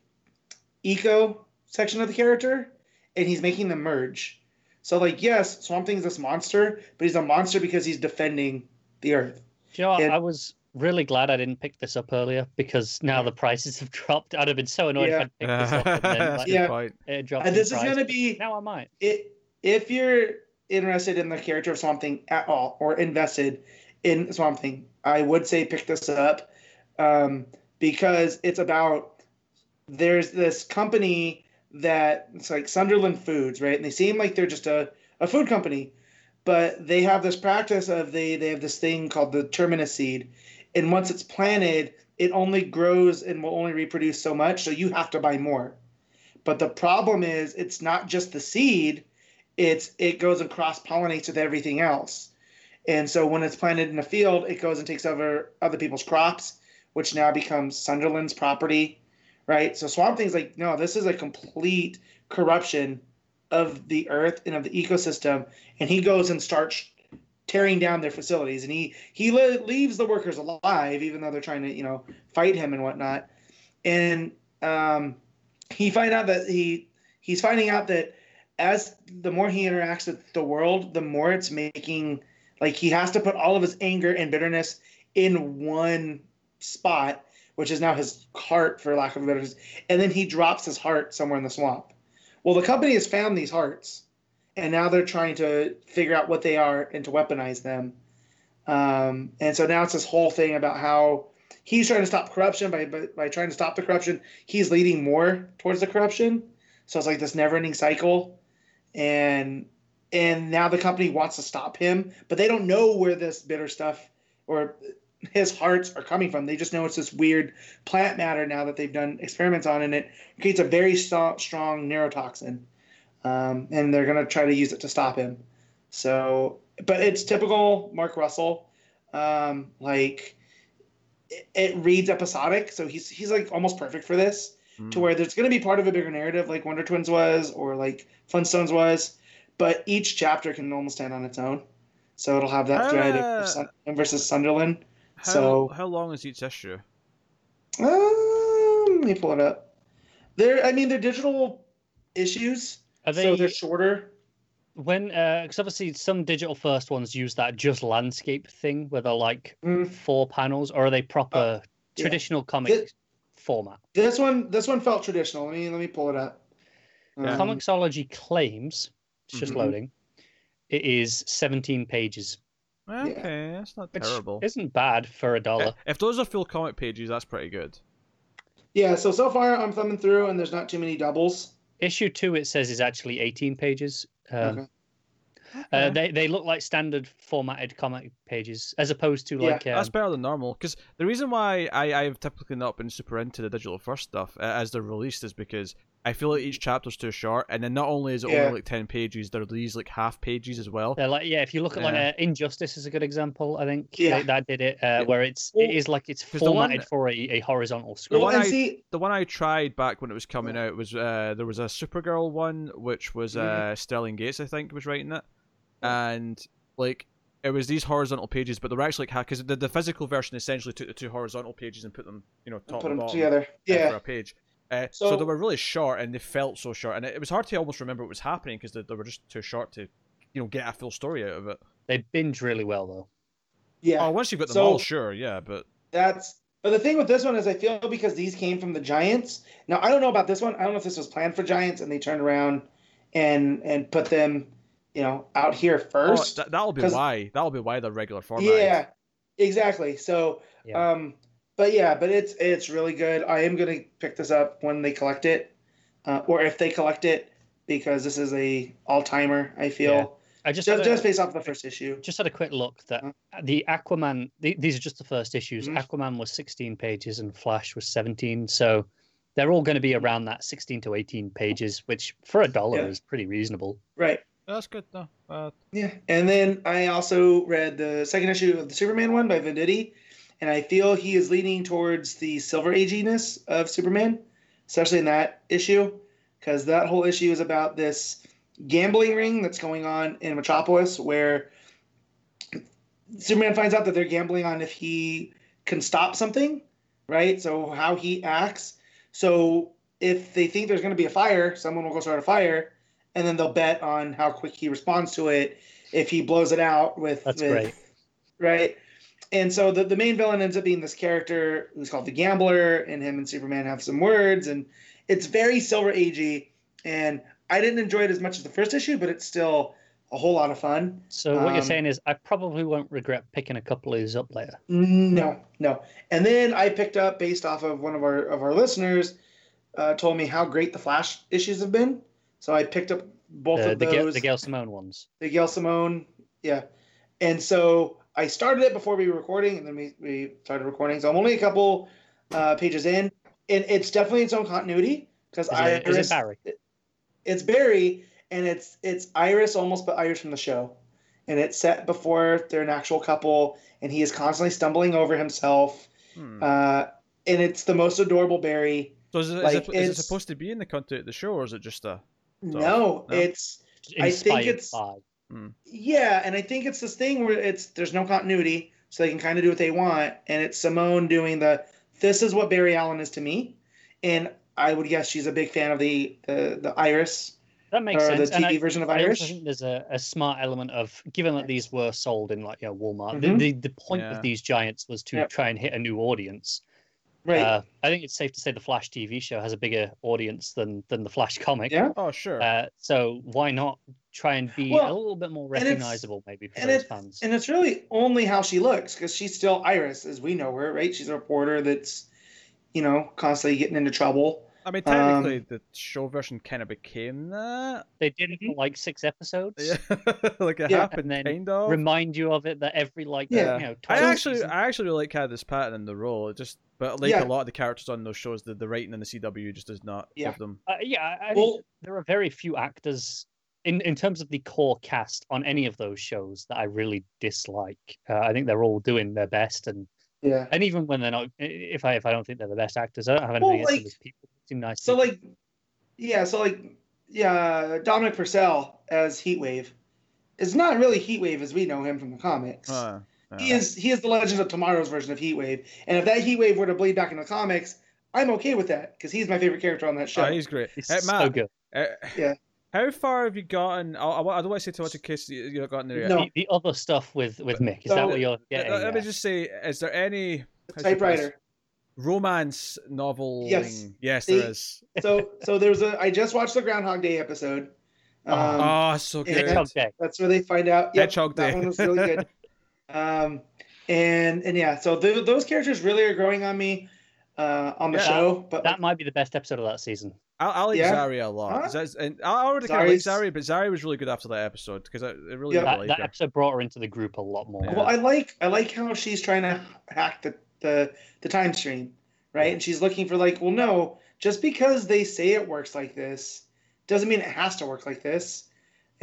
eco section of the character and he's making them merge. So like yes, Swamp Thing's this monster, but he's a monster because he's defending the earth. Do you know. And- I was really glad I didn't pick this up earlier because now the prices have dropped. I'd have been so annoyed Yeah. if I'd picked this up and then like, Yeah. it dropped. And this is gonna but be Now I might. it, if you're interested in the character of Swamp Thing at all or invested in Swamp Thing, I would say pick this up um, because it's about there's this company that it's like Sunderland Foods, right? And they seem like they're just a, a food company, but they have this practice of they they have this thing called the terminus seed, and once it's planted, it only grows and will only reproduce so much, so you have to buy more. But the problem is, it's not just the seed; it's it goes and cross pollinates with everything else. And so when it's planted in a field, it goes and takes over other people's crops, which now becomes Sunderland's property, right? So Swamp Thing's like, no, this is a complete corruption of the earth and of the ecosystem. And he goes and starts tearing down their facilities, and he he leaves the workers alive, even though they're trying to you know fight him and whatnot. And um, he find out that he he's finding out that as the more he interacts with the world, the more it's making like he has to put all of his anger and bitterness in one spot, which is now his heart, for lack of a better, and then he drops his heart somewhere in the swamp. Well, the company has found these hearts, and now they're trying to figure out what they are and to weaponize them. Um, and so now it's this whole thing about how he's trying to stop corruption by, by, by trying to stop the corruption. He's leading more towards the corruption. So it's like this never-ending cycle, and and now the company wants to stop him, but they don't know where this bitter stuff or his hearts are coming from. They just know it's this weird plant matter now that they've done experiments on, and it creates a very st- strong neurotoxin. Um, and they're going to try to use it to stop him. So, but it's typical Mark Russell. Um, like, it, it, reads episodic, so he's he's like almost perfect for this. Mm. To where there's going to be part of a bigger narrative, like Wonder Twins was, or like Flintstones was, but each chapter can almost stand on its own. So it'll have that uh, thread of versus Sunderland. How, so how long is each issue? Um, let me pull it up. They're, I mean, they're digital issues, Are they, so they're shorter. When, because uh, obviously some digital first ones use that just landscape thing where they're like mm. four panels, or are they proper uh, traditional yeah. comic this, format? This one, this one felt traditional. Let me let me pull it up. Um, Comixology claims it's just mm-hmm. loading. It is 17 pages. Okay, yeah. that's not terrible. Isn't bad for a dollar. If those are full comic pages, that's pretty good. Yeah, so so far I'm thumbing through and there's not too many doubles. Issue two, it says, is actually 18 pages. Um, okay. Uh, they they look like standard formatted comic pages as opposed to like yeah, um, that's better than normal because the reason why I I've typically not been super into the digital first stuff uh, as they're released is because I feel like each chapter's too short, and then not only is it yeah. only like ten pages, there are these like half pages as well. They're like yeah, if you look at yeah. like uh, Injustice is a good example. I think yeah. that did it, uh, yeah. where it's well, it is like it's formatted one, for a, a horizontal screen. The one, I, the one I tried back when it was coming out was uh, there was a Supergirl one, which was uh, Sterling Gates, I think, was writing it, and like it was these horizontal pages, but they were actually like because the, the physical version essentially took the two horizontal pages and put them, you know, top put them bottom together, yeah, for a page. Uh, so, so, they were really short and they felt so short, and it, it was hard to almost remember what was happening because they, they, were just too short to, you know, get a full story out of it. They binge really well though. Yeah. Oh, once you've got them so, all, sure, yeah, but that's. But the thing with this one is, I feel because these came from the Giants. Now I don't know about this one. I don't know if this was planned for Giants and they turned around and and put them, you know, out here oh, first. Oh, that, that'll be why. That'll be why the regular format. Yeah, exactly. So, yeah. um, but yeah, but it's it's really good. I am gonna pick this up when they collect it, uh, or if they collect it, because this is a all timer. I feel. Yeah. I just just, a, just, based off the first issue. Just had a quick look that the Aquaman. The, these are just the first issues. Mm-hmm. Aquaman was 16 pages and Flash was 17. So they're all going to be around that 16 to 18 pages, which for a dollar yeah. is pretty reasonable. Right. That's good though. Uh, yeah, and then I also read the second issue of the Superman one by Venditti, and I feel he is leaning towards the Silver Aginess of Superman, especially in that issue, because that whole issue is about this gambling ring that's going on in Metropolis, where Superman finds out that they're gambling on if he can stop something, right? So how he acts. So if they think there's going to be a fire, someone will go start a fire, and then they'll bet on how quick he responds to it. If he blows it out with, that's with, great, right? And so the, the main villain ends up being this character who's called the Gambler, and him and Superman have some words, and it's very Silver Agey. And I didn't enjoy it as much as the first issue, but it's still a whole lot of fun. So what um, you're saying is, I probably won't regret picking a couple of these up later. No, no. And then I picked up based off of one of our of our listeners uh, told me how great the Flash issues have been. So I picked up both the, of those. The, Gail Simone ones. The Gail Simone, yeah. And so I started it before we were recording, and then we, we started recording. So I'm only a couple uh, pages in, and it's definitely its own continuity because I is it Barry? It, it's Barry, and it's it's Iris almost, but Iris from the show, and it's set before they're an actual couple, and he is constantly stumbling over himself. Hmm. Uh, and it's the most adorable Barry. so is it, is, like, it, is it supposed to be in the content of the show, or is it just a? No, no? it's I think it's- by. Yeah, and I think it's this thing where it's there's no continuity, so they can kind of do what they want, and it's Simone doing the this is what Barry Allen is to me, and I would guess she's a big fan of the the, the Iris That makes or sense. the and TV I, version of I Irish. think there's a, a smart element of given that these were sold in like you know Walmart. Mhm. The, the the point Yeah. of these giants was to Yep. try and hit a new audience. Right. Uh, I think it's safe to say the Flash TV show has a bigger audience than than the Flash comic. Yeah. Oh sure. Uh, so why not try and be Well, a little bit more and recognizable, maybe for and those it's fans? and it's really only how she looks because she's still Iris as we know her, right? She's a reporter that's, you know, constantly getting into trouble. I mean, um, technically, the show version kind of became that. They did it for like six episodes. Yeah, like it Yeah, happened, and then kind of. Remind you of it that every like Yeah. you know. I actually, season- I actually really like Candice Patton in the role. It just, but like Yeah. a lot of the characters on those shows, the, the writing in the CW just does not Yeah. give them. Uh, yeah, I, I Well- there are very few actors in in terms of the core cast on any of those shows that I really dislike. Uh, I think they're all doing their best, and Yeah. and even when they're not, if I if I don't think they're the best actors, I don't have Well, anything against like- as people. They seem nice. So people. like, yeah. So like, yeah. Dominic Purcell as Heatwave is not really Heatwave as we know him from the comics. Uh, He uh, is he is the Legends of Tomorrow's version of Heatwave, and if that Heatwave were to bleed back in the comics, I'm okay with that because he's my favorite character on that show. oh, he's great. it's Hey, so good. uh, Yeah. How far have you gotten? I, I, I don't want to say too much in case you- you've gotten there yet. No. The, the other stuff with with Mick is So- that what you're getting? let, let me just say, is there any The how should I put this? typewriter. romance novel? Yes. yes, See? there is. So so there's a I just watched the Groundhog Day episode. Um, oh, so good. Hedgehog Day. That's where they find out. Yep, Hedgehog that Day. one was really good. um, and and yeah, so th- those characters really are growing on me uh, on the Yeah, show. But That might be the best episode of that season. I, I like Yeah. Zarya a lot. Huh? That's- and I already kind of like Zari's- Zarya, but Zarya was really good after that episode because I I really Yeah. did That, like that episode brought her into the group a lot more. Yeah. well, I like I like how she's trying to hack the the the time stream, right? And she's looking for like, well, no, just because they say it works like this doesn't mean it has to work like this.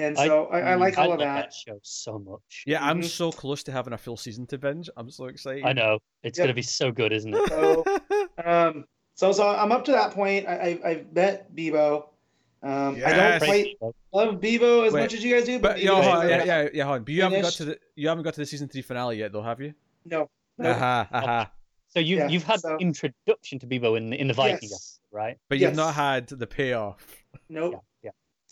And so I, I, like all of love that. show so much. Yeah, I'm Mhm. so close to having a full season to binge. I'm so excited. I know it's Yep. gonna be so good, isn't it? So um, so so I'm up to that point. I I, I met Beebo. Um, I don't quite love Beebo as Wait, much as you guys do, but, But Beebo yeah, hold on, yeah, yeah, yeah, hold on. But you haven't got to the you haven't got to the season three finale yet, though, have you? no, no. Aha, aha. So you Yeah, you've had so- introduction to Beebo in in the Viking, Yes. right? But you've Yes. not had the payoff. Nope. Yeah, yeah.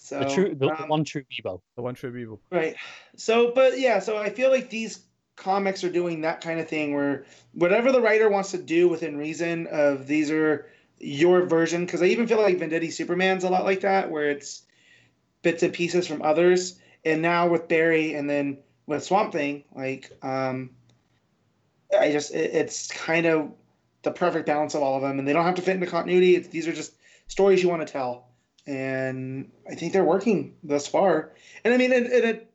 So The true, the, the um, one true Beebo. The one true evil. Right. So, but yeah, so I feel like these comics are doing that kind of thing where whatever the writer wants to do within reason of these are your version because I even feel like Venditti Superman's a lot like that where it's bits and pieces from others and now with Barry and then with Swamp Thing like um I just it, it's kind of the perfect balance of all of them and they don't have to fit into continuity it's these are just stories you want to tell and I think they're working thus far and I mean, and, and it,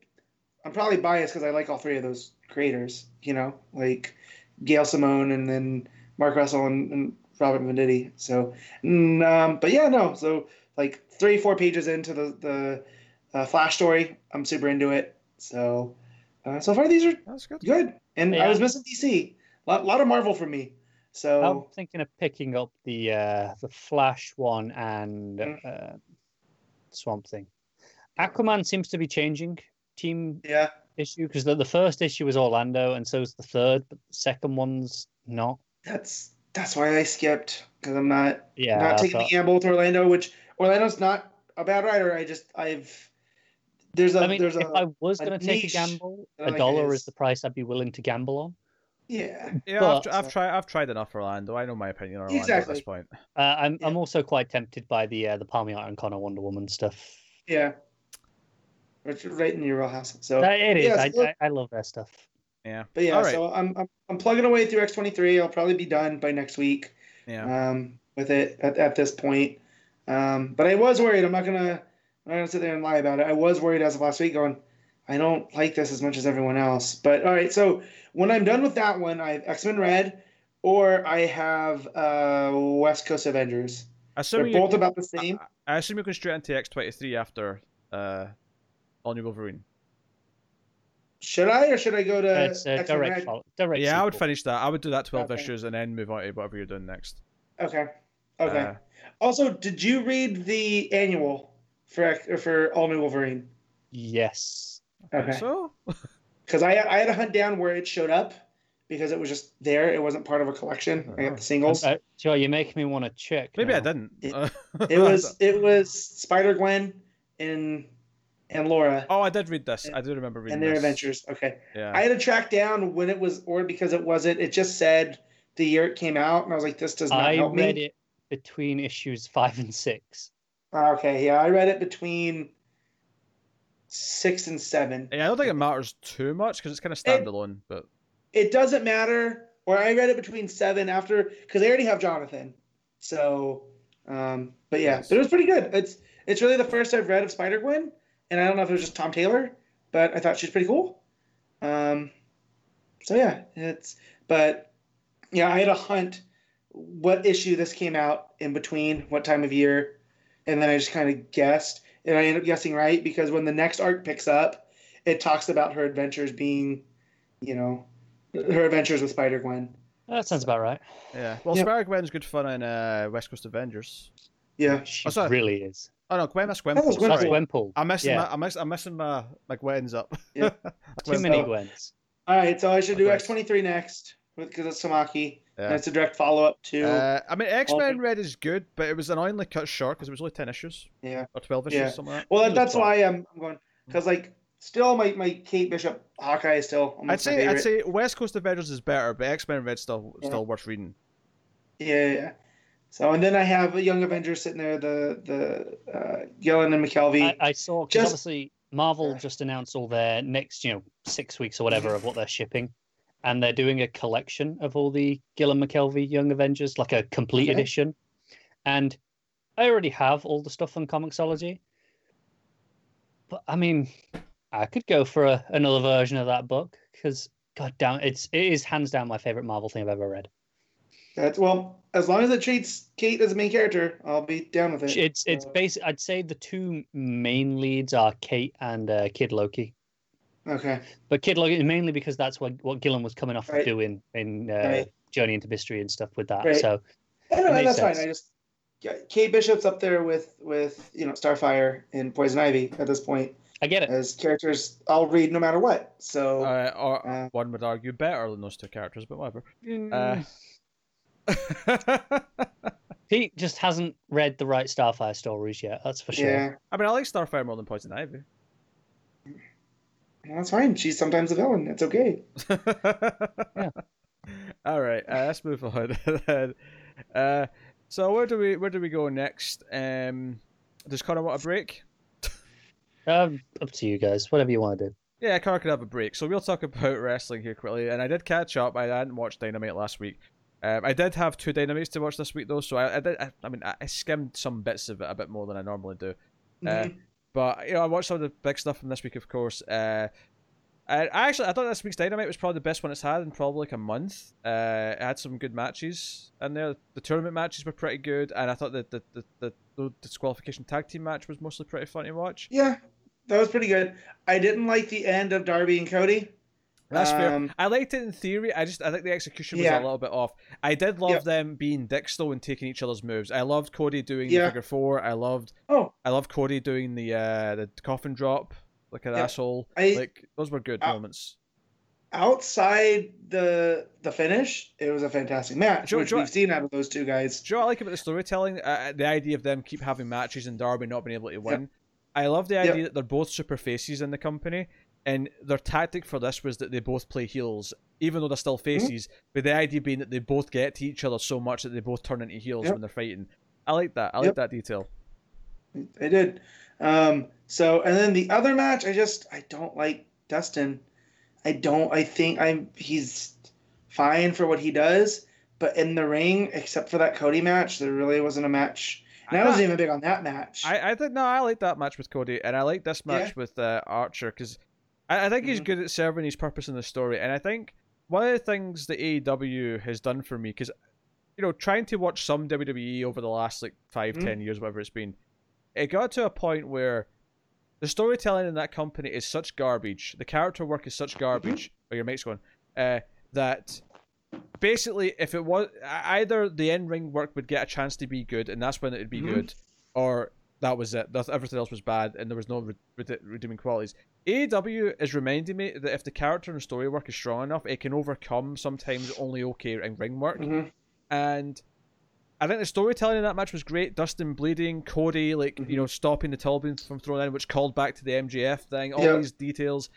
I'm probably biased because I like all three of those creators. You know, like Gail Simone and then Mark Russell and, and Robert Venditti. So, mm, um, but yeah, no. So like three, four pages into the the uh, Flash story, I'm super into it. So, uh, so far these are good. good. And I was missing DC. A lot, lot of Marvel for me. So I'm thinking of picking up the uh, the Flash one and Mm. uh, Swamp Thing. Aquaman seems to be changing team yeah, issue because the, the first issue was Orlando and so is the third, but the second one's not. that's that's why I skipped because I'm not Yeah, not taking thought- the gamble with Orlando, which Orlando's not a bad writer. I just I've there's a I mean, there's if a I was going to take a gamble, a dollar is- is the price I'd be willing to gamble on. Yeah Yeah, But- I've, I've tried. I've tried enough for Orlando. I know my opinion on Orlando at Exactly. this point. Uh, I'm Yeah. I'm also quite tempted by the uh, the Palmiotti and Conner Wonder Woman stuff. yeah, it's right in your wheelhouse. So Uh, it is. yeah, I, so- I, I love that stuff. Yeah. but yeah, All right. so I'm, I'm I'm plugging away through X23. I'll probably be done by next week. Yeah. um, with it at, at this point. Um, but I was worried. I'm not gonna I'm not gonna sit there and lie about it. I was worried as of last week, going, I don't like this as much as everyone else. But all right, so when I'm done with that one, I have X Men Red, or I have uh, West Coast Avengers. They're Assuming you, both about the same. I assume you're going straight into X twenty three after uh, All New Wolverine. should I or should I go to it's a X-Men direct, Red? follow, direct yeah, I would finish that. I would do that twelve Okay. issues and then move on to whatever you're doing next. Okay. Okay. Uh, also, did you read the annual for for All New Wolverine? Yes. I think Okay. So Because I I had to hunt down where it showed up because it was just there. It wasn't part of a collection. I got the singles. Uh, Joe, you're making me want to check. maybe I didn't. It- It was it was Spider Gwen and and Laura Oh, I did read this. I do remember reading and their this. adventures. Okay. Yeah. I had to track down when it was or because it wasn't. It just said the year it came out, and I was like, this does not I help read me. it between issues five and six. Ah, Okay, yeah, I read it between six and seven. Yeah, I don't think it matters too much because it's kind of standalone. But It doesn't matter. Or I read it between seven after because I already have Jonathan. So, um, but yeah, Yes. but it was pretty good. It's it's really the first I've read of Spider Gwen, and I don't know if it was just Tom Taylor, but I thought she's pretty cool. Um, so yeah, it's but yeah, I had to hunt what issue this came out in between, what time of year, and then I just kind of guessed, and I end up guessing right because when the next arc picks up, it talks about her adventures being, you know, her adventures with Spider Gwen. That sounds about right. yeah, well, Yep. Spider Gwen's good fun in uh, West Coast Avengers. Yeah, She Oh, really is. Oh no, Gwen, that's Gwen. That was Sorry. Gwenpool. Gwenpool. I'm missing Yeah. my, I'm, miss, I'm missing my my Gwens up. Yeah. Too many so- Gwens. All right, so I should do X twenty three next because it's Tamaki, and Yeah. it's a direct follow up to Uh, I mean, X Men Red is good, but it was annoyingly cut short because it was only ten issues yeah. or twelve issues, Yeah. something like that. Well, It that's fun. why I'm, I'm going because like still my, my Kate Bishop Hawkeye is still I'd say favorite. I'd say West Coast Avengers is better, but X Men Red still Yeah. still worth reading. Yeah, yeah, yeah. So and then I have a Young Avengers sitting there, the the uh, Gillen and McKelvey. I, I saw because Just- obviously Marvel Yeah. just announced all their next, you know, six weeks or whatever of what they're shipping, and they're doing a collection of all the Gillen McKelvey Young Avengers, like a complete Okay. edition. And I already have all the stuff on Comixology, but I mean, I could go for a, another version of that book because, god damn, it's it is hands down my favorite Marvel thing I've ever read. That's well, as long as it treats Kate as a main character, I'll be down with it. It's it's So- basic. I'd say the two main leads are Kate and uh, Kid Loki. Okay. But Kid Loki mainly because that's what what Gillen was coming off Right. of doing in uh, Right. Journey into Mystery and stuff with that. Right. So I know, It makes that's fine. sense. I just yeah, Kate Bishop's up there with with you know Starfire and Poison Ivy at this point I get it. as characters I'll read no matter what. So Uh, or Uh, one would argue better than those two characters, but whatever. Mm, Uh, Pete just hasn't read the right Starfire stories yet. That's for sure. yeah, I mean, I like Starfire more than Poison Ivy. Well, that's fine. She's sometimes a villain. It's okay. Yeah. All right, uh, let's move on. uh, so where do we where do we go next? Um, does Connor want a break? Um, up to you guys. Whatever you want to do. Yeah, Connor could have a break. So we'll talk about wrestling here quickly. And I did catch up. I hadn't watched Dynamite last week. Um, I did have two Dynamites to watch this week though, so I, I did. I, I mean, I, I skimmed some bits of it a bit more than I normally do. Uh, Mhm. But you know, I watched some of the big stuff from this week, of course. Uh, I, actually I thought this week's Dynamite was probably the best one it's had in probably like a month. Uh, it had some good matches in there. The tournament matches were pretty good, and I thought that the the, the, the disqualification tag team match was mostly pretty fun to watch. yeah, that was pretty good. I didn't like the end of Darby and Cody. That's fair. Um, I liked it in theory. I just I think the execution was Yeah. a little bit off. I did love Yep. them being dicks though and taking each other's moves. I loved Cody doing the figure four. I loved Oh, I loved Cody doing the uh the coffin drop like an Yep. asshole. I- like those were good Uh, moments. outside the the finish, it was a fantastic match, Joe- which Joe- we've seen out of those two guys. Do you know what I like about the storytelling? Uh, the idea of them keep having matches and Darby not being able to win. I love the idea Yep. that they're both super faces in the company, and their tactic for this was that they both play heels, even though they're still Mm-hmm. faces. But the idea being that they both get to each other so much that they both turn into heels Yep. when they're fighting. I like that. I like Yep. that detail. I did. Um, so, and then the other match, I just I don't like Dustin. I don't. I think I'm. He's fine for what he does, but in the ring, except for that Cody match, there really wasn't a match. And I wasn't even big on that match. I, I did no, I like that match with Cody, and I like this match Yeah. with uh, Archer because I, I think he's Mhm. good at serving his purpose in the story, and I think one of the things that AEW has done for me because you know trying to watch some WWE over the last like five Mhm. ten years whatever it's been, it got to a point where the storytelling in that company is such garbage. The character work is such garbage. Or your mate's going uh, that basically, if it was either the in ring work would get a chance to be good, and that's when it would be Mhm. good, or that was it. That everything else was bad, and there was no re- re- redeeming qualities. AEW is reminding me that if the character and story work is strong enough, it can overcome sometimes only okay in ring work. Mhm. And I think the storytelling in that match was great. Dustin bleeding, Cody like Mhm. you know stopping the Tolbin from throwing in, which called back to the MJF thing. All Yeah. these details,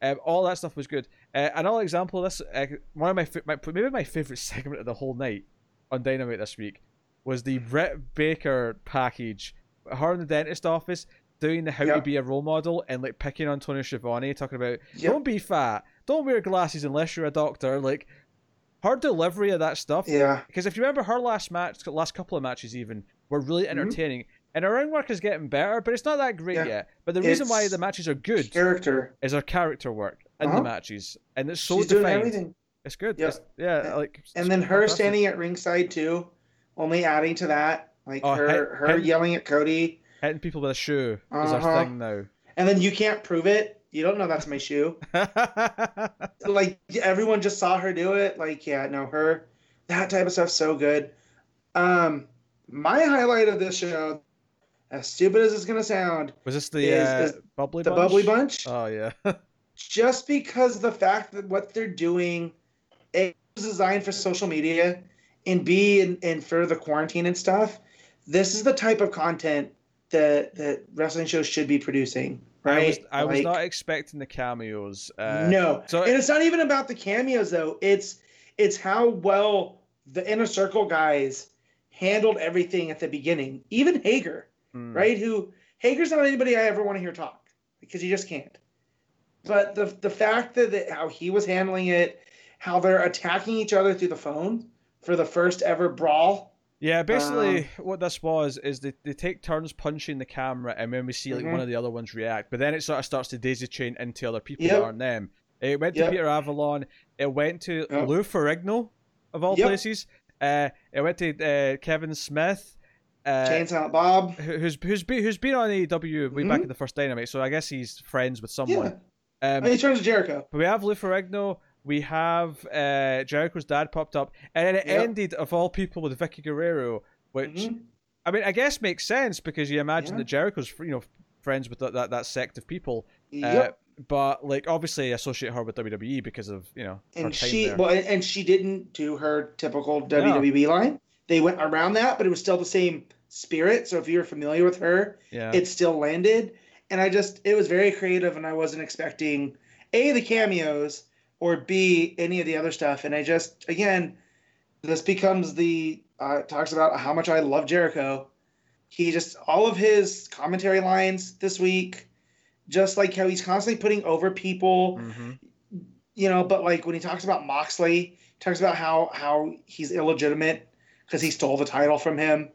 um, all that stuff was good. Uh, another example of this, uh, one of my, my maybe my favorite segment of the whole night on Dynamite this week was the Britt Baker package. Her in the dentist office doing the how Yeah. to be a role model and like picking on Tony Schiavone, talking about Yep. don't be fat, don't wear glasses unless you're a doctor. Like her delivery of that stuff Yeah. because if you remember her last match, last couple of matches even were really Mm-hmm. entertaining, and her ring work is getting better, but it's not that great Yeah. yet. But the reason why the matches are good Character. is her character work in the Uh-huh. matches, and it's so She's doing everything. It's good. Yep. It's- yeah, Yeah. like And then her fantastic. standing at ringside too, only adding to that, like Oh, her her yelling at Cody, hitting people with a shoe is her Uh-huh. thing now. and then you can't prove it. You don't know that's my shoe. Like everyone just saw her do it. Like yeah, no, her that type of stuff's so good. Um, my highlight of this show, as stupid as it's gonna sound, Was this the Is- uh, is bubbly the bunch? bubbly bunch. Oh yeah. just because the fact that what they're doing A is designed for social media and B and, and for the quarantine and stuff, this is the type of content that that wrestling shows should be producing. Right? I was I was Like, not expecting the cameos. Uh, no. so- and it's not even about the cameos though. It's it's how well the inner circle guys handled everything at the beginning. Even Hager hmm. right? Who Hager's not anybody I ever want to hear talk because he just can't. But the the fact that, that how he was handling it, how they're attacking each other through the phone for the first ever brawl. Yeah, basically Um, what this was is they, they take turns punching the camera and then we see like Mhm. one of the other ones react. But then it sort of starts to daisy chain into other people Yep. that aren't them. It went to Yep. Peter Avalon. It went to Yep. Lou Ferrigno, of all Yep. places. Uh, it went to uh, Kevin Smith. Uh, Chain Silent Bob. who- who's who's been who's been on AEW way back Mhm. in the first Dynamite, so I guess he's friends with Yeah. someone. Um, And he turns to Jericho. but we have Lou Ferrigno, we have uh, Jericho's dad popped up, and it Yep. ended of all people with Vickie Guerrero, which Mhm. I mean, I guess makes sense because you imagine Yeah. that Jericho's you know friends with that that, that sect of people, Yep. uh, but like obviously associate her with WWE because of you know and she there. well, and she didn't do her typical WWE line. They went around that, but it was still the same spirit. So if you're familiar with her, yeah, it still landed and i just it was very creative and i wasn't expecting a the cameos or b any of the other stuff. And i just again this becomes the uh, talks about how much i love jericho. He just all of his commentary lines this week just like how he's constantly putting over people Mhm. you know but like when he talks about moxley he talks about how how he's illegitimate because he stole the title from him.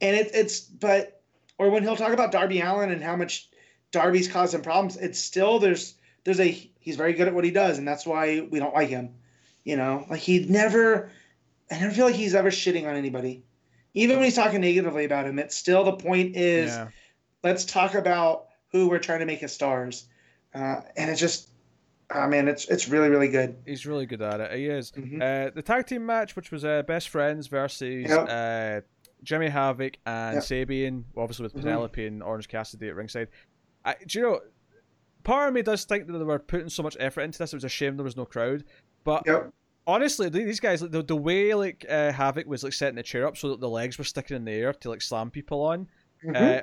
And it, it's but or when he'll talk about darby allin and how much darby's causing problems it's still there's there's a he's very good at what he does and that's why we don't like him you know like he never i never feel like he's ever shitting on anybody even when he's talking negatively about him it's still the point is yeah. let's talk about who we're trying to make as stars uh, and it's just oh man it's it's really really good He's really good at it. He is. Mhm. Uh, the tag team match, which was uh, best friends versus Yep. uh, Jimmy Havoc and Yep. Sabian, obviously with Mhm. Penelope and Orange Cassidy at ringside. I, do you know? Part of me does think that they were putting so much effort into this. It was a shame there was no crowd. But Yep. honestly, these guys, like, the, the way like uh, Havoc was like setting the chair up so that the legs were sticking in the air to like slam people on. Mhm. Uh,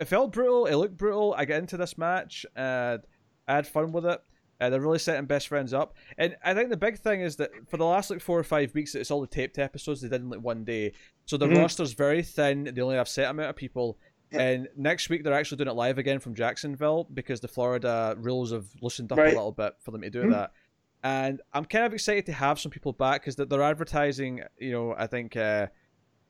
it felt brutal. It looked brutal. I get into this match. Uh, I had fun with it. Uh, they're really setting best friends up, and I think the big thing is that for the last like four or five weeks, it's all the taped episodes they did in like one day. So the Mhm. roster's very thin. They only have set amount of people. Yeah. And next week they're actually doing it live again from Jacksonville because the Florida rules have loosened up Right. a little bit for them to do Mhm. that. And I'm kind of excited to have some people back because they're advertising. You know, I think. Uh,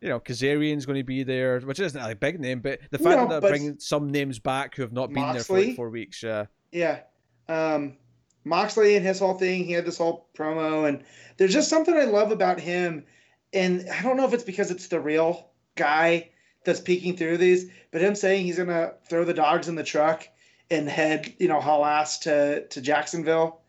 you know, Kazarian's going to be there, which isn't a big name, but the fact No, that they're bringing some names back who have not been there for like four weeks, yeah. Yeah. Um, Moxley and his whole thing, he had this whole promo, and there's just something I love about him. And I don't know if it's because it's the real guy that's peeking through these, but him saying he's going to throw the dogs in the truck and head you know haul ass to to Jacksonville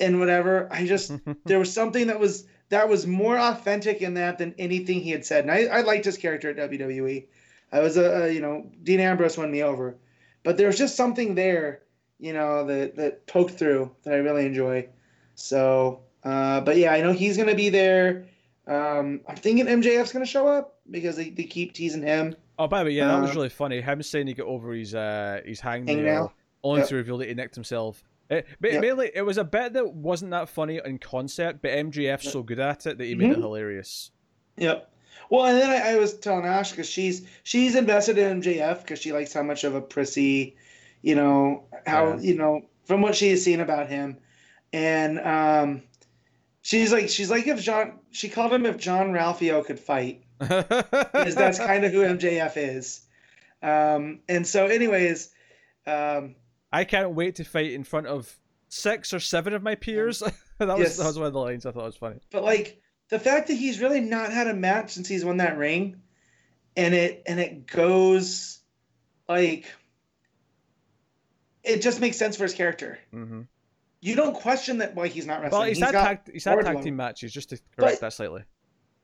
and whatever. I just there was something that was that was more authentic in that than anything he had said, and I, I liked his character at WWE. I was a, a you know Dean Ambrose won me over, but there was just something there you know that that poked through that I really enjoy. So, uh, but yeah, I know he's gonna be there. Um, I'm thinking MJF's gonna show up because they, they keep teasing him. Oh, by the way, yeah, that was Uh, really funny. Him saying he got over his uh his hangnail, Hangnail. only Yep. to reveal that he nicked himself. It, but Yep. mainly, it was a bit that wasn't that funny in concept, but MJF's so good at it that he made it Mhm. hilarious. Yep. Well, and then I, I was telling Ash because she's she's invested in MJF because she likes how much of a prissy, you know, how Yeah. you know from what she has seen about him, and um, she's like she's like if John she called him if Jean-Ralphio could fight because that's kind of who MJF is, um, and so anyways, um, I can't wait to fight in front of six or seven of my peers. that was Yes. that was one of the lines I thought was funny. but like the fact that he's really not had a match since he's won that ring and it and it goes like it just makes sense for his character hmm you don't question that why he's not wrestling Well, he's, He's had tag, he's had tag team matches just to correct But- that slightly.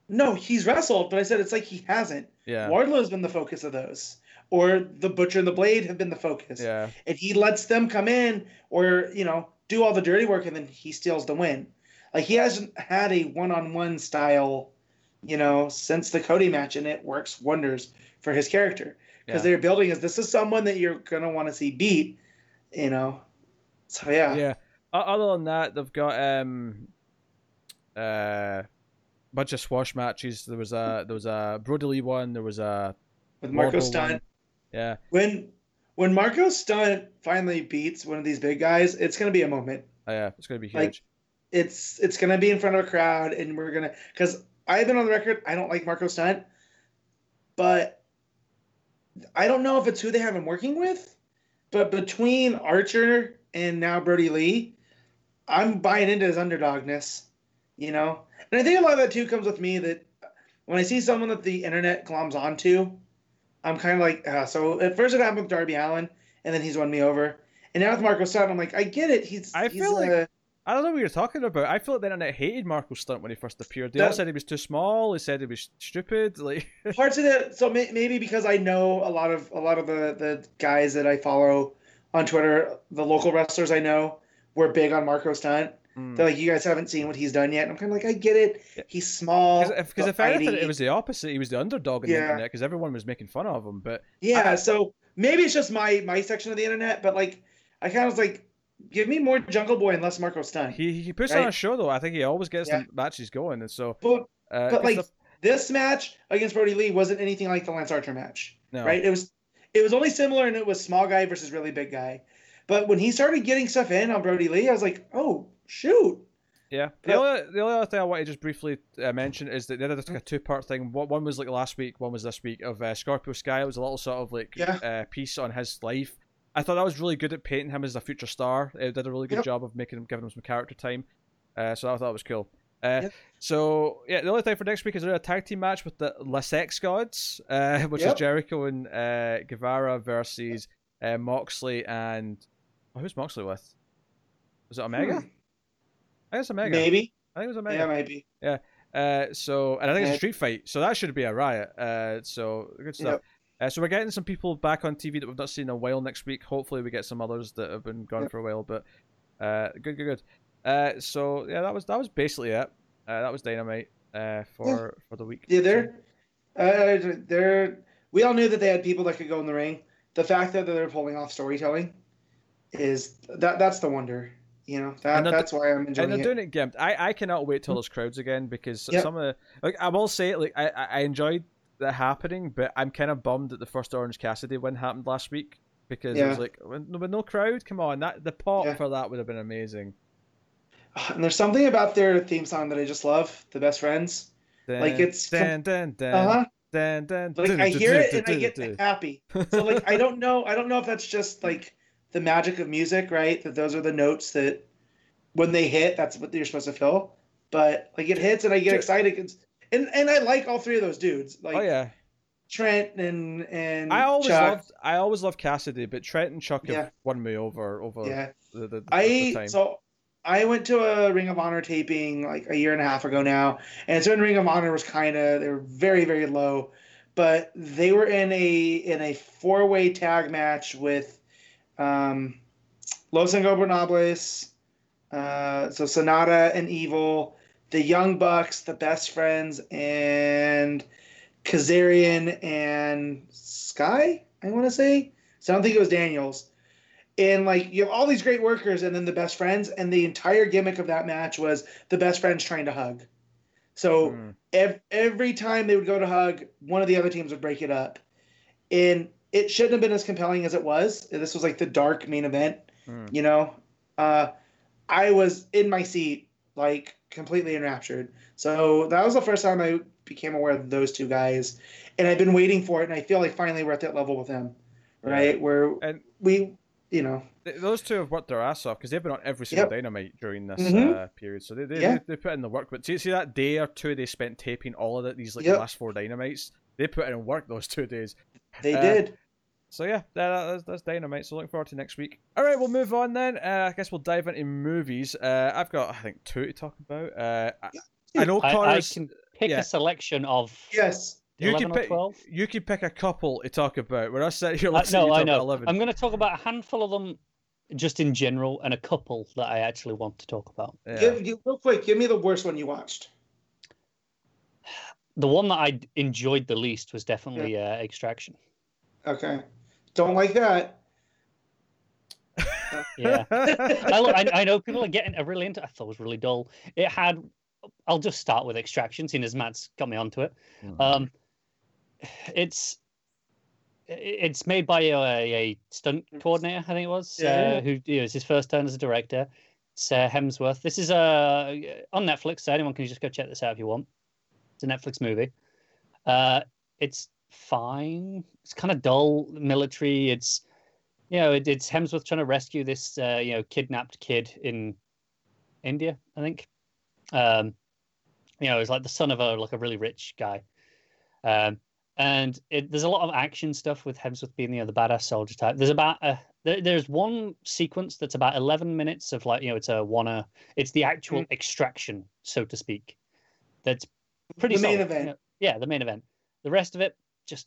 No he's wrestled but i said it's like he hasn't. Yeah, wardlow's been the focus of those or the butcher and the blade have been the focus. Yeah, and he lets them come in or you know do all the dirty work and then he steals the win. Like he hasn't had a one-on-one style you know since the cody match and it works wonders for his character. Because Yeah. they're building as this is someone that you're gonna want to see beat you know? So yeah, yeah. Other than that, they've got um, uh, bunch of squash matches. There was a there was a Brodie Lee one. There was a with marko stunt one. Yeah, when when marko stunt finally beats one of these big guys it's gonna be a moment oh, yeah, it's gonna be huge. Like, it's it's gonna be in front of a crowd and we're gonna because I've been on the record I don't like Marko Stunt, but I don't know if it's who they have him working with, but between Archer and now Brodie Lee, I'm buying into his underdogness, you know, and I think a lot of that too comes with me that when I see someone that the internet gloms onto, I'm kind of like uh, so. At first it happened with Darby Allin, and then he's won me over. And now with Marko Stunt, I'm like, I get it. He's I he's, feel like- uh, I don't know what you're talking about. I feel like the internet hated Marko Stunt when he first appeared. They all said he was too small. They said he was stupid. Like, parts of it so may, maybe because i know a lot of a lot of the the guys that i follow on twitter the local wrestlers i know were big on marko stunt mm. they're like you guys haven't seen what he's done yet and i'm kind of like i get it he's small Because if, but if anything, it was the opposite. He was the underdog in the internet because everyone was making fun of him. But yeah I- so maybe it's just my my section of the internet but like i kind of was like give me more jungle boy and less marko stunt he he puts on a show though. I think he always gets Yeah. the matches going, and so but, uh, but like the- this match against brodie lee wasn't anything like the lance archer match no. right? It was it was only similar and it was small guy versus really big guy. But when he started getting stuff in on Brodie Lee, I was like, oh shoot. Yeah. The, Yep. only, the only other thing I want to just briefly uh, mention is that they did like a two part thing. One one was like last week, one was this week of uh, Scorpio Sky. It was a little sort of like Yeah. uh, piece on his life. I thought that was really good at painting him as a future star. It did a really good Yep. job of making him, giving him some character time. Uh, so I thought it was cool. Uh, Yep. So yeah, the only thing for next week is there a tag team match with the Le Sex Gods, uh, which is Jericho and uh, Guevara versus uh, Moxley and oh, who's Moxley with? Was it Omega? I think it's Omega. Maybe. I think it was Omega. Yeah, maybe. Uh, so and I think it's a street fight, so that should be a riot. Uh, so good stuff. Uh, so we're getting some people back on TV that we've not seen in a while next week. Hopefully, we get some others that have been gone Yep. for a while. But uh, good, good, good. Uh, so yeah, that was that was basically it. Uh, that was Dynamite uh, for for the week. Yeah, they're uh, they're we all knew that they had people that could go in the ring. The fact that they're pulling off storytelling is that that's the wonder. You know, that that's why I'm enjoying it. and they're it. doing it gimped. I, I cannot wait till there's crowds again because Yep. some of the like I will say like I I enjoyed that happening, but I'm kind of bummed that the first Orange Cassidy win happened last week because it was like with, with no crowd. Come on, that the pop Yeah. for that would have been amazing. And there's something about their theme song that I just love, The Best Friends. Like, Dun, it's com- dun, dun, dun, Uh-huh. dun, dun, Like I hear it and I get happy. So like I don't know I don't know if that's just like the magic of music, right? That those are the notes that when they hit, that's what you're supposed to feel. But like it hits and I get excited and and I like all three of those dudes. Like Oh yeah, Trent and and I always Chuck. loved I always loved Cassidy, but Trent and Chuck have won me over over Yeah, the, the, the, the I time. so I went to a Ring of Honor taping like a year and a half ago now, and so when Ring of Honor was kind of they were very very low, but they were in a in a four way tag match with, um, Los Ingobernables, uh, so Sanada and Evil, the Young Bucks, the Best Friends, and Kazarian and Sky. I want to say. So I don't think it was Daniels and like you have all these great workers and then the best friends and the entire gimmick of that match was the best friends trying to hug so Mm. ev- every time they would go to hug one of the other teams would break it up and it shouldn't have been as compelling as it was this was like the dark main event Mm. you know uh, i was in my seat like completely enraptured so that was the first time i became aware of those two guys and i've been waiting for it and i feel like finally we're at that level with them right where And we you know th- those two have worked their ass off because they've been on every single Yep. dynamite during this Mhm. uh, period. So they they, Yeah. they they put in the work. But see, see that day or two they spent taping all of it, these like Yep. last four dynamites. They put in work those two days. They Uh, did. So yeah, that, that's, that's dynamite. So looking forward to next week. All right, we'll move on then. Uh, I guess we'll dive into movies. Uh, I've got I think two to talk about. Uh, I, I know I, I can pick yeah. a selection of Yes. you can pick. You can pick a couple to talk about. Where I sit here, Uh, listening to no, you I talk about know. Eleven. I'm going to talk about a handful of them just in general and a couple that I actually want to talk about. Yeah. Give you real quick. Give me the worst one you watched. The one that I enjoyed the least was definitely uh, Extraction. Okay. Don't like that. Yeah. I, lo- I, I know people are getting are really into. I thought it was really dull. It had. I'll just start with Extraction, seeing as Matt's got me onto it. Mm. Um, it's it's made by a, a stunt coordinator, I think it was, Yeah, uh, who you know, it's his first turn as a director. It's uh, Hemsworth. This is uh, on Netflix, so anyone can just go check this out if you want. It's a Netflix movie. Uh, it's fine. It's kind of dull, military. It's you know, it, it's Hemsworth trying to rescue this uh, you know kidnapped kid in India, I think. Um, you know, it's like the son of a like a really rich guy. Um, and it, there's a lot of action stuff with Hemsworth being you know the badass soldier type. There's about a there, there's one sequence that's about 11 minutes of like you know it's a wanna it's the actual Mm. extraction so to speak. That's pretty The main solid, you event. know. yeah, the main event. The rest of it just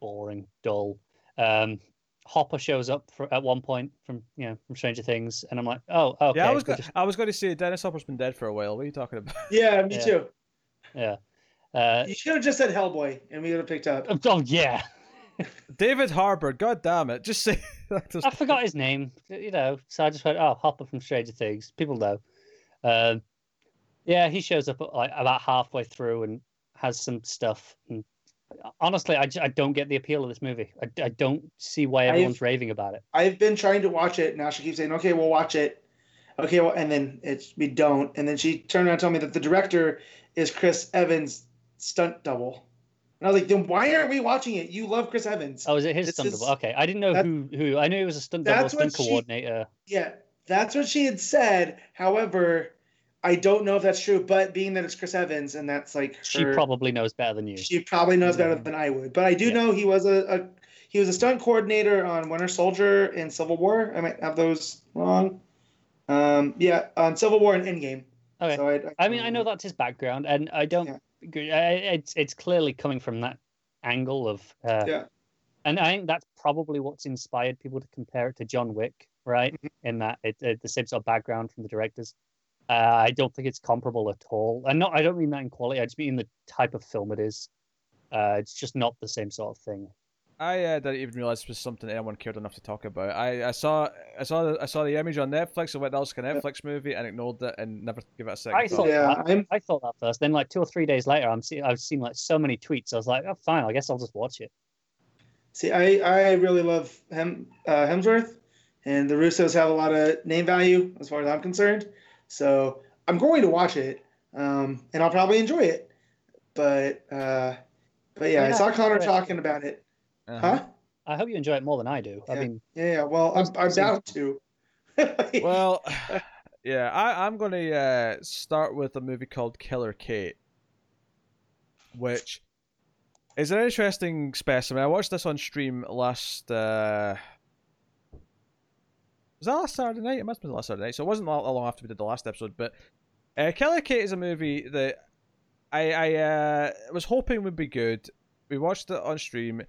boring, dull. Um, Hopper shows up for, at one point from you know from Stranger Things, and I'm like, oh, okay. yeah, I was we're go- just- I was going to say Dennis Hopper's been dead for a while. What are you talking about? Yeah, me Yeah. too. yeah. Uh, You should have just said Hellboy, and we would have picked up. oh yeah, David Harbour. God damn it! Just say. that I forgot his name, you know. So I just went, oh, Hopper from Stranger Things. People know. Um, yeah, he shows up like about halfway through and has some stuff. And honestly, I, I don't get the appeal of this movie. I, I don't see why everyone's raving about it. I've been trying to watch it. Now she keeps saying, "Okay, we'll watch it." Okay, well, and then it's we don't. And then she turned around and told me that the director is Chris Evans' stunt double. And I was like, "Then why aren't we watching it? You love Chris Evans." Oh, is it his This stunt is- double? Okay, I didn't know that- who who. I knew it was a stunt double, stunt she- coordinator. Yeah, that's what she had said. However, I don't know if that's true. But being that it's Chris Evans, and that's like She probably knows better than you. She probably knows better than I would. But I do Yeah. know he was a, a he was a stunt coordinator on Winter Soldier and Civil War. I might have those wrong. Um, yeah, on Civil War and Endgame. Okay. So I, I mean, I know that's his background, and I don't. Yeah. agree- I- It's it's clearly coming from that angle of. Uh, Yeah. And I think that's probably what's inspired people to compare it to John Wick, right? Mm-hmm. In that it, it the same sort of background from the directors. Uh, I don't think it's comparable at all, and not. I don't mean that in quality. I just mean the type of film it is. Uh, it's just not the same sort of thing. I uh, didn't even realize it was something anyone cared enough to talk about. I, I saw I saw the, I saw the image on Netflix. I went, that was a Netflix movie, and ignored it and never give it a second. I thought. thought Yeah, that. I'm- I thought that first. Then, like two or three days later, I'm see, I've seen like so many tweets. I was like, oh, fine. I guess I'll just watch it. See, I, I really love Hem, uh, Hemsworth, and the Russos have a lot of name value as far as I'm concerned. So I'm going to watch it, um, and I'll probably enjoy it. But uh, but yeah, I saw Conner talking about it. Uh-huh. Huh? I hope you enjoy it more than I do. I Yeah. mean, Yeah, yeah. Well, I'm, I'm bound to. Well, yeah, I, I'm going to uh, start with a movie called Killer Kate, which It's an interesting specimen. I watched this on stream last. Uh... Was that last Saturday night? It must have been last Saturday night. So it wasn't that long after we did the last episode. But uh, Killer Kate is a movie that I I uh, was hoping would be good. We watched it on stream,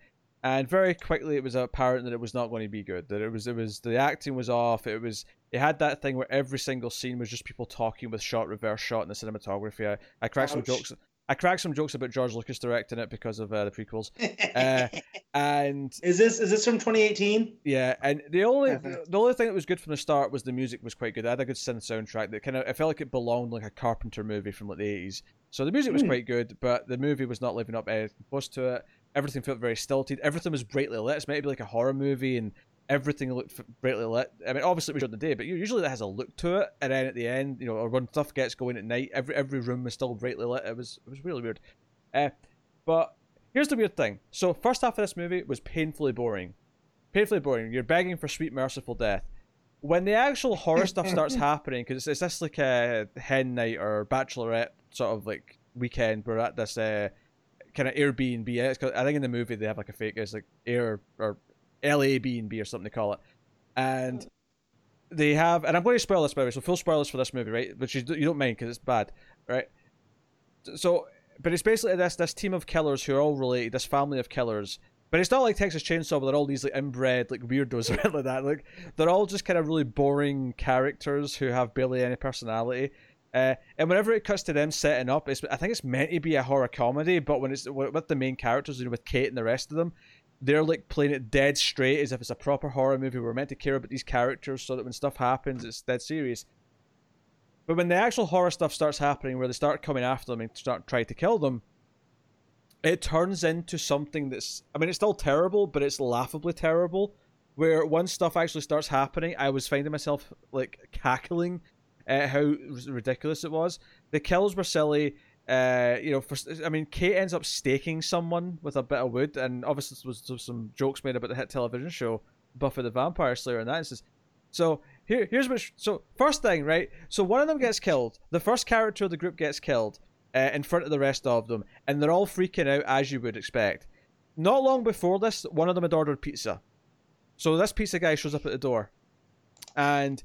and very quickly it was apparent that it was not going to be good. That it was it was the acting was off. It was it had that thing where every single scene was just people talking with shot reverse shot and the cinematography. I, I cracked some jokes. I cracked some jokes about George Lucas directing it because of uh, the prequels. Uh, and is this is this from 2018? yeah, and the only Uh-huh. the only thing that was good from the start was the music was quite good. I had a good synth soundtrack that kind of I felt like it belonged like a Carpenter movie from like the eighties. So the music was Hmm. quite good, but the movie was not living up anything close to it. Everything felt very stilted. Everything was brightly lit. It's meant to be like a horror movie, and everything looked brightly lit. I mean, obviously it was during the day, but usually that has a look to it. And then at the end, you know, or when stuff gets going at night, every every room was still brightly lit. It was it was really weird. Uh, but here's the weird thing. So first half of this movie was painfully boring. Painfully boring. You're begging for sweet merciful death. When the actual horror stuff starts happening, because it's, it's this like a hen night or bachelorette sort of like weekend, we're at this uh, kind of Airbnb. It's called, I think in the movie they have like a fake, it's like Air or LA B&B or something they call it. And they have, and I'm going to spoil this by the way, so full spoilers for this movie, right? Which you, you don't mind because it's bad, right? So, but it's basically this this team of killers who are all related, this family of killers. But it's not like Texas Chainsaw, where they're all these like inbred like weirdos or like that. Like they're all just kind of really boring characters who have barely any personality. Uh, and whenever it cuts to them setting up, it's, I think it's meant to be a horror comedy, but when it's with the main characters, you know, with Kate and the rest of them, they're like playing it dead straight as if it's a proper horror movie. We're meant to care about these characters so that when stuff happens, it's dead serious. But when the actual horror stuff starts happening, where they start coming after them and start trying to kill them, it turns into something that's. I mean, it's still terrible, but it's laughably terrible. Where once stuff actually starts happening, I was finding myself like cackling at how ridiculous it was. The kills were silly. Uh, you know, for, I mean, Kate ends up staking someone with a bit of wood, and obviously there was some jokes made about the hit television show Buffy the Vampire Slayer in that. So here, here's what. So first thing, right? So one of them gets killed. The first character of the group gets killed uh, in front of the rest of them, and they're all freaking out as you would expect. Not long before this, one of them had ordered pizza. So this pizza guy shows up at the door, and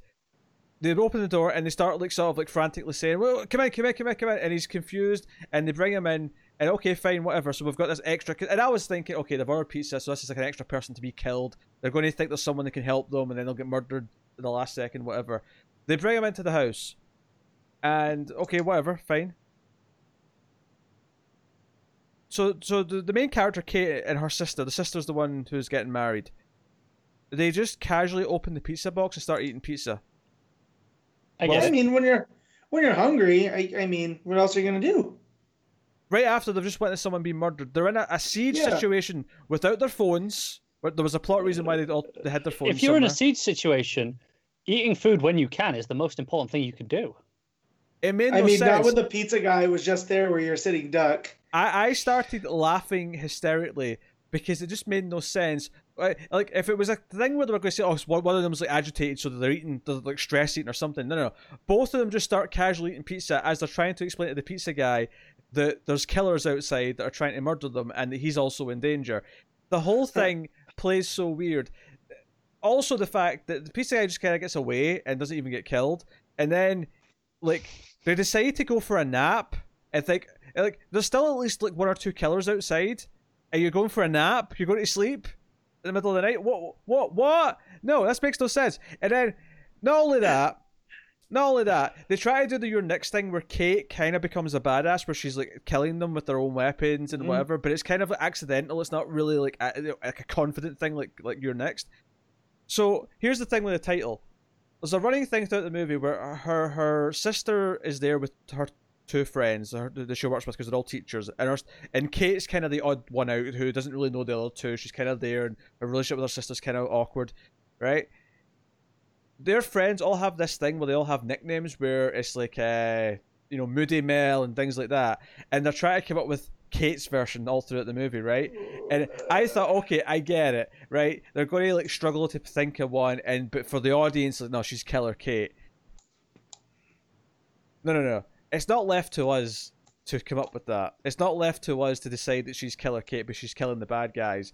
they open the door and they start like sort of like frantically saying, "Well, come in, come in, come in, come in," and he's confused, and they bring him in. And okay, fine, whatever. So we've got this extra. And I was thinking, okay, they've ordered pizza, so this is like an extra person to be killed. They're going to think there's someone that can help them, and then they'll get murdered in the last second, whatever. They bring him into the house, and okay, whatever, fine. So, so the, the main character, Kate, and her sister, the sister's the one who's getting married. They just casually open the pizza box and start eating pizza. I Well, guess I mean, when you're when you're hungry, I, I mean, what else are you gonna do? Right after they've just witnessed someone being murdered, they're in a, a siege Yeah. situation without their phones. But there was a plot reason why they all they had their phones. if you're in a siege situation, eating food when you can is the most important thing you can do. it made no I mean, sense. not when the pizza guy was just there where you're sitting duck. I, I started laughing hysterically because it just made no sense. Like, if it was a thing where they were going to say, "Oh, one one of them's like agitated, so they're eating, they're like stress eating or something." No, no, no. Both of them just start casually eating pizza as they're trying to explain to the pizza guy that there's killers outside that are trying to murder them, and that he's also in danger. The whole thing plays so weird. Also, the fact that the pizza guy just kind of gets away and doesn't even get killed, and then like they decide to go for a nap and think like there's still at least like one or two killers outside, and you're going for a nap. You're going to sleep in the middle of the night. What? What? What? No, this makes no sense. And then not only that. Not only that, they try to do the You're Next thing where Kate kind of becomes a badass, where she's like killing them with their own weapons and Mhm. whatever. But it's kind of like, accidental. It's not really like a, like a confident thing, like like You're Next. So here's the thing with the title. There's a running thing throughout the movie where her her sister is there with her two friends that she works with because they're all teachers, and her, and Kate's kind of the odd one out who doesn't really know the other two. She's kind of there, and her relationship with her sister's kind of awkward, right? Their friends all have this thing where they all have nicknames where it's like, uh, you know, Moody Mel and things like that, and they're trying to come up with Kate's version all throughout the movie, right? And I thought, okay, I get it, right? They're going to like struggle to think of one, and but for the audience, like, no, she's Killer Kate. No, no, no. It's not left to us to come up with that. It's not left to us to decide that she's Killer Kate, but she's killing the bad guys.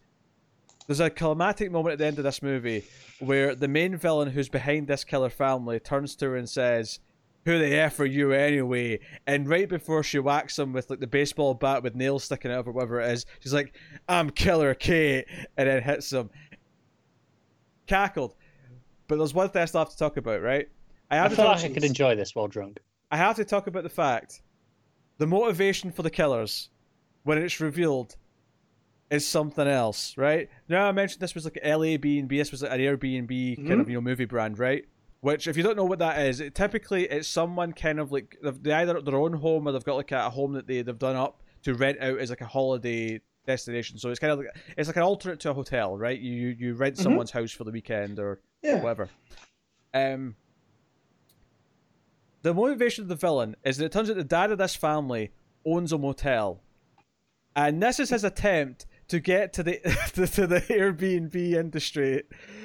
There's a climatic moment at the end of this movie where the main villain who's behind this killer family turns to her and says, Who the F are you anyway? And right before she whacks him with like the baseball bat with nails sticking out of or whatever it is, she's like, I'm Killer Kate and then hits him. Cackled. But there's one thing I still have to talk about, right? I, I feel like I could enjoy this while drunk. I have to talk about the fact the motivation for the killers when it's revealed is something else, right? Now I mentioned this was like LA B and B. This was like an Airbnb mm-hmm. kind of you know movie brand, right? Which, if you don't know what that is, it, typically it's someone kind of like they either their own home or they've got like a home that they they've done up to rent out as like a holiday destination. So it's kind of like it's like an alternate to a hotel, right? You you rent mm-hmm. someone's house for the weekend or yeah. whatever. Um, the motivation of the villain is that it turns out the dad of this family owns a motel, and this is his attempt to get to the to the Airbnb industry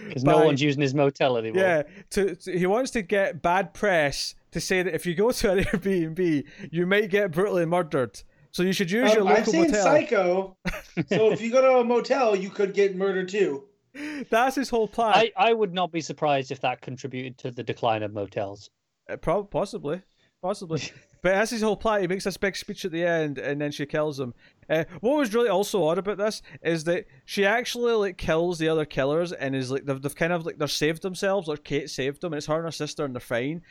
because no one's using his motel anymore. Yeah, to, to, he wants to get bad press to say that if you go to an Airbnb, you might get brutally murdered. So you should use um, your local I've seen motel. Psycho. so if you go to a motel, you could get murdered too. That's his whole plan. I, I would not be surprised if that contributed to the decline of motels. Uh, probably, possibly, possibly. but that's his whole plan. He makes this big speech at the end, and then she kills him. Uh, what was really also odd about this is that she actually like kills the other killers, and is like they've, they've kind of like they're saved themselves, or Kate saved them, and it's her and her sister, and they're fine.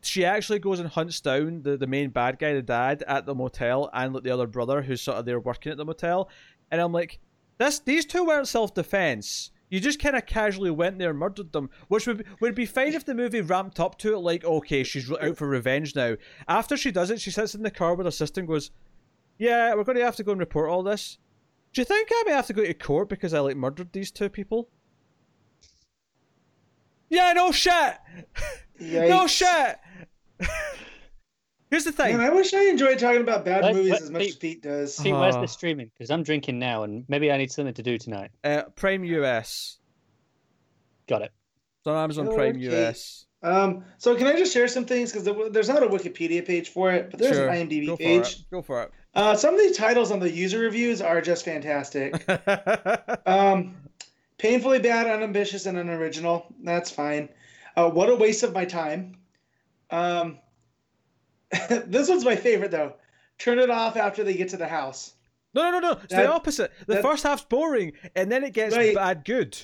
She actually goes and hunts down the, the main bad guy, the dad, at the motel, and like the other brother who's sort of there working at the motel. And I'm like, this these two weren't self defense you just kind of casually went there and murdered them, which would be, would be fine if the movie ramped up to it, like, okay, she's out for revenge now. After she does it, she sits in the car with her sister and goes, "Yeah, we're going to have to go and report all this. Do you think I may have to go to court because I like murdered these two people?" Yeah, no shit. no shit. Here's the thing. Man, I wish I enjoyed talking about bad what, movies what, as much Pete, as Pete does. Pete, where's the streaming? Because I'm drinking now, and maybe I need something to do tonight. Uh, Prime US. Got it. It's on Amazon Prime US. Um, so can I just share some things because there's not a Wikipedia page for it, but there's sure. an IMDb Go page. Go for it. Uh, some of the titles on the user reviews are just fantastic. um, painfully bad, unambitious, and unoriginal. That's fine. Uh, what a waste of my time. Um, this one's my favorite though. Turn it off after they get to the house. No, no, no, no. It's that, the opposite. The that, first half's boring, and then it gets right. bad good.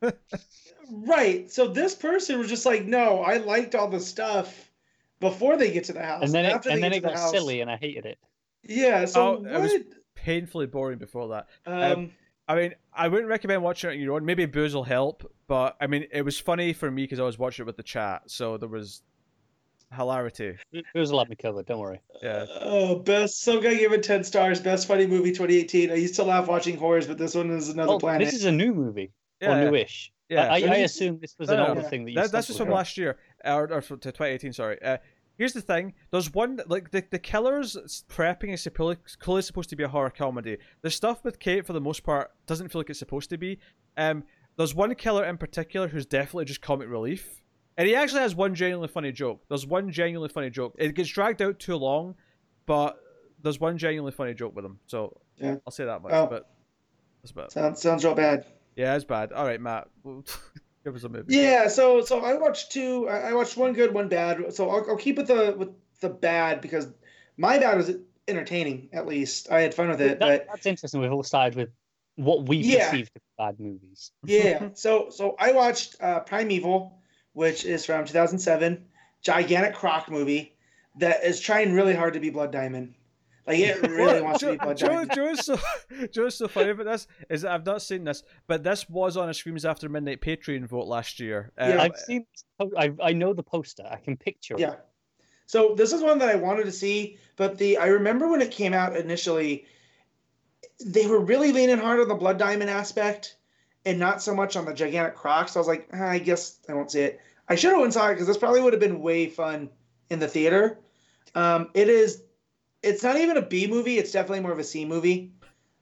right. So this person was just like, "No, I liked all the stuff before they get to the house, and then it, and then it got house, silly, and I hated it." Yeah. So oh, it was painfully boring before that. Um, um, I mean, I wouldn't recommend watching it on your own. Maybe booze will help, but I mean, it was funny for me because I was watching it with the chat, so there was hilarity. It was a lot me covered. Don't worry. Yeah. Oh, best. Some guy gave it ten stars. Best funny movie 2018. I used to laugh watching horrors, but this one is another oh, planet. This is a new movie. Yeah. Or newish. Yeah. I, I assume this was no, an older thing that you. That, that's just from last year, or, or to 2018. Sorry. Uh, here's the thing. There's one like the the killers prepping is clearly supposed to be a horror comedy. The stuff with Kate, for the most part, doesn't feel like it's supposed to be. Um, there's one killer in particular who's definitely just comic relief and he actually has one genuinely funny joke. There's one genuinely funny joke. It gets dragged out too long, but there's one genuinely funny joke with him. So yeah. I'll say that much. Oh. But that's bad. Sounds sounds real bad. Yeah, it's bad. All right, Matt. Give us a movie. Yeah, so so I watched two. I watched one good, one bad. So I'll, I'll keep with the with the bad because my bad was entertaining. At least I had fun with it. That, but that's interesting. We've all started with what we yeah. perceive to be bad movies. yeah. So so I watched uh, Primeval which is from 2007, gigantic croc movie that is trying really hard to be Blood Diamond. Like it really wants to be Blood Joe, Diamond. Joe's so Joe's so funny about this is that I've not seen this, but this was on a Screams After Midnight Patreon vote last year. Yeah, um, I've seen. I I know the poster. I can picture. Yeah. So this is one that I wanted to see, but the I remember when it came out initially, they were really leaning hard on the Blood Diamond aspect and not so much on the gigantic crocs. So I was like, ah, I guess I won't see it. I should have went saw it because this probably would have been way fun in the theater. Um, it is. It's not even a B movie. It's definitely more of a C movie.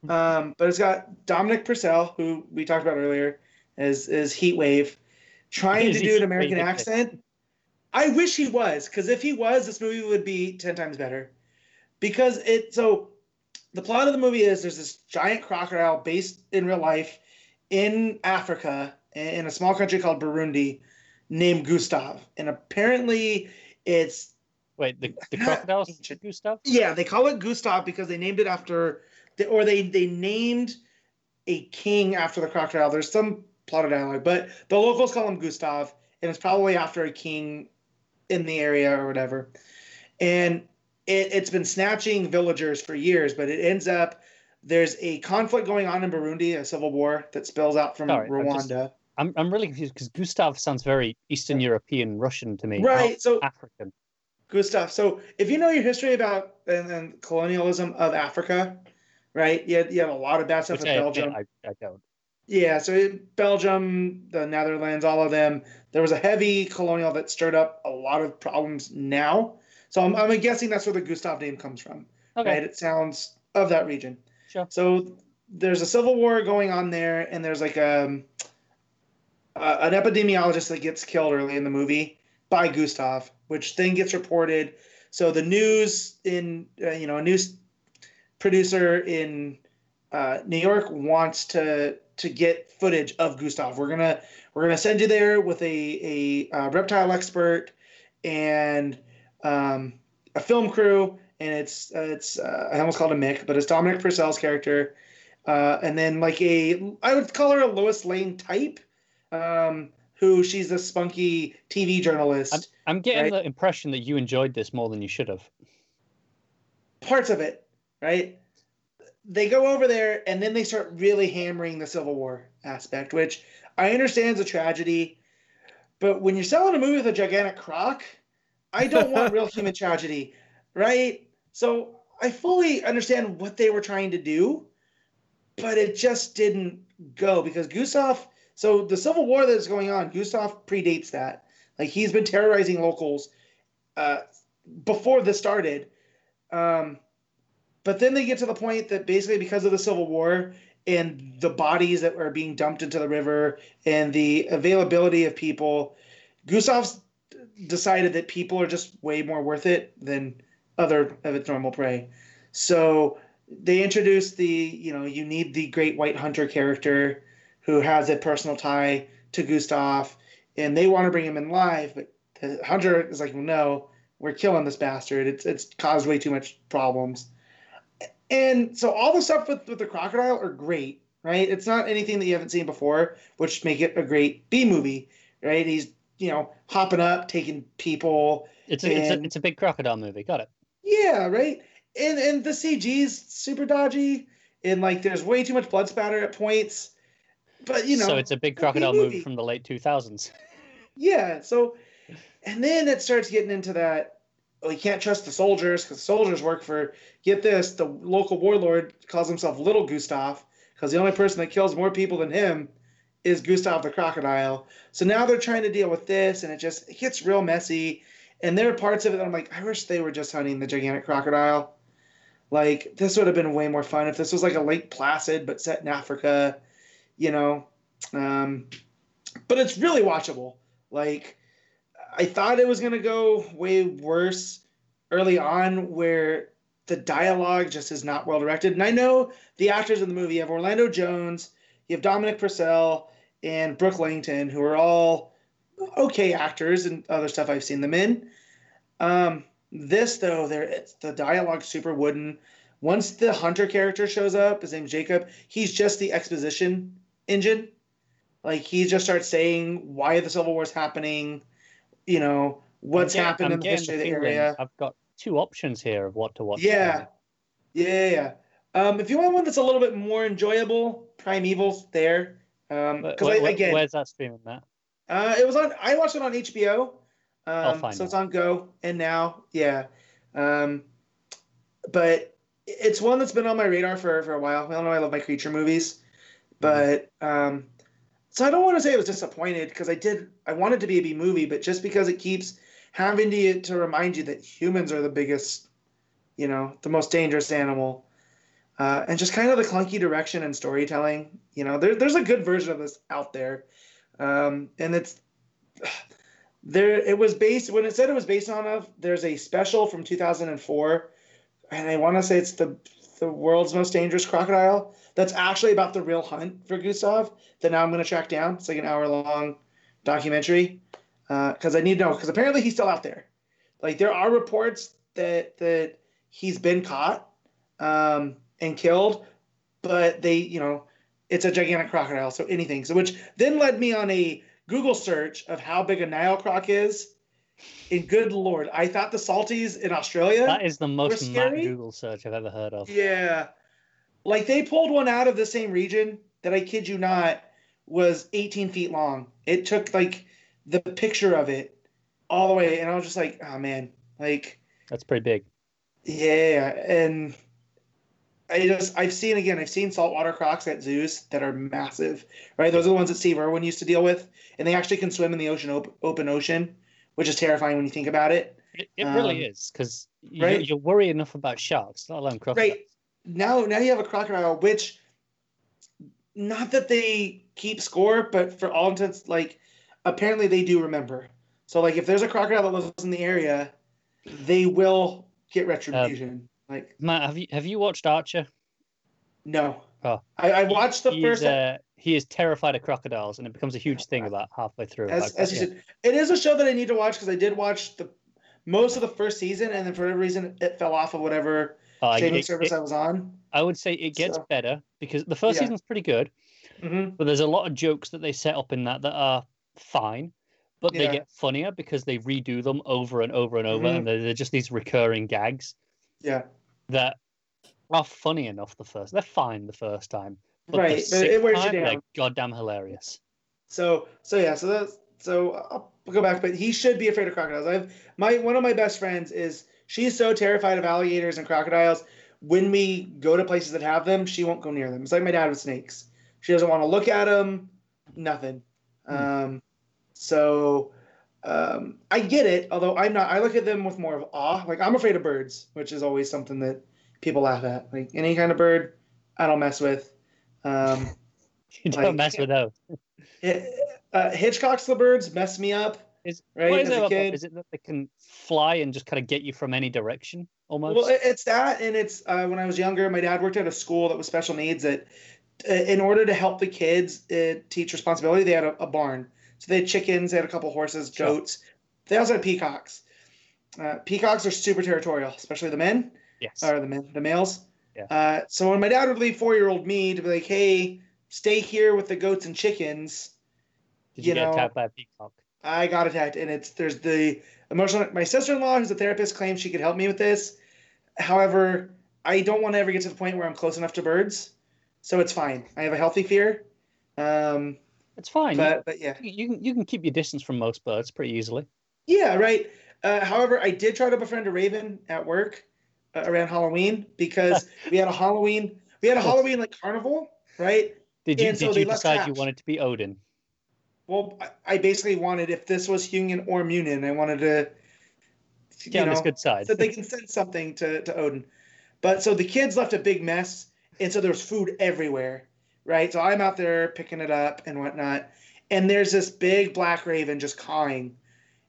Um, but it's got Dominic Purcell, who we talked about earlier, as is Heat Wave, trying to do an American accent. I wish he was, because if he was, this movie would be ten times better. because it so the plot of the movie is there's this giant crocodile based in real life in Africa in a small country called Burundi named Gustav. And apparently it's Wait, the, the crocodiles, Gustav? Yeah, they call it Gustav because they named it after, or they they named a king after the crocodile. There's some plot of dialogue, but the locals call him Gustav, and it's probably after a king in the area or whatever. And it, it's been snatching villagers for years, but it ends up there's a conflict going on in Burundi, a civil war that spills out from Sorry, Rwanda. I'm, I'm really confused because Gustav sounds very Eastern European, Russian to me. Right. So African. Gustav. So if you know your history about and, and colonialism of Africa, right? You have, you have a lot of bad stuff Which in I, Belgium. I, I don't. Yeah, so Belgium, the Netherlands, all of them. There was a heavy colonial that stirred up a lot of problems now. So I'm, I'm guessing that's where the Gustav name comes from. Okay. Right? It sounds of that region. Sure. So there's a civil war going on there, and there's like a, um, uh, an epidemiologist that gets killed early in the movie by Gustav, which then gets reported. So the news in uh, you know a news producer in uh, New York wants to to get footage of Gustav. We're gonna we're gonna send you there with a a uh, reptile expert and um, a film crew, and it's uh, it's uh, I almost called him Mick, but it's Dominic Purcell's character, uh, and then like a I would call her a Lois Lane type, um, who she's a spunky TV journalist. I'm, I'm getting right? the impression that you enjoyed this more than you should have. Parts of it, right? They go over there and then they start really hammering the Civil War aspect, which I understand is a tragedy. But when you're selling a movie with a gigantic croc, I don't want real human tragedy, right? So I fully understand what they were trying to do, but it just didn't go because Gustav. So the civil war that's going on, Gustav predates that. Like he's been terrorizing locals uh, before this started. Um, but then they get to the point that basically because of the civil war and the bodies that are being dumped into the river and the availability of people, Gustav's decided that people are just way more worth it than other of its normal prey. So they introduced the, you know, you need the great white hunter character who has a personal tie to Gustav, and they want to bring him in live, but the hunter is like, no, we're killing this bastard. It's it's caused way too much problems. And so all the stuff with, with the crocodile are great, right? It's not anything that you haven't seen before, which make it a great B movie, right? He's you know, hopping up, taking people. It's a, and, it's a, it's a big crocodile movie. Got it. Yeah, right. And and the CG's super dodgy, and like there's way too much blood spatter at points. But you know, so it's a big crocodile movie. from the late two thousands. Yeah. So, and then it starts getting into that. Well, you can't trust the soldiers because soldiers work for. Get this: the local warlord calls himself Little Gustav because the only person that kills more people than him is Gustav the crocodile. So now they're trying to deal with this, and it just it gets real messy. And there are parts of it that I'm like, I wish they were just hunting the gigantic crocodile. Like this would have been way more fun if this was like a Lake Placid but set in Africa, you know. Um, but it's really watchable. Like I thought it was gonna go way worse early on, where the dialogue just is not well directed. And I know the actors in the movie you have Orlando Jones, you have Dominic Purcell, and Brooke Langton, who are all okay actors and other stuff I've seen them in. Um, this though, there it's the dialogue super wooden. Once the hunter character shows up, his name's Jacob. He's just the exposition engine. Like he just starts saying why the Civil War's happening. You know what's getting, happened I'm in the history the of the area. I've got two options here of what to watch. Yeah, yeah, yeah. Um, if you want one that's a little bit more enjoyable, Primeval's there. Um, because again, where's that streaming, Matt? Uh, it was on. I watched it on HBO. Um, I'll find so out. it's on Go and now, yeah. Um, but it's one that's been on my radar for for a while. I don't know. I love my creature movies, but um, so I don't want to say I was disappointed because I did. I wanted to be a B movie, but just because it keeps having to to remind you that humans are the biggest, you know, the most dangerous animal uh, and just kind of the clunky direction and storytelling. You know, there, there's a good version of this out there, um, and it's there. It was based when it said it was based on of. There's a special from 2004 and I want to say it's the the world's most dangerous crocodile. That's actually about the real hunt for Gustav. That now I'm going to track down. It's like an hour long documentary Uh because uh, I need to know because apparently he's still out there. Like there are reports that that he's been caught um, and killed, but they you know it's a gigantic crocodile, so anything. So which then led me on a Google search of how big a Nile croc is. And good lord, I thought the salties in Australia. That is the most mad Google search I've ever heard of. Yeah, like they pulled one out of the same region that I kid you not was 18 feet long. It took like the picture of it all the way, and I was just like, oh man, like that's pretty big. Yeah, and I just I've seen again I've seen saltwater crocs at zoos that are massive, right? Those are the ones that Steve Irwin used to deal with, and they actually can swim in the ocean op- open ocean, which is terrifying when you think about it. It, it really um, is because you, right? you worry enough about sharks, not alone crocodiles. Right now, now you have a crocodile, which not that they keep score, but for all intents, like apparently they do remember. So like if there's a crocodile that lives in the area, they will get retribution. Like Matt, have you have you watched Archer? No. Oh, I, I watched the first. uh, he is terrified of crocodiles, and it becomes a huge thing about halfway through. As, as you said, it is a show that I need to watch because I did watch the most of the first season, and then for whatever reason it fell off of whatever uh, streaming service it, I was on. I would say it gets so, better because the first yeah. season's pretty good, mm-hmm. but there's a lot of jokes that they set up in that that are fine, but yeah. they get funnier because they redo them over and over and over, mm-hmm. and they're, they're just these recurring gags. Yeah that are funny enough the first. They're fine the first time, but right? The it wears time, you down. They're goddamn hilarious. So so yeah, so that's so I'll go back, but he should be afraid of crocodiles. I've my one of my best friends is she's so terrified of alligators and crocodiles. When we go to places that have them, she won't go near them. It's like my dad with snakes. She doesn't want to look at them. Nothing. Hmm. Um, so um, I get it, although I'm not. I look at them with more of awe. Like I'm afraid of birds, which is always something that people laugh at. Like any kind of bird, I don't mess with. Um, you don't like, mess with those. It, uh, Hitchcock's the birds mess me up. Is, right? What is, it kid, is it that they can fly and just kind of get you from any direction almost? Well, it's that, and it's uh, when I was younger, my dad worked at a school that was special needs. That uh, in order to help the kids uh, teach responsibility, they had a, a barn so they had chickens, they had a couple horses, goats. Sure. They also had peacocks. Uh, peacocks are super territorial, especially the men. Yes. Or the men, the males. Yeah. Uh, so when my dad would leave four-year-old me to be like, "Hey, stay here with the goats and chickens," Did you, you get know, attacked by a peacock? I got attacked, and it's there's the emotional. My sister-in-law, who's a therapist, claims she could help me with this. However, I don't want to ever get to the point where I'm close enough to birds, so it's fine. I have a healthy fear. Um, it's fine. But, but yeah, you can you can keep your distance from most birds pretty easily. Yeah, right. Uh, however, I did try to befriend a raven at work uh, around Halloween because we had a Halloween we had a Halloween like carnival, right? Did you and did so you decide you wanted to be Odin? Well, I, I basically wanted if this was Huginn or Munin, I wanted to get on his good side so they can send something to to Odin. But so the kids left a big mess, and so there was food everywhere right? So I'm out there picking it up and whatnot, and there's this big black raven just cawing,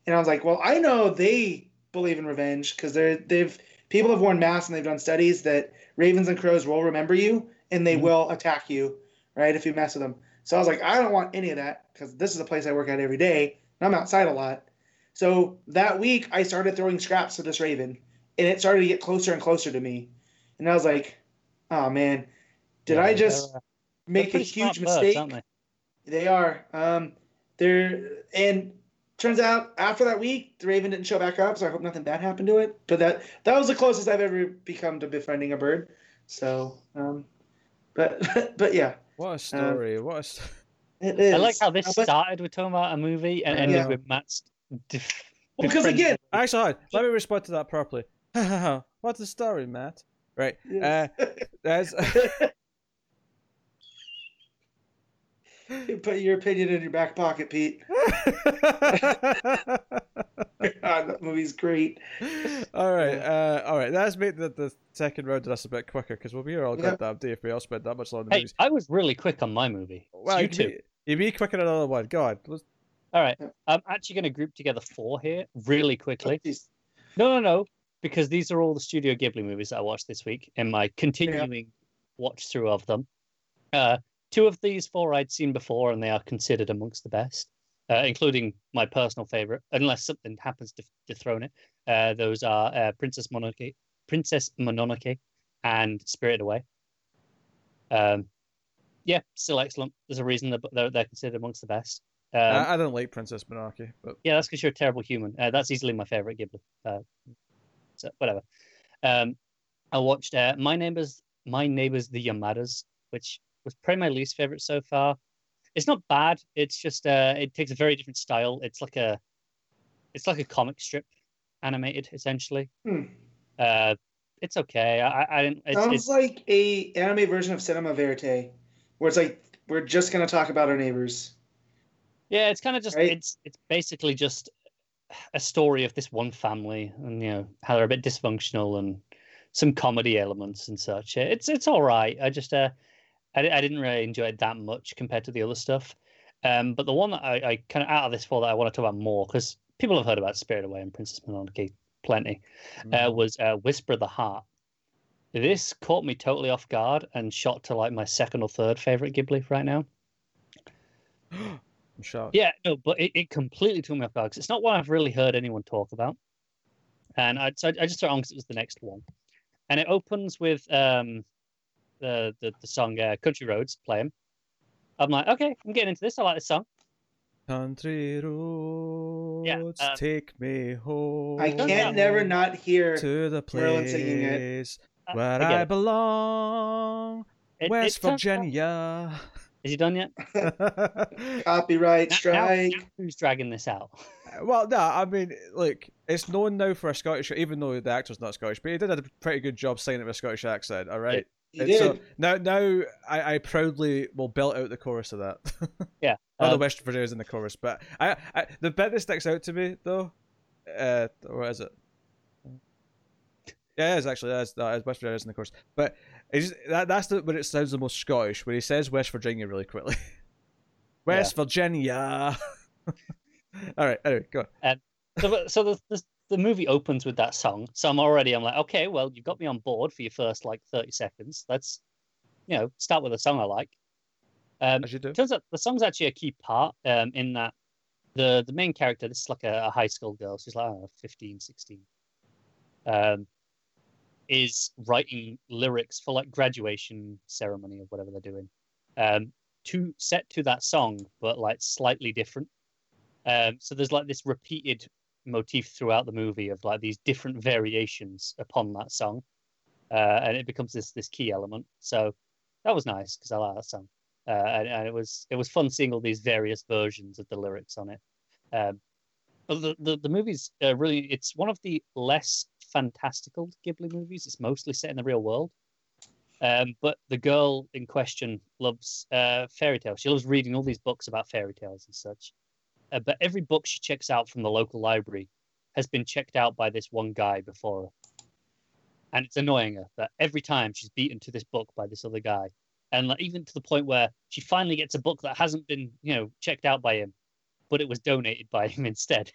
and I was like, well, I know they believe in revenge because they're they've people have worn masks and they've done studies that ravens and crows will remember you and they mm-hmm. will attack you, right? If you mess with them. So I was like, I don't want any of that because this is a place I work at every day and I'm outside a lot. So that week I started throwing scraps to this raven and it started to get closer and closer to me. And I was like, oh man, did yeah, I just make a huge mistake. Birds, they? they? are. Um, they're and turns out after that week, the Raven didn't show back up, so I hope nothing bad happened to it. But that that was the closest I've ever become to befriending a bird. So, um, but but yeah. What a story! Um, what a. St- it is. I like how this uh, but, started with talking about a movie and ended yeah. with Matt's. Def- well, because again, actually, let me respond to that properly. What's the story, Matt? Right. Yes. Uh, there's You put your opinion in your back pocket, Pete. God, that movie's great. All right, uh, all right. Let's make the, the second round of us a bit quicker because we'll be here all yep. goddamn day if we all spend that much longer. Hey, movies. I was really quick on my movie. Well, you, you too. you be quick on another one. Go on. Let's... All right. I'm actually going to group together four here really quickly. No, no, no. because these are all the Studio Ghibli movies that I watched this week in my continuing watch through of them. Uh, two of these four I'd seen before, and they are considered amongst the best, uh, including my personal favorite, unless something happens to dethrone it. Uh, those are uh, Princess Mononoke, Princess Mononoke, and Spirited Away. Um, yeah, still excellent. There's a reason that they're, they're considered amongst the best. Um, I, I don't like Princess Mononoke, but yeah, that's because you're a terrible human. Uh, that's easily my favorite Ghibli. Uh, so whatever. Um, I watched uh, My Neighbors, My Neighbors the Yamadas, which was probably my least favorite so far. It's not bad. It's just uh, it takes a very different style. It's like a, it's like a comic strip, animated essentially. Hmm. Uh, it's okay. I, I didn't. It's, Sounds it's, like a anime version of Cinema Verite, where it's like we're just gonna talk about our neighbors. Yeah, it's kind of just Right? it's it's basically just a story of this one family and you know how they're a bit dysfunctional and some comedy elements and such. It's it's all right. I just uh I, I didn't really enjoy it that much compared to the other stuff. Um, but the one that I, I kind of out of this four that I want to talk about more because people have heard about Spirit Away and Princess Mononoke plenty uh, was uh, Whisper of the Heart. This caught me totally off guard and shot to like my second or third favorite Ghibli right now. I'm shocked. Yeah, no, but it, it completely took me off guard 'cause it's not one I've really heard anyone talk about. And I, so I just threw it on because it was the next one. And it opens with um, the, the, the song uh, Country Roads playing. I'm like, okay, I'm getting into this. I like this song. Country roads, um, take me home. I can't never not hear. to the Merlin singing it. place Uh, where I I belong, It- West it turns out- Virginia. Is he done yet? Copyright Now- now- strike. now who's dragging this out? well, no, I mean, look, it's known now for a Scottish, even though the actor's not Scottish, but he did a pretty good job saying it with a Scottish accent. All right. You And so did. now, now I, I proudly will belt out the chorus of that. Yeah. I know um, West Virginia's in the chorus, but I, I the bit that sticks out to me though, uh, what is it? Yeah, it is actually that is, that is West Virginia's in the chorus, but it's, that that's the where it sounds the most Scottish when he says West Virginia really quickly. West Virginia. All right, anyway, go. On. so, so the, the the movie opens with that song. So I'm already I'm like, okay, well, you've got me on board for your first like 30 seconds. Let's, you know, start with a song I like. Um, As you do. turns out the song's actually a key part um, in that the the main character this is like a, a high school girl she's like I don't know, 15 16 um is writing lyrics for like graduation ceremony or whatever they're doing um to set to that song but like slightly different um so there's like this repeated motif throughout the movie of like these different variations upon that song uh and it becomes this this key element so that was nice because i like that song uh, and, and it was it was fun seeing all these various versions of the lyrics on it. Um, but the the, the movie's uh, really it's one of the less fantastical Ghibli movies. It's mostly set in the real world. Um, but the girl in question loves uh, fairy tales. She loves reading all these books about fairy tales and such. Uh, but every book she checks out from the local library has been checked out by this one guy before her. And it's annoying her that every time she's beaten to this book by this other guy and like, even to the point where she finally gets a book that hasn't been you know checked out by him but it was donated by him instead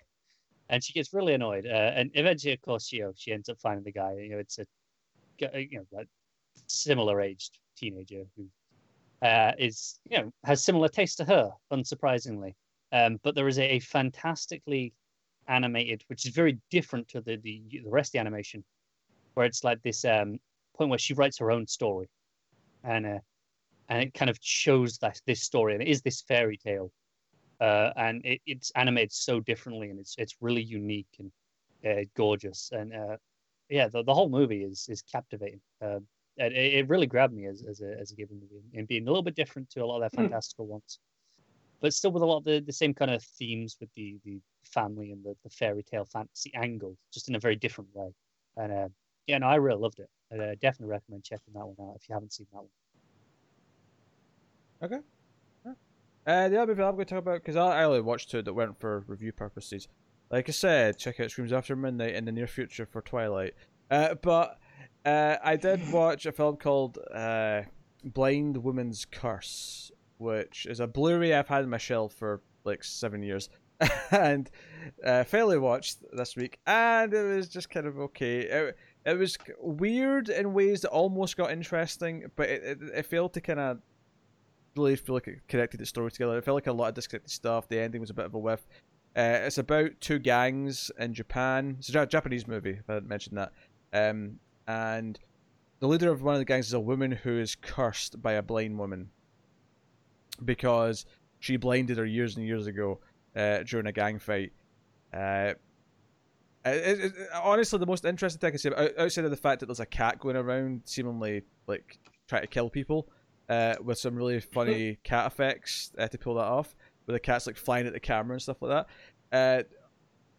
and she gets really annoyed uh, and eventually of course you know she ends up finding the guy you know it's a you know like similar aged teenager who uh, is you know has similar taste to her unsurprisingly um, but there is a, a fantastically animated which is very different to the, the the rest of the animation where it's like this um, point where she writes her own story. And uh, and it kind of shows that this story and it is this fairy tale. Uh, and it, it's animated so differently and it's it's really unique and uh, gorgeous. And uh, yeah the, the whole movie is is captivating. Uh, it, it really grabbed me as, as a as a Ghibli movie and being a little bit different to a lot of their Hmm. fantastical ones but still with a lot of the, the same kind of themes with the the family and the, the fairy tale fantasy angle just in a very different way and uh, yeah no I really loved it I uh, definitely recommend checking that one out if you haven't seen that one Okay. Uh, the other movie I'm going to talk about because I, I only watched two that weren't for review purposes. Like I said, check out Screams After Midnight in the near future for Twilight. Uh, but uh, I did watch a film called uh, Blind Woman's Curse, which is a Blu-ray I've had in my shelf for like seven years. and uh, fairly watched this week, and it was just kind of okay. It, it was weird in ways that almost got interesting, but it, it, it failed to kind of really feel like it connected the story together. It felt like a lot of disconnected stuff. The ending was a bit of a whiff. Uh, it's about two gangs in Japan. It's a Japanese movie, if I didn't mention that. Um, and the leader of one of the gangs is a woman who is cursed by a blind woman because she blinded her years and years ago uh, during a gang fight. Uh, it, it, honestly, the most interesting thing I can say outside of the fact that there's a cat going around, seemingly like trying to kill people, uh, with some really funny cat effects uh, to pull that off, where the cat's like flying at the camera and stuff like that. Uh,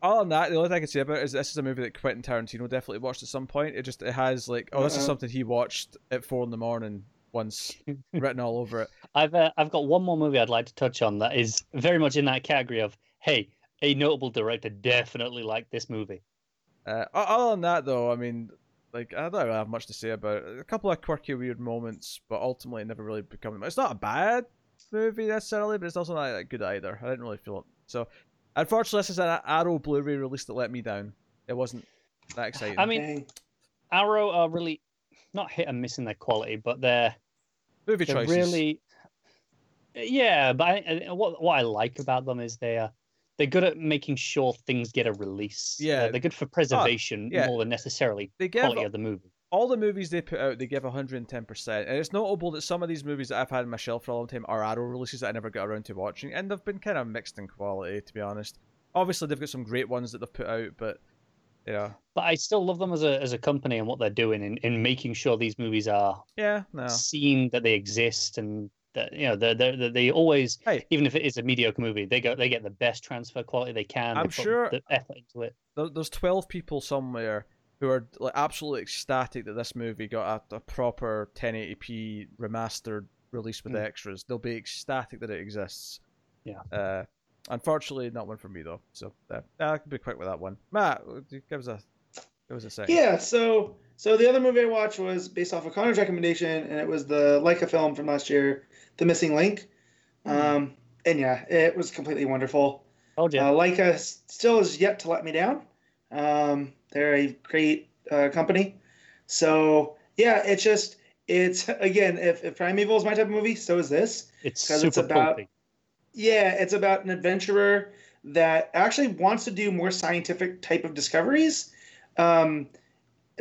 other than that, the only thing I can say about it is this is a movie that Quentin Tarantino definitely watched at some point. It just it has like, oh, this uh-huh. is something he watched at four in the morning once written all over it. I've uh, I've got one more movie I'd like to touch on that is very much in that category of hey, a notable director definitely liked this movie. Uh, other than that, though, I mean, like I don't have much to say about it. A couple of quirky, weird moments, but ultimately it never really become. It's not a bad movie necessarily, but it's also not that good either. I didn't really feel it. So, unfortunately, this is an Arrow Blu-ray release that let me down. It wasn't that exciting. I mean, Arrow are really not hit and miss in their quality, but they're movie they're choices. Really, yeah. But I, what what I like about them is they are they're good at making sure things get a release. Yeah, uh, they're good for preservation oh, yeah. more than necessarily they give, quality of the movie. All the movies they put out, they give 110%. And it's notable that some of these movies that I've had in my shelf for a long time are Arrow releases that I never got around to watching, and they've been kind of mixed in quality, to be honest. Obviously, they've got some great ones that they've put out, but yeah. But I still love them as a as a company and what they're doing in, in making sure these movies are yeah no. seen that they exist and that you know they they they always hey, even if it is a mediocre movie they go they get the best transfer quality they can. I'm sure the effort into it. There's twelve people somewhere who are like absolutely ecstatic that this movie got a, a proper 1080p remastered release with mm. extras. They'll be ecstatic that it exists. Yeah. Uh, unfortunately, not one for me though. So uh, I can be quick with that one. Matt, give us a give us a second. Yeah. So so the other movie I watched was based off of Connor's recommendation, and it was the Laika film from last year, the Missing Link. Mm. Um, and yeah, it was completely wonderful. Oh, yeah. Uh, Laika still is yet to let me down. Um, they're a great uh, company. So yeah, it's just it's again, if, if Primeval is my type of movie, so is this. It's super it's about pulpy. Yeah, it's about an adventurer that actually wants to do more scientific type of discoveries um,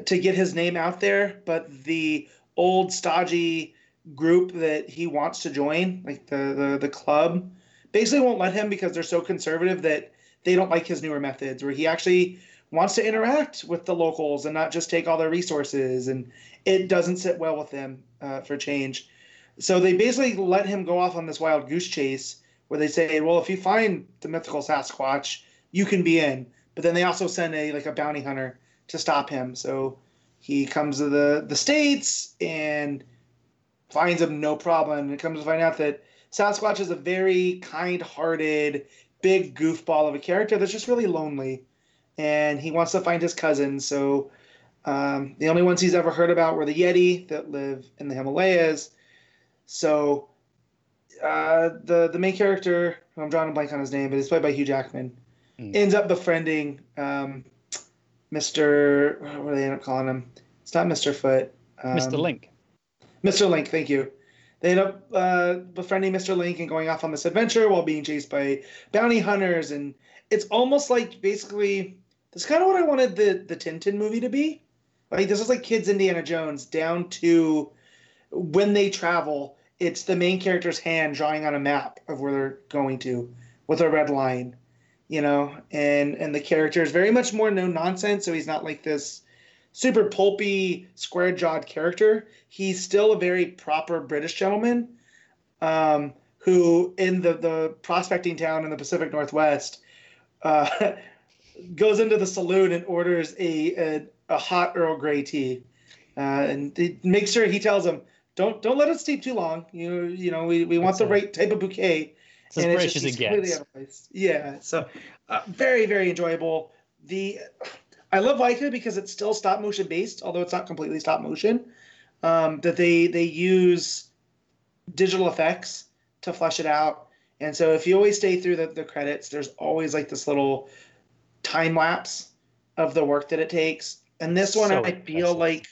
to get his name out there, but the old stodgy group that he wants to join, like the, the the club, basically won't let him because they're so conservative that they don't like his newer methods. Where he actually wants to interact with the locals and not just take all their resources, and it doesn't sit well with them uh, for change. So they basically let him go off on this wild goose chase where they say, well, if you find the mythical Sasquatch, you can be in. But then they also send a like a bounty hunter to stop him. So he comes to the the states and finds him no problem. And comes to find out that Sasquatch is a very kind-hearted, big goofball of a character that's just really lonely, and he wants to find his cousin. So um, the only ones he's ever heard about were the Yeti that live in the Himalayas. So uh, the the main character, I'm drawing a blank on his name, but it's played by Hugh Jackman, mm. ends up befriending um, Mr. What do they end up calling him? It's not Mr. Foot. Um, Mr. Link. Mr. Link, thank you. They end up uh, befriending Mr. Link and going off on this adventure while being chased by bounty hunters, and it's almost like basically that's kind of what I wanted the the Tintin movie to be. Like this is like kids Indiana Jones down to when they travel, it's the main character's hand drawing on a map of where they're going to with a red line, you know, and and the character is very much more no nonsense, so he's not like this super pulpy, square jawed character. He's still a very proper British gentleman um, who, in the, the prospecting town in the Pacific Northwest, uh, goes into the saloon and orders a, a, a hot Earl Grey tea. Uh, and he makes sure he tells them, don't don't let it steep too long. You you know we, we want the right type of bouquet. It's and as British as it gets. Yeah, so uh, very very enjoyable. The I love Laika because it's still stop motion based, although it's not completely stop motion. Um, that they they use digital effects to flesh it out, And so if you always stay through the, the credits, there's always like this little time lapse of the work that it takes. And this one, So I feel like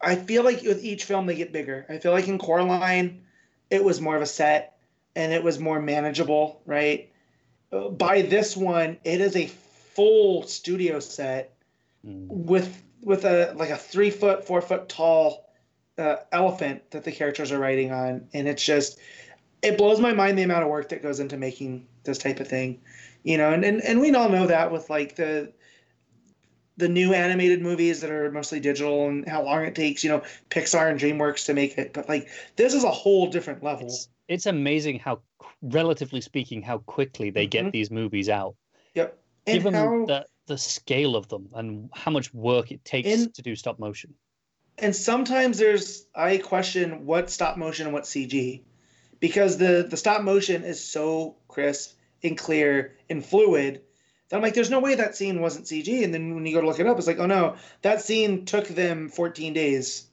I feel like with each film they get bigger. I feel like in Coraline, it was more of a set and it was more manageable, right? By this one, it is a full studio set Mm. with with a like a three foot, four foot tall uh, elephant that the characters are riding on, and it's just it blows my mind the amount of work that goes into making this type of thing, you know. And and, and we all know that with like the the new animated movies that are mostly digital and how long it takes, you know, Pixar and DreamWorks to make it. But like this is a whole different level. It's, it's amazing how, relatively speaking, how quickly they get Mhm. these movies out. Yep. And Given how the the scale of them and how much work it takes In- to do stop motion. and sometimes there's I question what stop motion and what CG, because the the stop motion is so crisp and clear and fluid I'm like, there's no way that scene wasn't CG. And then when you go to look it up, it's like, oh no, that scene took them 14 days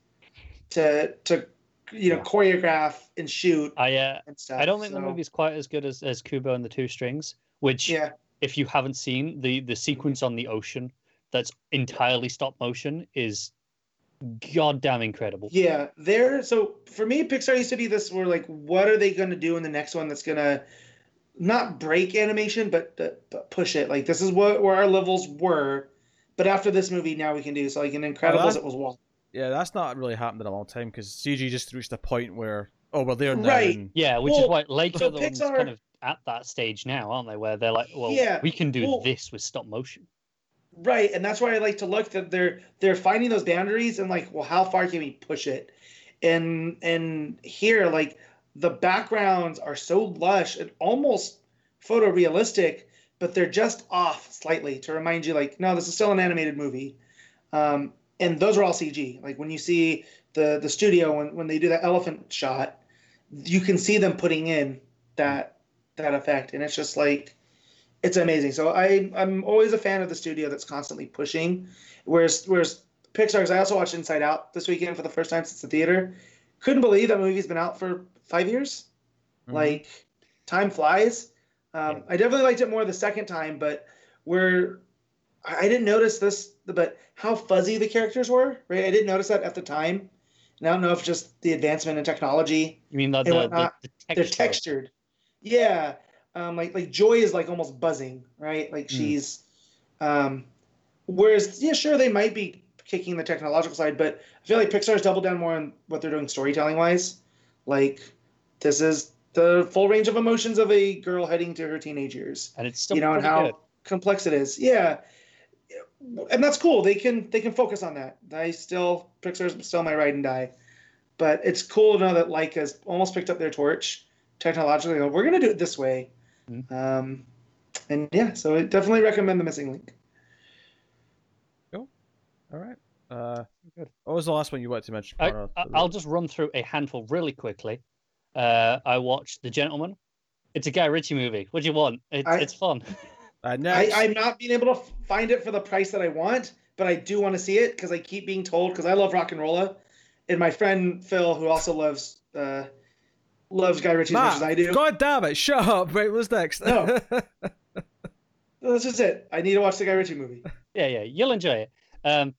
to to you know Yeah. choreograph and shoot I uh, and stuff. I don't think the So, movie's quite as good as, as Kubo and the Two Strings, which Yeah, if you haven't seen the the sequence on the ocean that's entirely stop motion is goddamn incredible. yeah. There. So for me, Pixar used to be this. Where like, what are they going to do in the next one that's gonna not break animation, but, but but push it. Like this is what where our levels were, but after this movie, now we can do so. Like in Incredibles, that- it was one. Yeah, that's not really happened in a long time because CG just reached a point where oh well they're now Right. and- Yeah, which Well, is why Lego so are the ones kind of at that stage now, aren't they? Where they're like, well, Yeah, we can do well- this with stop motion. Right, and that's why I like to look that they're they're finding those boundaries and like, well, how far can we push it? And and here, like the backgrounds are so lush and almost photorealistic, but they're just off slightly to remind you, like, no, this is still an animated movie. Um, and those are all CG. Like when you see the the studio when when they do that elephant shot, you can see them putting in that that effect, and it's just like it's amazing. So I I'm always a fan of the studio that's constantly pushing. Whereas whereas Pixar, 'cause I also watched Inside Out this weekend for the first time since the theater. Couldn't believe that movie's been out for five years. Mhm. Like time flies. Um, Yeah. I definitely liked it more the second time, but where I didn't notice this, but how fuzzy the characters were. Right, I didn't notice that at the time. And I don't know if just the advancement in technology You mean the, the, whatnot, the they're textured. Yeah. Um, like like Joy is like almost buzzing, right? Like Mm. she's um whereas yeah, sure they might be kicking the technological side, but I feel like Pixar's doubled down more on what they're doing storytelling wise. Like this is the full range of emotions of a girl heading to her teenage years. and it's still you know, and how good. complex it is. Yeah. And that's cool. They can they can focus on that. I still Pixar's still my ride and die. But it's cool to know that Laika's almost picked up their torch technologically. We're gonna do it this way. Mhm. Um, and yeah, so I definitely recommend the missing link. All right. Uh, Good. what was the last one you wanted to mention? I, Connor? I- I'll just run through a handful really quickly. Uh, I watched The Gentleman. It's a Guy Ritchie movie. What do you want? It's, I- it's fun. Uh, I, next, I'm not being able to find it for the price that I want, but I do want to see it because I keep being told because I love RocknRolla, and my friend Phil, who also loves uh, loves Guy Ritchie as much as I do. God damn it! Shut up. Right, what's next? No. This is it. I need to watch the Guy Ritchie movie. Yeah, yeah, you'll enjoy it. Um,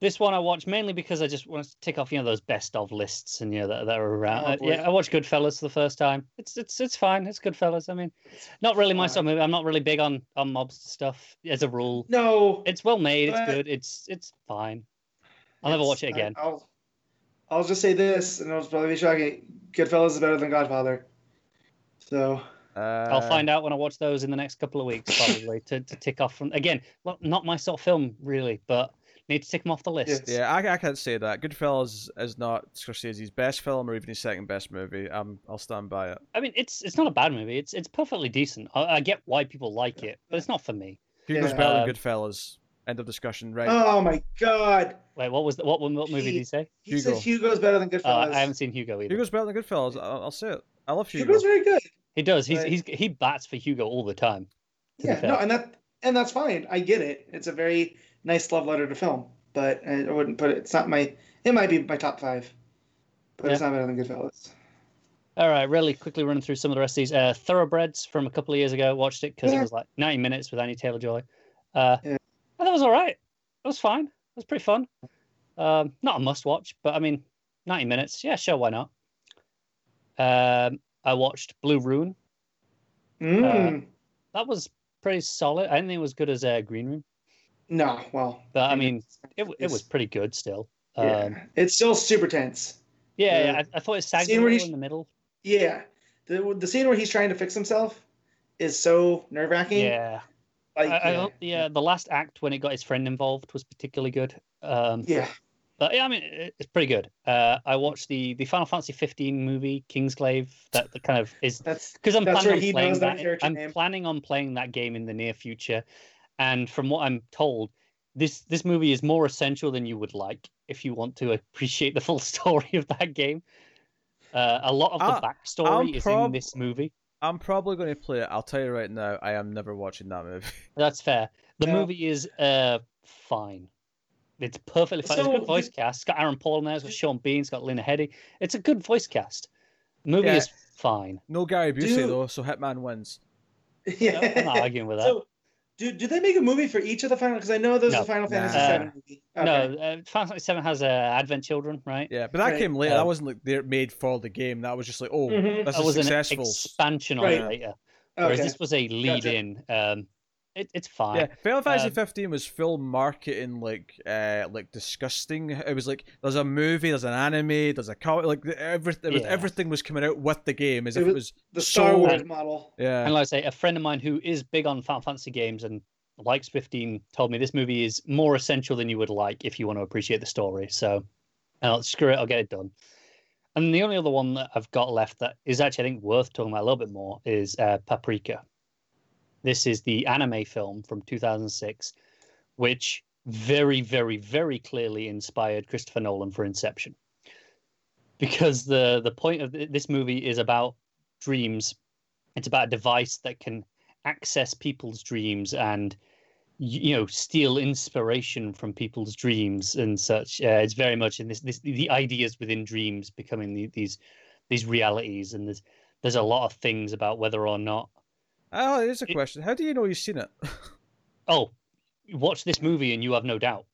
this one I watched mainly because I just want to tick off, you know, those best of lists and you know that, that are around. Oh, Uh, yeah, I watched Goodfellas for the first time. It's it's it's fine. It's Goodfellas. I mean, not really my sort of movie. I'm not really big on on mobster stuff as a rule. No, It's well made. It's good. It's it's fine. I'll never watch it again. I, will I'll just say this, and it'll probably be shocking. Goodfellas is better than Godfather. So uh, I'll find out when I watch those in the next couple of weeks, probably to, to tick off from again. Well, not my sort of film really, but need to tick them off the list. Yes. Yeah, I, I can't say that. Goodfellas is not Scorsese's best film or even his second best movie. Um, I'll stand by it. I mean, it's it's not a bad movie. It's it's perfectly decent. I, I get why people like it, but it's not for me. Hugo's Yeah. better Um, than Goodfellas. End of discussion. Right. oh my god, Wait, what was the, what what movie did he say? he said Hugo. Hugo's better than Goodfellas. I haven't seen Hugo either. Hugo's better than Goodfellas. I'll, I'll say it. I love Hugo. Hugo's very good. He does. He's Right. he's he bats for Hugo all the time. Yeah, no, and that and that's fine. I get it. It's a very nice love letter to film, but I wouldn't put it. It's not my. It might be my top five, but it's not better than Goodfellas. All right, really quickly running through some of the rest of these. Uh, Thoroughbreds from a couple of years ago. Watched it because Yeah. it was like 90 minutes with Anya Taylor-Joy. Uh, Yeah. that was all right. It was fine. It was pretty fun. Um, not a must watch, but I mean, 90 minutes. Yeah, sure, why not? Um, I watched Blue Ruin. Mm. That was pretty solid. I didn't think it was good as uh, Green Room, no, well, but I mean, it, it was pretty good still. yeah. Um, it's still super tense. yeah, Yeah. yeah, I, I thought it sagged a where little he's- in the middle. Yeah, the the scene where he's trying to fix himself is so nerve wracking. Yeah, like I, I yeah. the last act when it got his friend involved was particularly good. Um, yeah. but yeah, I mean, it's pretty good. Uh, I watched the the Final Fantasy 15 movie Kingsglaive. That, that kind of is That's because I'm That's planning on playing that that. I'm name. planning on playing that game in the near future, and from what I'm told, this this movie is more essential than you would like if you want to appreciate the full story of that game. Uh, a lot of the I- backstory I'm is prob- in this movie. I'm probably going to play it. I'll tell you right now, I am never watching that movie. That's fair. The Yeah. movie is uh fine. It's perfectly fine. it's a good voice cast. It's got Aaron Paul in there. It's got Sean Bean. It's got Lena Headey. It's a good voice cast. The movie Yeah. is fine. No Gary Busey Dude. though, so Hitman wins. yeah. I'm not arguing with that. So, do do they make a movie for each of the final? Because I know there's No. a Final Fantasy Nah. Seven movie. Okay. No, uh, Final Fantasy Seven has uh, Advent Children, right? Yeah, but that Right. came later. Um, that wasn't like they're made for the game. That was just like, oh, Mhm. this That is was an successful. expansion on Right. it later. Whereas Okay. this was a lead in. Um, it, it's fine. Yeah, Final Fantasy Um, 15 was full marketing, like, uh, like disgusting. It was like there's a movie, there's an anime, there's a comic, like everything. Was, Yeah. everything was coming out with the game as It if it was. the Star so- Wars model. Yeah, And like I say, a friend of mine who is big on Final Fantasy games and likes 15 told me this movie is more essential than you would like if you want to appreciate the story. So, I'll, screw it, I'll get it done. And the only other one that I've got left that is actually, I think, worth talking about a little bit more is uh, Paprika. This is the anime film from 2006, which very, very, very clearly inspired Christopher Nolan for Inception. Because the the point of this movie is about dreams. It's about a device that can access people's dreams and you know steal inspiration from people's dreams and such. Uh, it's very much in this, this the ideas within dreams becoming the, these these realities, and there's there's a lot of things about whether or not Oh, here's a It- question. How do you know you've seen it? oh watch this movie and you have no doubt.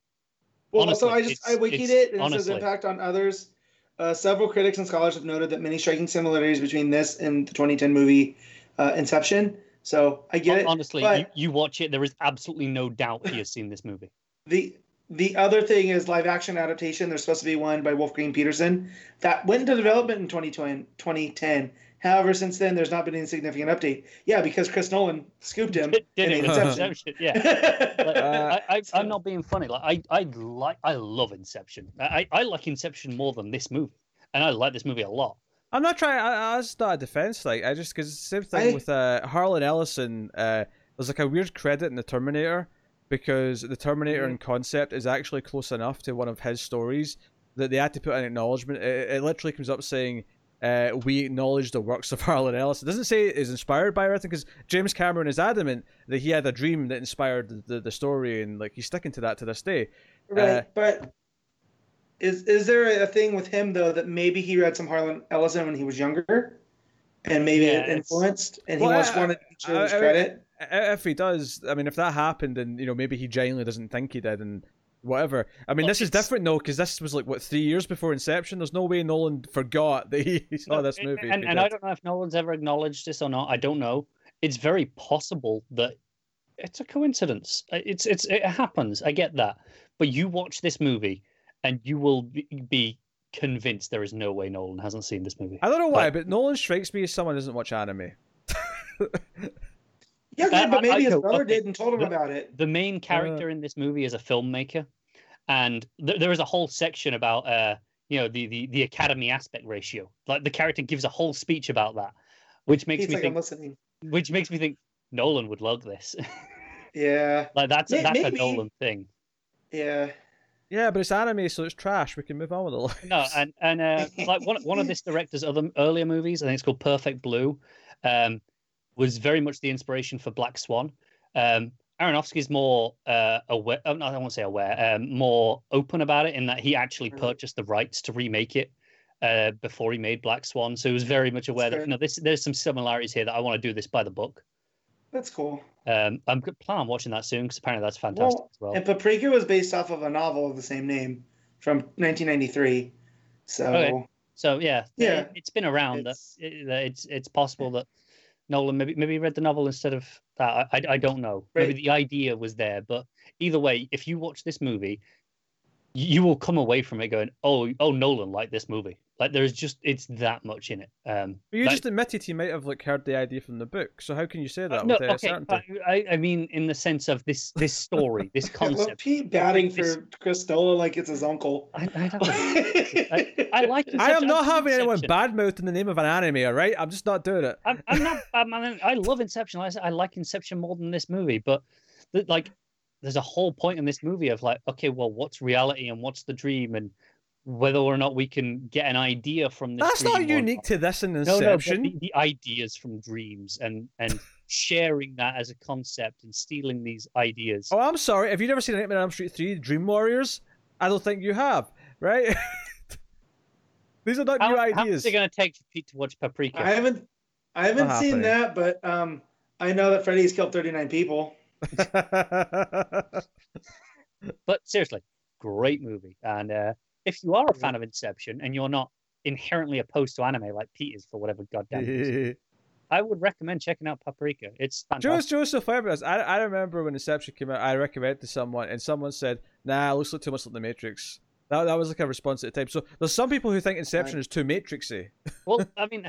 Well, Honestly, so I just I it's- wikied it and it says honestly. impact on others. Uh, several critics and scholars have noted that many striking similarities between this and the 2010 movie uh, Inception. So I get it. Honestly, you, you watch it, there is absolutely no doubt he has seen this movie. The the other thing is live action adaptation. There's supposed to be one by Wolfgang Petersen that went into development in 2020, 2010. However, since then there's not been any significant update. Yeah, because Chris Nolan scooped him. Did, did in Inception. Inception? Yeah. Like, Uh, I, I, I'm not being funny. Like I, I like, I love Inception. I, I like Inception more than this movie, and I like this movie a lot. I'm not trying. I, was not a defense. Like I just because it's the same thing I- with uh, Harlan Ellison. Uh, there's like a weird credit in the Terminator because the Terminator Mhm. in concept is actually close enough to one of his stories that they had to put an acknowledgement. It, it literally comes up saying. Uh, we acknowledge the works of Harlan Ellison. It doesn't say it is inspired by everything because James Cameron is adamant that he had a dream that inspired the, the, the story and like he's sticking to that to this day. Right, Uh, but is is there a thing with him though that maybe he read some Harlan Ellison when he was younger, and maybe Yeah, it influenced, and he Well, wants I- wanted to show his I- I- credit? If he does, I mean, if that happened, and you know, maybe he genuinely doesn't think he did, and whatever. I mean, Well, this is different though, because this was like what three years before Inception. There's no way Nolan forgot that he saw this movie. and, and. I don't know if Nolan's ever acknowledged this or not. I don't know. It's very possible that it's a coincidence. It's it's it happens. I get that, but you watch this movie, and you will be, be convinced there is no way Nolan hasn't seen this movie. I don't know why, But- but Nolan strikes me as someone who doesn't watch anime. Yeah, I- but maybe I his know, brother okay. did and told him The- about it. the main character in this movie is a filmmaker, and th- there is a whole section about uh you know the, the the academy aspect ratio. Like the character gives a whole speech about that, which makes me like, I'm think which makes me think Nolan would love this. Yeah, like that's May- that's a. Nolan thing. yeah. Yeah, but it's anime, so it's trash. We can move on with it. No, and and uh, like one one of this director's other earlier movies, I think it's called Perfect Blue, um, was very much the inspiration for Black Swan. Um, Aronofsky's more uh, aware. oh, I don't want to say aware. Um, more open about it in that he actually Mhm. purchased the rights to remake it, uh, before he made Black Swan, so he was very much aware that you know this, there's some similarities here that I want to do this by the book. That's cool. Um, I'm plan on watching that soon because apparently that's fantastic Well, as well. And Paprika was based off of a novel of the same name from 1993. So Okay. So yeah, Yeah, it, has been around. That it's- it, that it's it's possible that Nolan maybe maybe read the novel instead of that. I I, don't know. Maybe the idea was there, but either way, if you watch this movie, you, you will come away from it going, "Oh, oh, Nolan liked this movie." Like there's just it's that much in it. Um, But you like- just admitted he might have like heard the idea from the book. So how can you say that Uh, no, with any okay. certainty? I, I- I mean, in the sense of this this story, this I love concept. Pete batting This- for Chris Nolan like it's his uncle. I, I, don't know. I, I like. I Inception. am not love having anyone Inception. badmouth in the name of an anime, all right? I'm just not doing it. I'm, I'm not. I'm, I, love Inception. I, I like Inception more than this movie, but the, like, there's a whole point in this movie of like, okay, well, what's reality and what's the dream, and whether or not we can get an idea from this. That's not dream or unique to this in No, no, the, the ideas from dreams and and sharing that as a concept and stealing these ideas. Oh, I'm sorry. Have you never seen Nightmare on Elm Street 3 Dream Warriors? I don't think you have, right? These are not how, new how is ideas. it going to take Pete to watch Paprika? I haven't I haven't Not seen happening. that, but um I know that Freddy's killed 39 people. But seriously, great movie. And uh, if you are a fan of Inception and you're not inherently opposed to anime like Pete is for whatever goddamn reason, I would recommend checking out Paprika. It's Joe's fantastic. Joseph Fabrics. I, I remember when Inception came out, I recommended to someone, and someone said, "Nah, it looks like too much like the Matrix." That, that was like a response at the time. So there's some people who think Inception Right. is too Matrixy. well, I mean,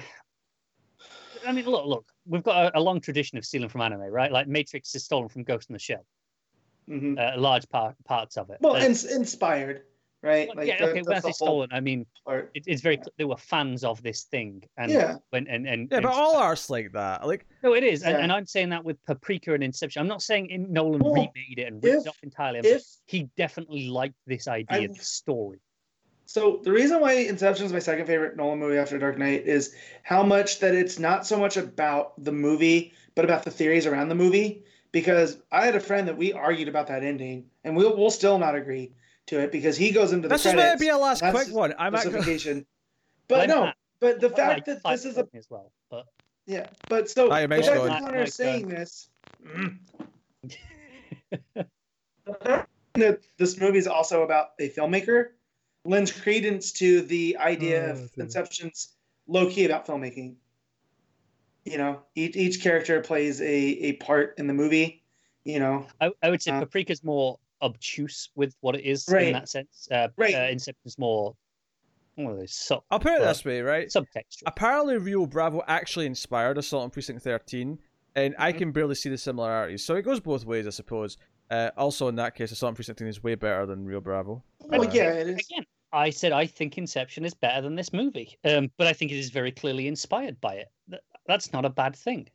I mean, look, look, we've got a, a long tradition of stealing from anime, right? Like Matrix is stolen from Ghost in the Shell, hmm uh, large part parts of it. Well, Uh, ins inspired, right? well, yeah, okay. When I that's say whole stolen, I mean part. it, it's very cl- they were fans of this thing, and Yeah. when and and Yeah, and but all art's like that. Like, No, it is, and, Yeah. and I'm saying that with Paprika and Inception. I'm not saying in Nolan Well, remade it and ripped if- it off entirely. I'm saying If he definitely liked this idea, I've- this story. So the reason why Inception is my second favorite Nolan movie after Dark Knight is how much that it's not so much about the movie, but about the theories around the movie. Because I had a friend that we argued about that ending, and we'll we'll still not agree to it because he goes into the this is going to be a last quick one. I'm actually. specification. But I'm no, not- but the I fact like that Fight this is a as well, but yeah, but so your the mic's fact that Connor Mic, is saying uh, this, that this movie is also about a filmmaker lends credence to the idea Oh, of dear. Inception's low key about filmmaking. You know, each each character plays a a part in the movie. You know, I, I would say Uh, Paprika's more obtuse with what it is Right. in that sense. Uh, Right. Uh, Inception's more, what are they, sub, I'll put it this way, right? subtextual. Apparently, Rio Bravo actually inspired Assault on Precinct 13, and I Mhm. can barely see the similarities. So it goes both ways, I suppose. Uh, also, in that case, Assault on Precinct 13 is way better than Rio Bravo. well, Uh, yeah, it is. Again, I said I think Inception is better than this movie, um, but I think it is very clearly inspired by it. Th- That's not a bad thing.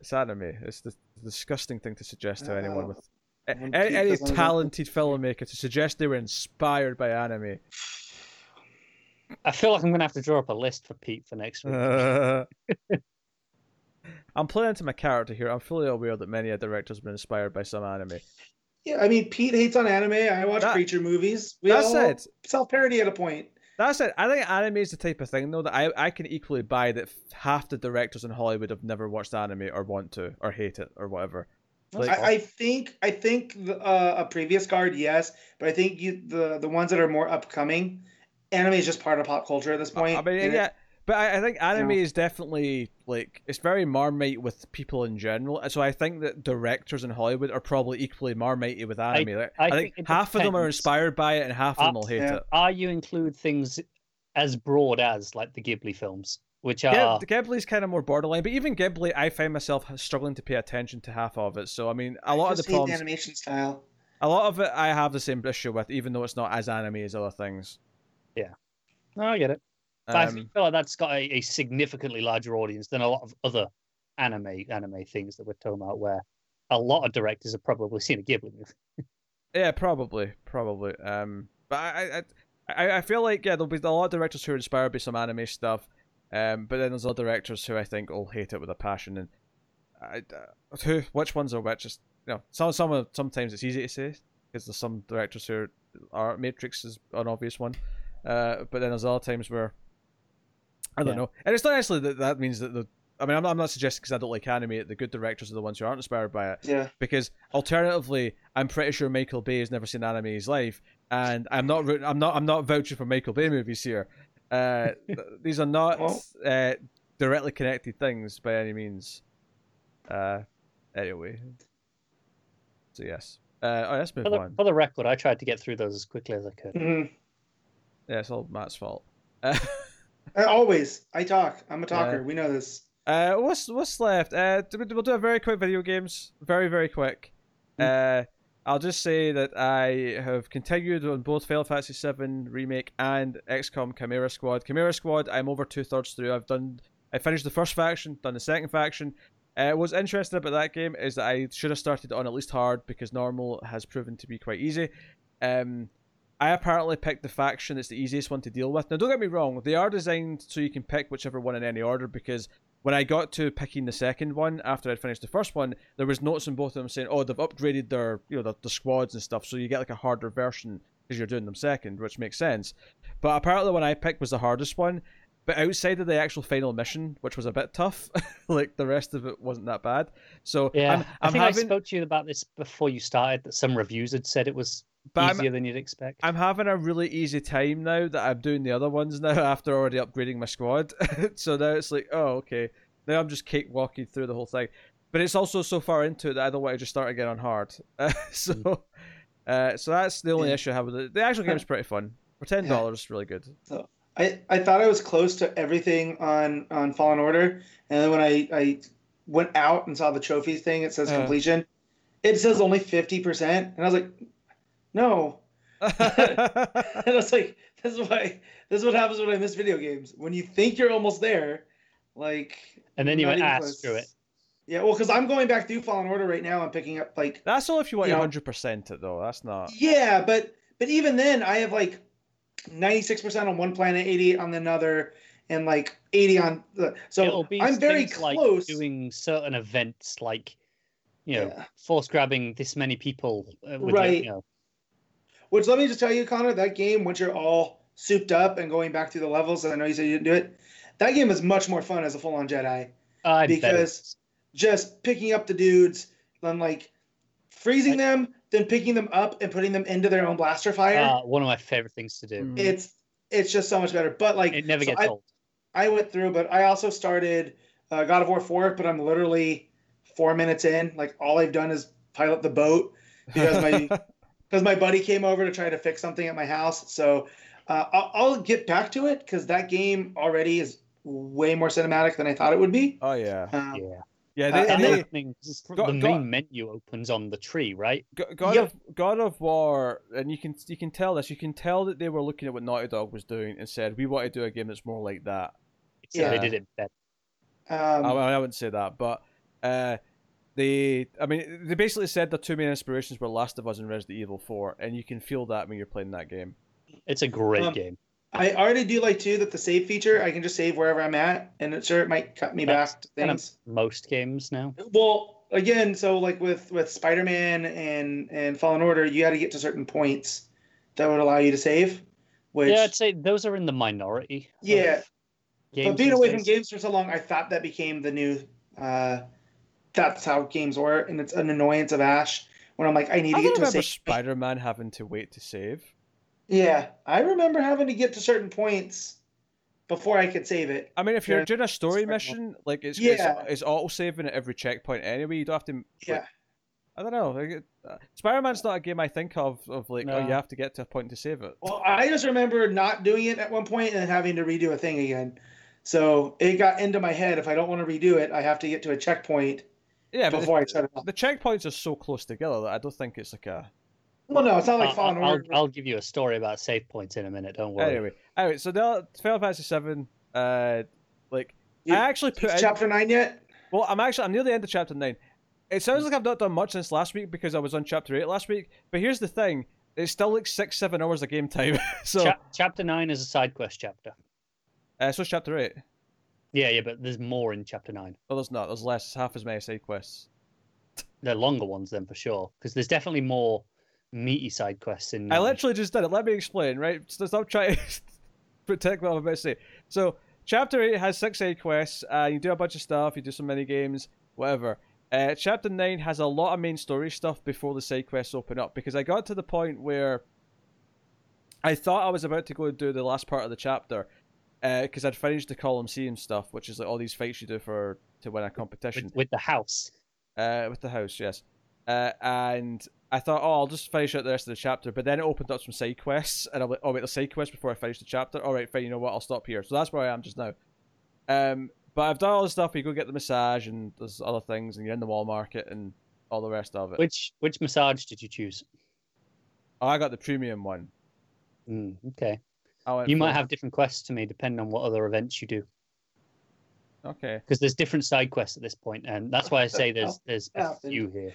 It's anime. It's the disgusting thing to suggest to anyone Oh. with a- When any, Pete any doesn't- talented filmmaker to suggest they were inspired by anime. I feel like I'm going to have to draw up a list for Pete for next week. I'm playing to my character here. I'm fully aware that many a director's been inspired by some anime. Yeah, I mean, Pete hates on anime. I watch That- creature movies. We That all said, self parody at a point. That's it. I think anime is the type of thing though that I, I can equally buy that half the directors in Hollywood have never watched anime or want to or hate it or whatever. Like, I, I think I think the, uh, a previous guard, yes, but I think you the the ones that are more upcoming, anime is just part of pop culture at this point. I mean, and it- yeah, but I, I think anime know. is definitely like it's very marmite with people in general, and so I think that directors in Hollywood are probably equally marmitey with anime. Like, I I, think think, it half of them are inspired by it, and half of them will hate Yeah. it. Are you include things as broad as like the Ghibli films, which are Yeah, Ghibli's kind of more borderline, but even Ghibli, I find myself struggling to pay attention to half of it. So I mean, a lot I of the just hate problems, animation style. a lot of it, I have the same issue with, even though it's not as anime as other things. Yeah, no, I get it. But I Um, feel like that's got a, a significantly larger audience than a lot of other anime anime things that we're talking about, where a lot of directors have probably seen a Ghibli movie. Yeah, probably, probably. Um, but I, I, I, I feel like yeah, there'll be a lot of directors who are inspired by some anime stuff. Um, but then there's other directors who I think will hate it with a passion. And I, uh, who, which ones are which? Just you know, some, some, of- sometimes it's easy to say because there's some directors who are, are Matrix is an obvious one. Uh, but then there's other times where I don't Yeah. know, and it's not actually that that means that the. I mean, I'm not, I'm not suggesting because I don't like anime. that The good directors are the ones who aren't inspired by it. Yeah. Because alternatively, I'm pretty sure Michael Bay has never seen anime in his life, and I'm not. I'm not. I'm not vouching for Michael Bay movies here. Uh, these are not Well- uh, directly connected things by any means. Uh, anyway. So yes. Uh, oh, let's move For the, on. for the record, I tried to get through those as quickly as I could. Mhm. Yeah, it's all Matt's fault. Uh, always, I talk. I'm a talker. Yeah. We know this. Uh, what's what's left? Uh, we'll do a very quick video games. Very very quick. Uh, I'll just say that I have continued on both Final Fantasy VII remake and XCOM Chimera Squad. Chimera Squad, I'm over two thirds through. I've done. I finished the first faction, done the second faction. Uh, what's interesting about that game is that I should have started on at least hard because normal has proven to be quite easy. Um, I apparently picked the faction that's the easiest one to deal with. Now, don't get me wrong; they are designed so you can pick whichever one in any order. Because when I got to picking the second one after I'd finished the first one, there was notes on both of them saying, "Oh, they've upgraded their, you know, the, the squads and stuff, so you get like a harder version because you're doing them second, which makes sense." But apparently, when I picked was the hardest one. But outside of the actual final mission, which was a bit tough, like the rest of it wasn't that bad. So Yeah, I'm, I I'm think having, I spoke to you about this before you started. That some reviews had said it was but I'm, easier than you'd expect. I'm having a really easy time now that I'm doing the other ones now after already upgrading my squad. so now it's like, oh, okay. Now I'm just cakewalking through the whole thing. But it's also so far into it that I don't want to just start again on hard. Uh, so, uh, so that's the only Yeah. issue I have with it. The actual game is pretty fun. For ten dollars, really good. So I, I thought I was close to everything on, on Fallen Order, and then when I, I went out and saw the trophies thing, it says Uh. completion. It says only fifty percent, and I was like, no. And I was like, this is why this is what happens when I miss video games. When you think you're almost there, like and then you not went, even ah, close." screw it. Yeah, well, because I'm going back through Fallen Order right now. I'm picking up like that's all if you want You hundred percent it though. That's not. Yeah, but but even then, I have like ninety six percent on one planet, eighty on another, and like eighty on the. So It'll be I'm very things like close. doing certain events, like you know, Yeah. force grabbing this many people. Uh, with Right. Like, you know, Which let me just tell you, Connor, that game once you're all souped up and going back through the levels, and I know you said you didn't do it. That game is much more fun as a full on Jedi. I Because- is. Just picking up the dudes, then like freezing them, then picking them up and putting them into their own blaster fire. Ah, one of my favorite things to do. Mm. it's it's just so much better. But like It never so gets I, old. I went through, but I also started uh, God of War 4, but I'm literally four minutes in. Like all I've done is pilot the boat because my because my buddy came over to try to fix something at my house. So uh, I'll, I'll get back to it because that game already is way more cinematic than I thought it would be. oh yeah, Um, Yeah. yeah. uh, They, and And they, the opening, Go- the go- main menu opens on the tree, right? God Yep. of God of War, and you can you can tell this. You can tell that they were looking at what Naughty Dog was doing and said, "We want to do a game that's more like that." So Yeah. they did it better. Um, I, I wouldn't say that, but uh, they, I mean, they basically said the two main inspirations were Last of Us and Resident Evil Four, and you can feel that when you're playing that game. It's a great Um, game. I already do like too that the save feature I can just save wherever I'm at, and it sure it might cut me That's back to kind of- Most games now. Well, again, so like with with Spider-Man and and Fallen Order, you had to get to certain points that would allow you to save. Which yeah, I'd say those are in the minority. Yeah. but being these away from games for so long, I thought that became the new. Uh, that's how games were, and it's an annoyance of Ash when I'm like, I need to don't get to a remember. Spider-Man having to wait to save. Yeah, I remember having to get to certain points before I could save it. I mean, if you're Yeah. doing a story mission, like it's Yeah. it's, it's auto saving at every checkpoint anyway. You don't have to. like, Yeah. I don't know. like, uh, Spider-Man's not a game I think of of like, oh, you have to get to a point to save it. Well, I just remember not doing it at one point and then having to redo a thing again. So it got into my head. If I don't want to redo it, I have to get to a checkpoint Yeah, but before I the, shut it off. the checkpoints are so close together that I don't think it's like a. Well, no, it's not like I'll, I'll, I'll give you a story about save points in a minute. Don't worry. Anyway, anyway, so the Final Fantasy Seven, uh, like You- I actually put It's in, chapter nine yet? well, I'm actually I'm near the end of chapter nine. It sounds like I've not done much since last week because I was on chapter eight last week. But here's the thing: it's still like six, seven hours of game time. so, Cha- chapter nine is a side quest chapter. uh, so it's chapter eight. Yeah, yeah, but there's more in chapter nine. Oh, there's not. There's less. Half as many side quests. They're longer ones then for sure, because there's definitely more meaty side quests in. I literally just did it. Let me explain. Right? So stop trying. To protect what I'm about to say. So, chapter eight has six side quests. Uh, you do a bunch of stuff. You do some mini games, whatever. Uh, chapter nine has a lot of main story stuff before the side quests open up because I got to the point where I thought I was about to go do the last part of the chapter because I'd finished the Colosseum and stuff, which is like all these fights you do for to win a competition with, with the house. uh, with the house, yes. Uh, and I thought, oh, I'll just finish out the rest of the chapter. But then it opened up some side quests, and I'm like, oh wait, the side quest before I finish the chapter. All right, fine. You know what? I'll stop here. So that's where I am just now. Um, but I've done all the stuff. You go get the massage, and there's other things, and you're in the wall market, and all the rest of it. Which which massage did you choose? Oh, I got the premium one. Mm, okay. I went You might have different quests to me depending on what other events you do, Okay. because there's different side quests at this point, and that's why I say there's there's a few here.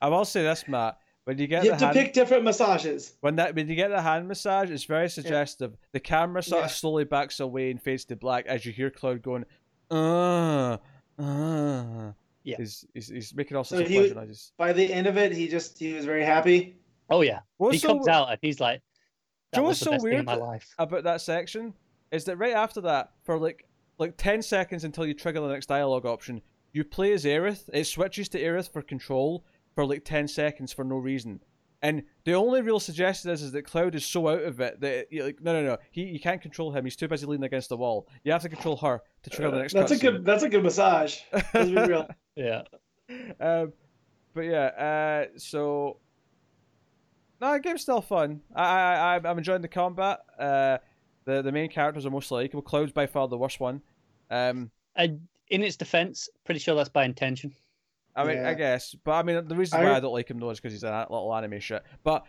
I will say this, Matt. When you get You the have to hand, pick different massages. when that when you get the hand massage, it's very suggestive. The camera sort Yeah. of slowly backs away and fades to black as you hear Cloud going, uh, uh. Yeah. He's, he's, he's making all So sorts of he- pleasure noises. By the end of it, he just he was very happy. Oh yeah, What's he so comes out and he's like, "That Do was the so best thing in weird? my life." about that section is that right after that, for like like ten seconds until you trigger the next dialogue option, you play as Aerith. It switches to Aerith for control for like ten seconds for no reason. And the only real suggestion is, is that Cloud is so out of it that you're like no no no he you can't control him. He's too busy leaning against the wall. You have to control her to trigger the next. that's a cutscene. good. That's a good massage. Let's be real. Yeah, um, but yeah, uh, so no, the game's still fun. I, I, I- I'm enjoying the combat. Uh, the the main characters are most likable. Cloud's by far the worst one. Um, and in its defense, pretty sure that's by intention. I mean, Yeah. I guess, but I mean, the reason I- why I don't like him though is because he's a little anime shit. But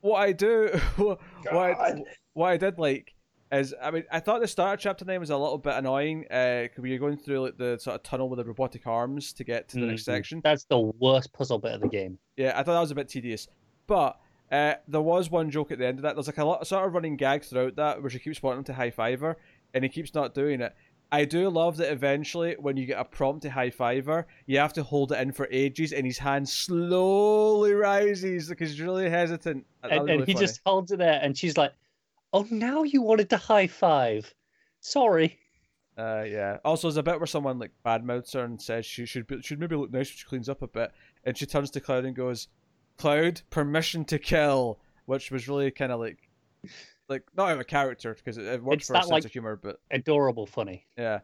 what I do, what I, what I did like is, I mean, I thought the start of chapter nine was a little bit annoying. Uh, 'cause you're going through like the sort of tunnel with the robotic arms to get to the next Mhm. section. That's the worst puzzle bit of the game. Yeah, I thought that was a bit tedious. But uh, there was one joke at the end of that. There's like a lot, of sort of running gag throughout that where she keeps wanting to high five her, and he keeps not doing it. I do love that eventually, when you get a prompt to high five her, you have to hold it in for ages, and his hand slowly rises because he's really hesitant. That And, and really he funny. just holds it there, and she's like, "Oh, now you wanted to high five? Sorry." Uh, yeah. Also, there's a bit where someone like badmouths her and says she should be, should maybe look nice when she cleans up a bit, and she turns to Cloud and goes, "Cloud, permission to kill," which was really kind of like, like not out of a character because it, it worked It's for a sense like- of humor, but Adorable, funny. yeah.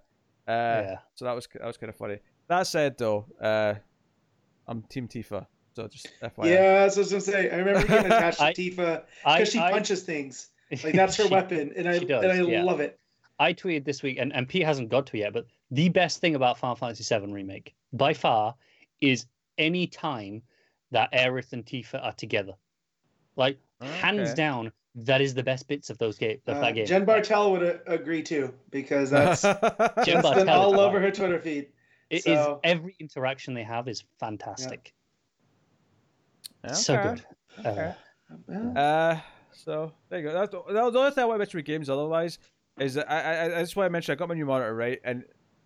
Uh, yeah. So that was that was kind of funny. That said, though, uh, I'm Team Tifa, so just FYI. Yeah, that's what I was gonna say. I remember getting attached to I- Tifa because she I- punches things. Like that's her she- weapon, and I does, and I yeah. love it. I tweeted this week, and, and Pete hasn't got to it yet, but the best thing about Final Fantasy VII Remake, by far, is any time that Aerith and Tifa are together. Like, hands down, that is the best bits of those game, of Uh, that game. Jen Bartel would uh, agree too because that's Jen that's been all is over her Twitter feed. It is so- every interaction they have is fantastic. So Okay. good. Okay. Uh, Uh, so there you go. That's the, the only thing I want to mention with games otherwise is that I, I, I that's why I mentioned I got my new monitor right, and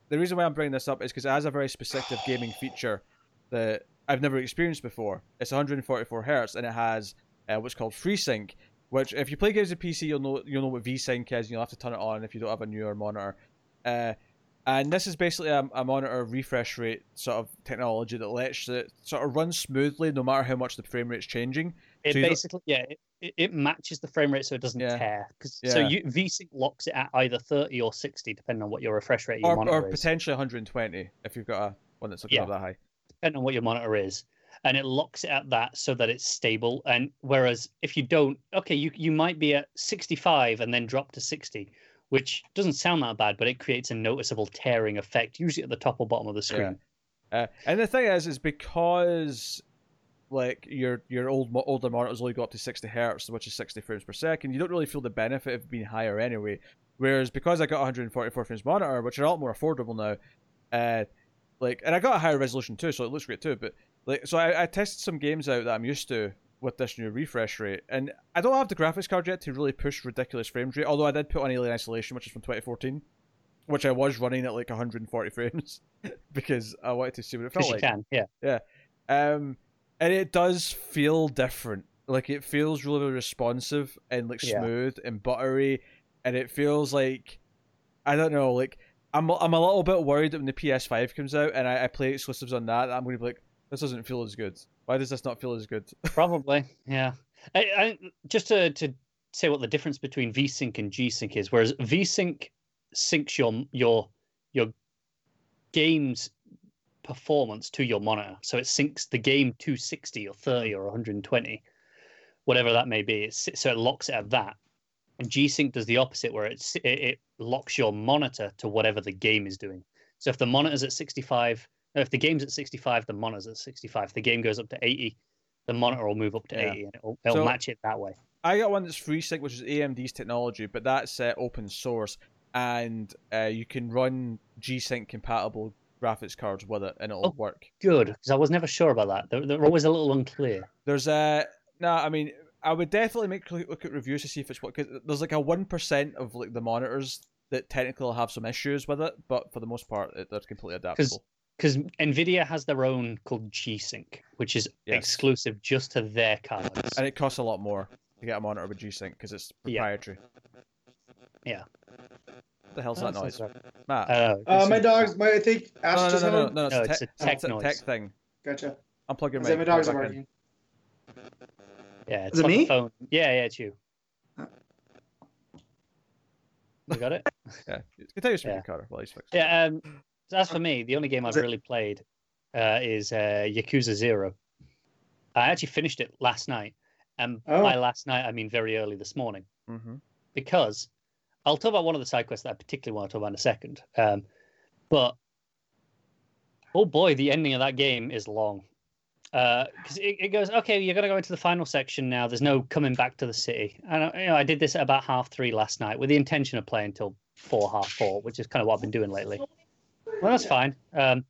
the reason why I'm bringing this up is because it has a very specific gaming feature that I've never experienced before. It's 144 hertz, and it has uh, what's called FreeSync, which if you play games on PC, you'll know you'll know what VSync is. and You'll have to turn it on if you don't have a newer monitor. Uh, and this is basically a, a monitor refresh rate sort of technology that lets it sort of run smoothly no matter how much the frame rate's changing. it so basically, yeah, it, it- matches the frame rate so it doesn't Yeah. tear. 'Cause- So Yeah. you, VSync locks it at either 30 or 60, depending on what your refresh rate your or, monitor or is. potentially 120 if you've got a one that's looking Yeah. up that high. Depending on what your monitor is and it locks it at that so that it's stable and whereas if you don't okay you you might be at 65 and then drop to 60 which doesn't sound that bad but it creates a noticeable tearing effect usually at the top or bottom of the screen Uh, and the thing is, is because like your your old older monitors only go up to 60 hertz, which is 60 frames per second. You don't really feel the benefit of being higher anyway. Whereas because I got a 144 frames monitor, which are a lot more affordable now, uh, like and I got a higher resolution too, so it looks great too. But like, so I, I tested some games out that I'm used to with this new refresh rate, and I don't have the graphics card yet to really push ridiculous frames rate. Although I did put on Alien Isolation, which is from 2014, which I was running at like 140 frames because I wanted to see what it felt like. can yeah Um, and it does feel different. Like it feels really responsive and like Yeah. smooth and buttery, and it feels like I don't know, like I'm I'm a little bit worried that when the PS5 comes out and I, I play exclusives on that, I'm going to be like, this doesn't feel as good. Why does this not feel as good? Probably, yeah. I, I, just to to say what the difference between VSync and G-Sync is, whereas VSync syncs your your your game's performance to your monitor, so it syncs the game to 60 or 30 or 120, whatever that may be. It's, so it locks it at that. And G-Sync does the opposite, where it, it locks your monitor to whatever the game is doing. So if the monitor's at 65, no, if the game's at 65, the monitor's at 65. If the game goes up to 80, the monitor will move up to Yeah. 80 and it'll, it'll So- match it that way. I got one that's FreeSync, which is AMD's technology, but that's uh, open source, and uh, you can run G-Sync compatible graphics cards with it, and it'll Oh. work. Good, because I was never sure about that. They're, they're always a little unclear. There's a no, I mean, I would definitely make look at reviews to see if it's what because there's like a one percent of like the monitors that technically will have some issues with it, but for the most part, it, they're completely adaptable. Because Nvidia has their own called G-Sync, which is Yes. exclusive just to their cards. And it costs a lot more to get a monitor with G-Sync because it's proprietary. Yeah. What the hell's that Oh, noise, sounds right. Matt? Uh, Uh, my dogs. My I think Ash no, no, just no, had no, one. no, no, No, it's, it's a a tech it's a noise. tech thing. Gotcha. Unplug your Is mic. that my dogs are it back in. barking? Yeah, it's Is it on the me? phone. Yeah, yeah, it's you. You got it? Yeah, continue speaking, Yeah. Carter. While he's fixed. Yeah. Um, so as for me, the only game I've it- really played uh, is uh, Yakuza Zero. I actually finished it last night, and Oh. by last night I mean very early this morning. Mm-hmm. because I'll talk about one of the side quests that I particularly want to talk about in a second. Um, but oh boy, the ending of that game is long. Because it, it goes, okay, you're going to go into the final section now. There's no coming back to the city. And I- you know, I did this at about half three last night with the intention of playing till four, half four, which is kind of what I've been doing lately. Well, that's fine. Um,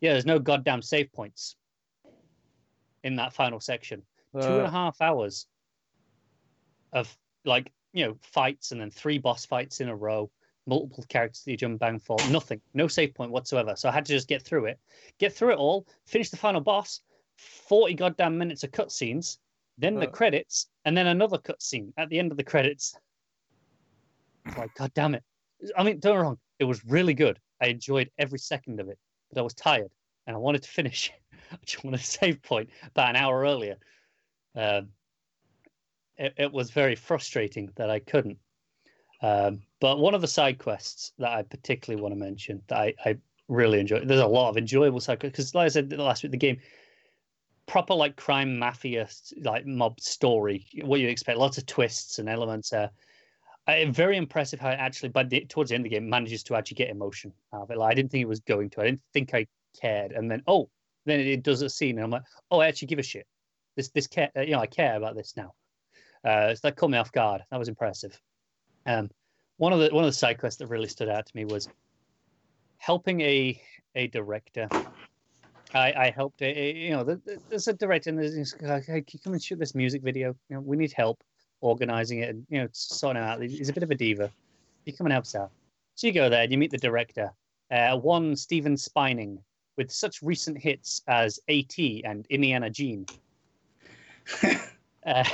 yeah, there's no goddamn save points in that final section two and a Uh, half hours of like you know fights and then three boss fights in a row multiple characters that you jump bang for nothing no save point whatsoever so i had to just get through it get through it all finish the final boss 40 goddamn minutes of cutscenes then the credits and then another cutscene at the end of the credits. It's like god damn it. I mean don't get me wrong it was really good. I enjoyed every second of it but i was tired and i wanted to finish. I just wanted a save point about an hour earlier. Um, it, it was very frustrating that I couldn't. Um, but one of the side quests that I particularly want to mention that I, I really enjoy, there's a lot of enjoyable side quests because, like I said the last week, the game proper like crime mafia like mob story, what you expect, lots of twists and elements. I, very impressive how it actually, by the, towards the end of the game, manages to actually get emotion out of it. Like, I didn't think it was going to. I didn't think I cared, and then oh, then it does a scene, and I'm like, oh, I actually give a shit. This this care, uh, you know, I care about this now. Uh, so that caught me off guard. That was impressive. Um, one of the one of the side quests that really stood out to me was helping a a director. I, I helped a, a- you know the, the- there's a director and there's this guy, hey, can you come and shoot this music video? You know we need help organizing it and you know sorting it out. He's a bit of a diva. You come and help us out. So you go there and you meet the director, uh, one Steven Spining, with such recent hits as AT and Indiana Jean. Uh,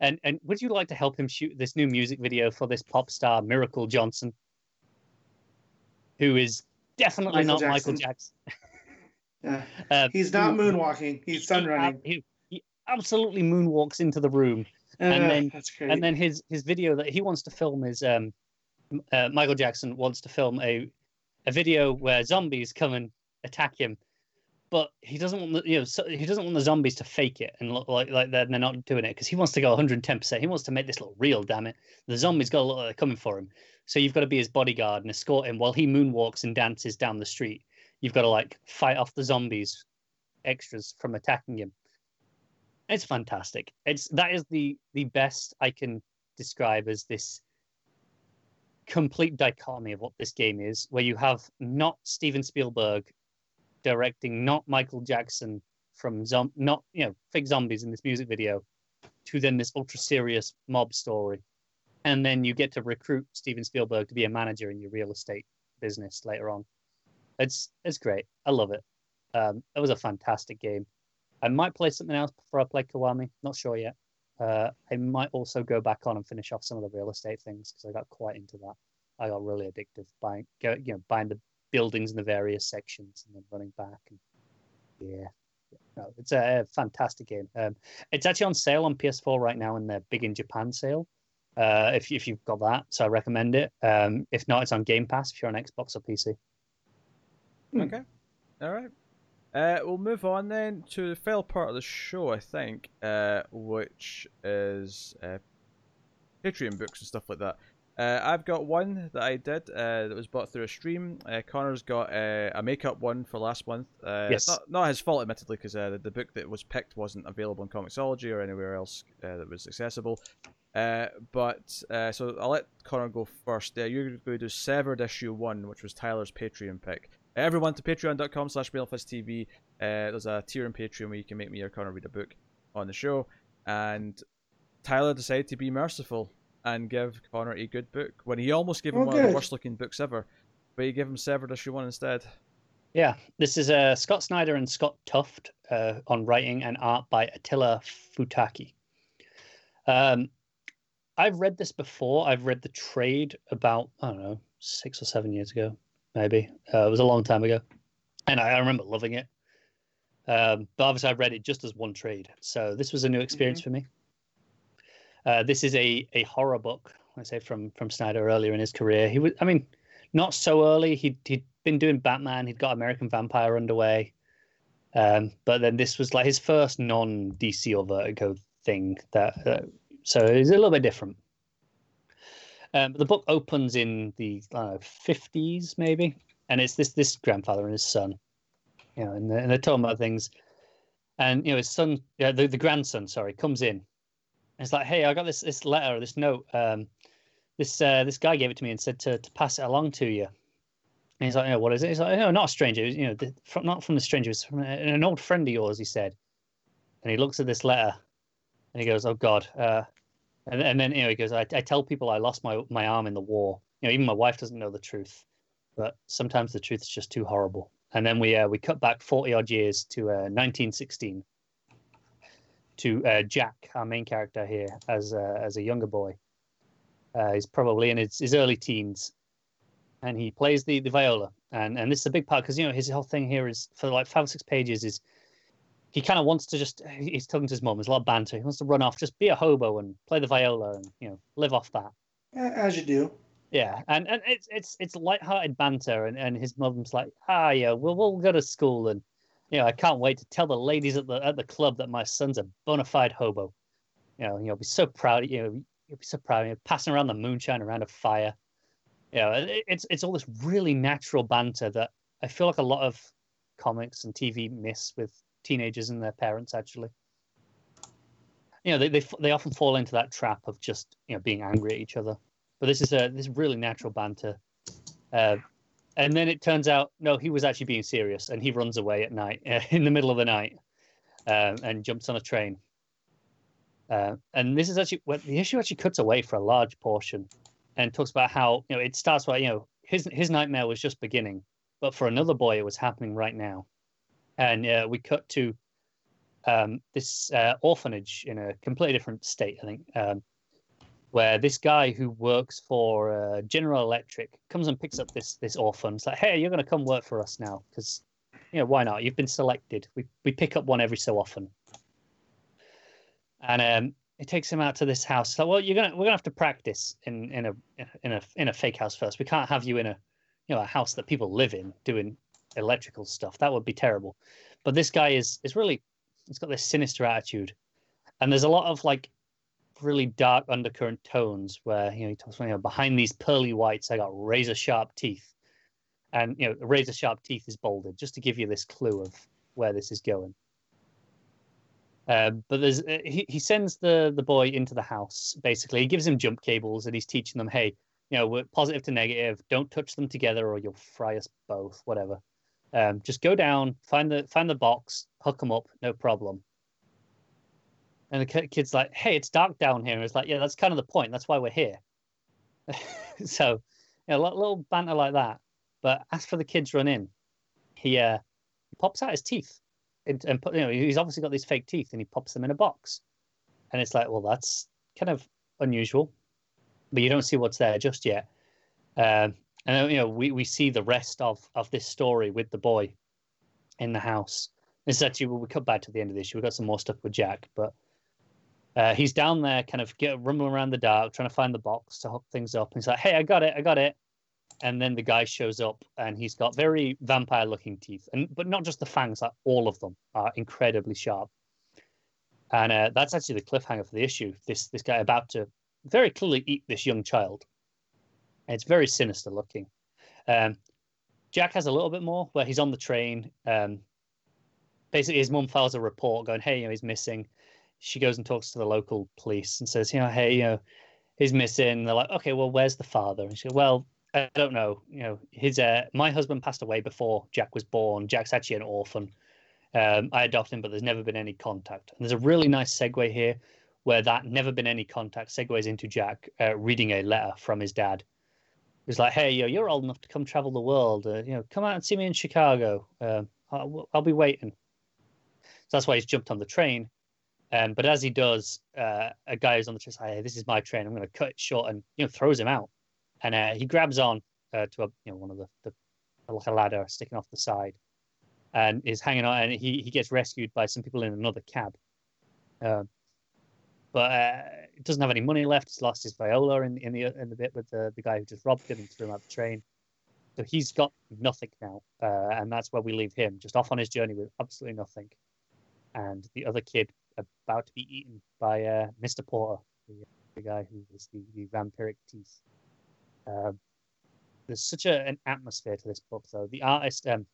and and would you like to help him shoot this new music video for this pop star Miracle Johnson, who is definitely Michael not Michael Jackson. Uh, He's not moonwalking. He's sun he- running. He, absolutely moonwalks into the room, Uh, then- that's great. and then his his video that he wants to film is um, uh, Michael Jackson wants to film a a video where zombies come and attack him, but he doesn't want the you know so, he doesn't want the zombies to fake it and look like like they're, they're not doing it because he wants to go 110. percent He wants to make this look real. Damn it, the zombies got a lot like coming for him. So you've got to be his bodyguard and escort him while he moonwalks and dances down the street. You've got to like fight off the zombies, extras from attacking him. It's fantastic. It's that is the the best I can describe as this complete dichotomy of what this game is, where you have not Steven Spielberg directing, not Michael Jackson from zom- not you know fake zombies in this music video, to then this ultra serious mob story, and then you get to recruit Steven Spielberg to be a manager in your real estate business later on. It's it's great. I love it. Um, it was a fantastic game. I might play something else before I play Kiwami. Not sure yet. Uh, I might also go back on and finish off some of the real estate things because I got quite into that. I got really addictive buying, go, you know, buying the buildings in the various sections and then running back. And yeah, no, it's a, fantastic game. Um, it's actually on sale on PS4 right now in the Big in Japan sale. Uh, if if you've got that, so I recommend it. Um, if not, it's on Game Pass if you're on Xbox or PC. Hmm. Okay. All right. Uh, we'll move on then to the final part of the show, I think, uh, which is uh, Patreon books and stuff like that. Uh, I've got one that I did uh, that was bought through a stream. Uh, Connor's got uh, a makeup one for last month. Uh, Yes. Not, not his fault, admittedly, because uh, the, the book that was picked wasn't available in Comixology or anywhere else uh, that was accessible. Uh, but uh, so I'll let Connor go first. Uh, you're going to do Severed Issue 1, which was Tyler's Patreon pick. Everyone to patreon.com slash TV. Uh, there's a tier in Patreon where you can make me or Connor read a book on the show. And Tyler decided to be merciful and give Connor a good book when he almost gave him Oh, one of the worst looking books ever. But he gave him Severed Issue 1 instead. Yeah, this is uh, Scott Snyder and Scott Tuft uh, on writing and art by Attila Futaki. Um, I've read this before. I've read the trade about I don't know six or seven years ago, maybe. Uh, it was a long time ago, and I, I remember loving it. Um, but obviously, I read it just as one trade, so this was a new experience for me. Uh, this is a a horror book. I say from from Snyder earlier in his career. He was, I mean, not so early. He'd he'd been doing Batman. He'd got American Vampire underway, um, but then this was like his first non DC or Vertigo thing. That uh, so it's a little bit different. Um, the book opens in the 50s maybe, and it's this this grandfather and his son, you know, and they're, and they're talking about things, and you know his son, yeah, the, the grandson, sorry, comes in. It's like, hey, I got this this letter, this note. Um, this uh, this guy gave it to me and said to, to pass it along to you. And he's like, yeah, what is it? He's like, no, not a stranger. You know, the, from, not from the stranger. It's from an old friend of yours. He said. And he looks at this letter, and he goes, oh God. Uh, and, and then you know he goes, I, I tell people I lost my my arm in the war. You know, even my wife doesn't know the truth, but sometimes the truth is just too horrible. And then we uh, we cut back forty odd years to uh, 1916 to uh, Jack, our main character here, as a, as a younger boy. Uh, he's probably in his, his early teens, and he plays the, the viola. And and this is a big part because you know his whole thing here is for like five or six pages is he kind of wants to just he's talking to his mom. There's a lot of banter. He wants to run off, just be a hobo and play the viola and you know live off that. As you do. Yeah, and, and it's it's it's light-hearted banter, and, and his mum's like, ah, yeah, we'll we'll go to school, and you know, I can't wait to tell the ladies at the at the club that my son's a bona fide hobo. You know, you'll be so proud. You know, you'll be so proud. You know, passing around the moonshine around a fire. You know, it, it's it's all this really natural banter that I feel like a lot of comics and TV miss with teenagers and their parents. Actually, you know, they they they often fall into that trap of just you know being angry at each other. But this is a this really natural banter. Uh, and then it turns out no, he was actually being serious, and he runs away at night in the middle of the night um, and jumps on a train. Uh, and this is actually well, the issue actually cuts away for a large portion, and talks about how you know it starts by you know his his nightmare was just beginning, but for another boy it was happening right now, and uh, we cut to um, this uh, orphanage in a completely different state, I think, um, where this guy who works for uh, General Electric comes and picks up this this orphan. It's like, hey, you're going to come work for us now because you know why not? You've been selected. We we pick up one every so often, and um, it takes him out to this house. So, well, you're gonna we're gonna have to practice in in a in a in a fake house first. We can't have you in a you know a house that people live in doing electrical stuff. That would be terrible. But this guy is is really he's got this sinister attitude, and there's a lot of like really dark undercurrent tones where you know he talks about you know behind these pearly whites I got razor sharp teeth, and you know razor sharp teeth is bolded just to give you this clue of where this is going. Um, but there's uh, he, he sends the the boy into the house basically he gives him jump cables and he's teaching them hey you know we're positive to negative don't touch them together or you'll fry us both whatever um, just go down find the find the box hook them up no problem and the kid's like, "Hey, it's dark down here." And it's like, "Yeah, that's kind of the point. That's why we're here." so, you know, little banter like that. But as for the kids run in, he uh, pops out his teeth, and, and put, you know, he's obviously got these fake teeth, and he pops them in a box. and it's like, well, that's kind of unusual, but you don't see what's there just yet. Um, and you know, we, we see the rest of of this story with the boy in the house. This is actually we cut back to the end of the issue. we've got some more stuff with Jack, but uh, he's down there, kind of get rumbling around the dark, trying to find the box to hook things up. And he's like, "Hey, I got it, I got it." And then the guy shows up, and he's got very vampire-looking teeth, and but not just the fangs; like all of them are incredibly sharp. And uh, that's actually the cliffhanger for the issue. This this guy about to very clearly eat this young child. It's very sinister looking. Um, Jack has a little bit more where he's on the train. Um, basically, his mum files a report going, "Hey, you know, he's missing." She goes and talks to the local police and says, "You know, hey, you know, he's missing." they're like, "Okay, well, where's the father?" And she, "Well, I don't know. You know, his uh, my husband passed away before Jack was born. Jack's actually an orphan. Um, I adopted him, but there's never been any contact. And there's a really nice segue here where that never been any contact segues into Jack uh, reading a letter from his dad. He's like, "Hey, yo, you're old enough to come travel the world. Uh, you know, come out and see me in Chicago. Uh, I'll, I'll, be waiting." So that's why he's jumped on the train. Um, but as he does, uh, a guy is on the train. Hey, this is my train. I'm going to cut it short, and you know, throws him out. And uh, he grabs on uh, to a, you know one of the, the like a ladder sticking off the side, and is hanging on. And he he gets rescued by some people in another cab. Um, but uh, doesn't have any money left. He's lost his viola in, in the in the bit with the, the guy who just robbed him and threw him out the train. So he's got nothing now, uh, and that's where we leave him, just off on his journey with absolutely nothing. And the other kid about to be eaten by uh, Mr. Porter, the, the, guy who is the, the vampiric teeth. Um, there's such a, an atmosphere to this book, though. The artist, um,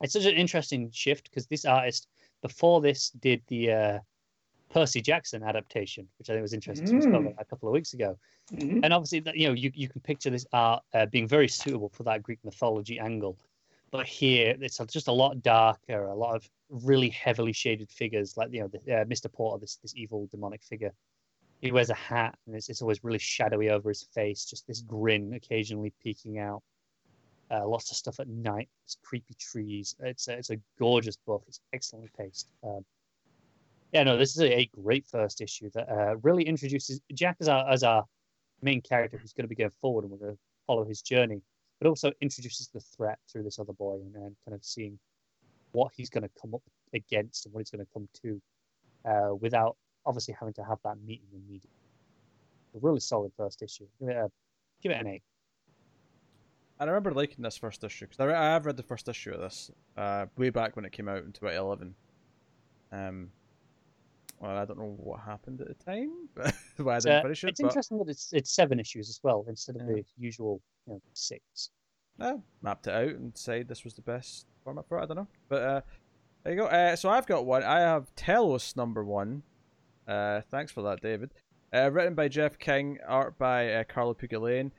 it's such an interesting shift because this artist, before this, did the uh, Percy Jackson adaptation, which I think was interesting mm. a couple of weeks ago. Mm-hmm. And obviously, you know, you, you can picture this art uh, being very suitable for that Greek mythology angle. But here, it's just a lot darker, a lot of really heavily shaded figures, like you know, the, uh, Mr. Porter, this this evil demonic figure. He wears a hat, and it's, it's always really shadowy over his face. Just this grin occasionally peeking out. Uh, lots of stuff at night. It's creepy trees. It's a, it's a gorgeous book. It's excellently paced. Um, yeah, no, this is a, great first issue that uh, really introduces Jack as our as our main character who's going to be going forward, and we're going to follow his journey, but also introduces the threat through this other boy, and, and kind of seeing what he's going to come up against and what he's going to come to, uh, without obviously having to have that meeting immediately. A really solid first issue. Give it, a, give it an eight. And I remember liking this first issue because I, I have read the first issue of this uh, way back when it came out in 2011. Um, well, I don't know what happened at the time, but why I didn't uh, finish it. It's but... interesting that it's it's seven issues as well instead of yeah. the usual you know, six. I mapped it out and said this was the best format for it. I don't know, but uh, there you go. Uh, so I've got one. I have Telos number one. Uh, thanks for that, David. Uh, written by Jeff King, art by uh, Carlo Pagulayan.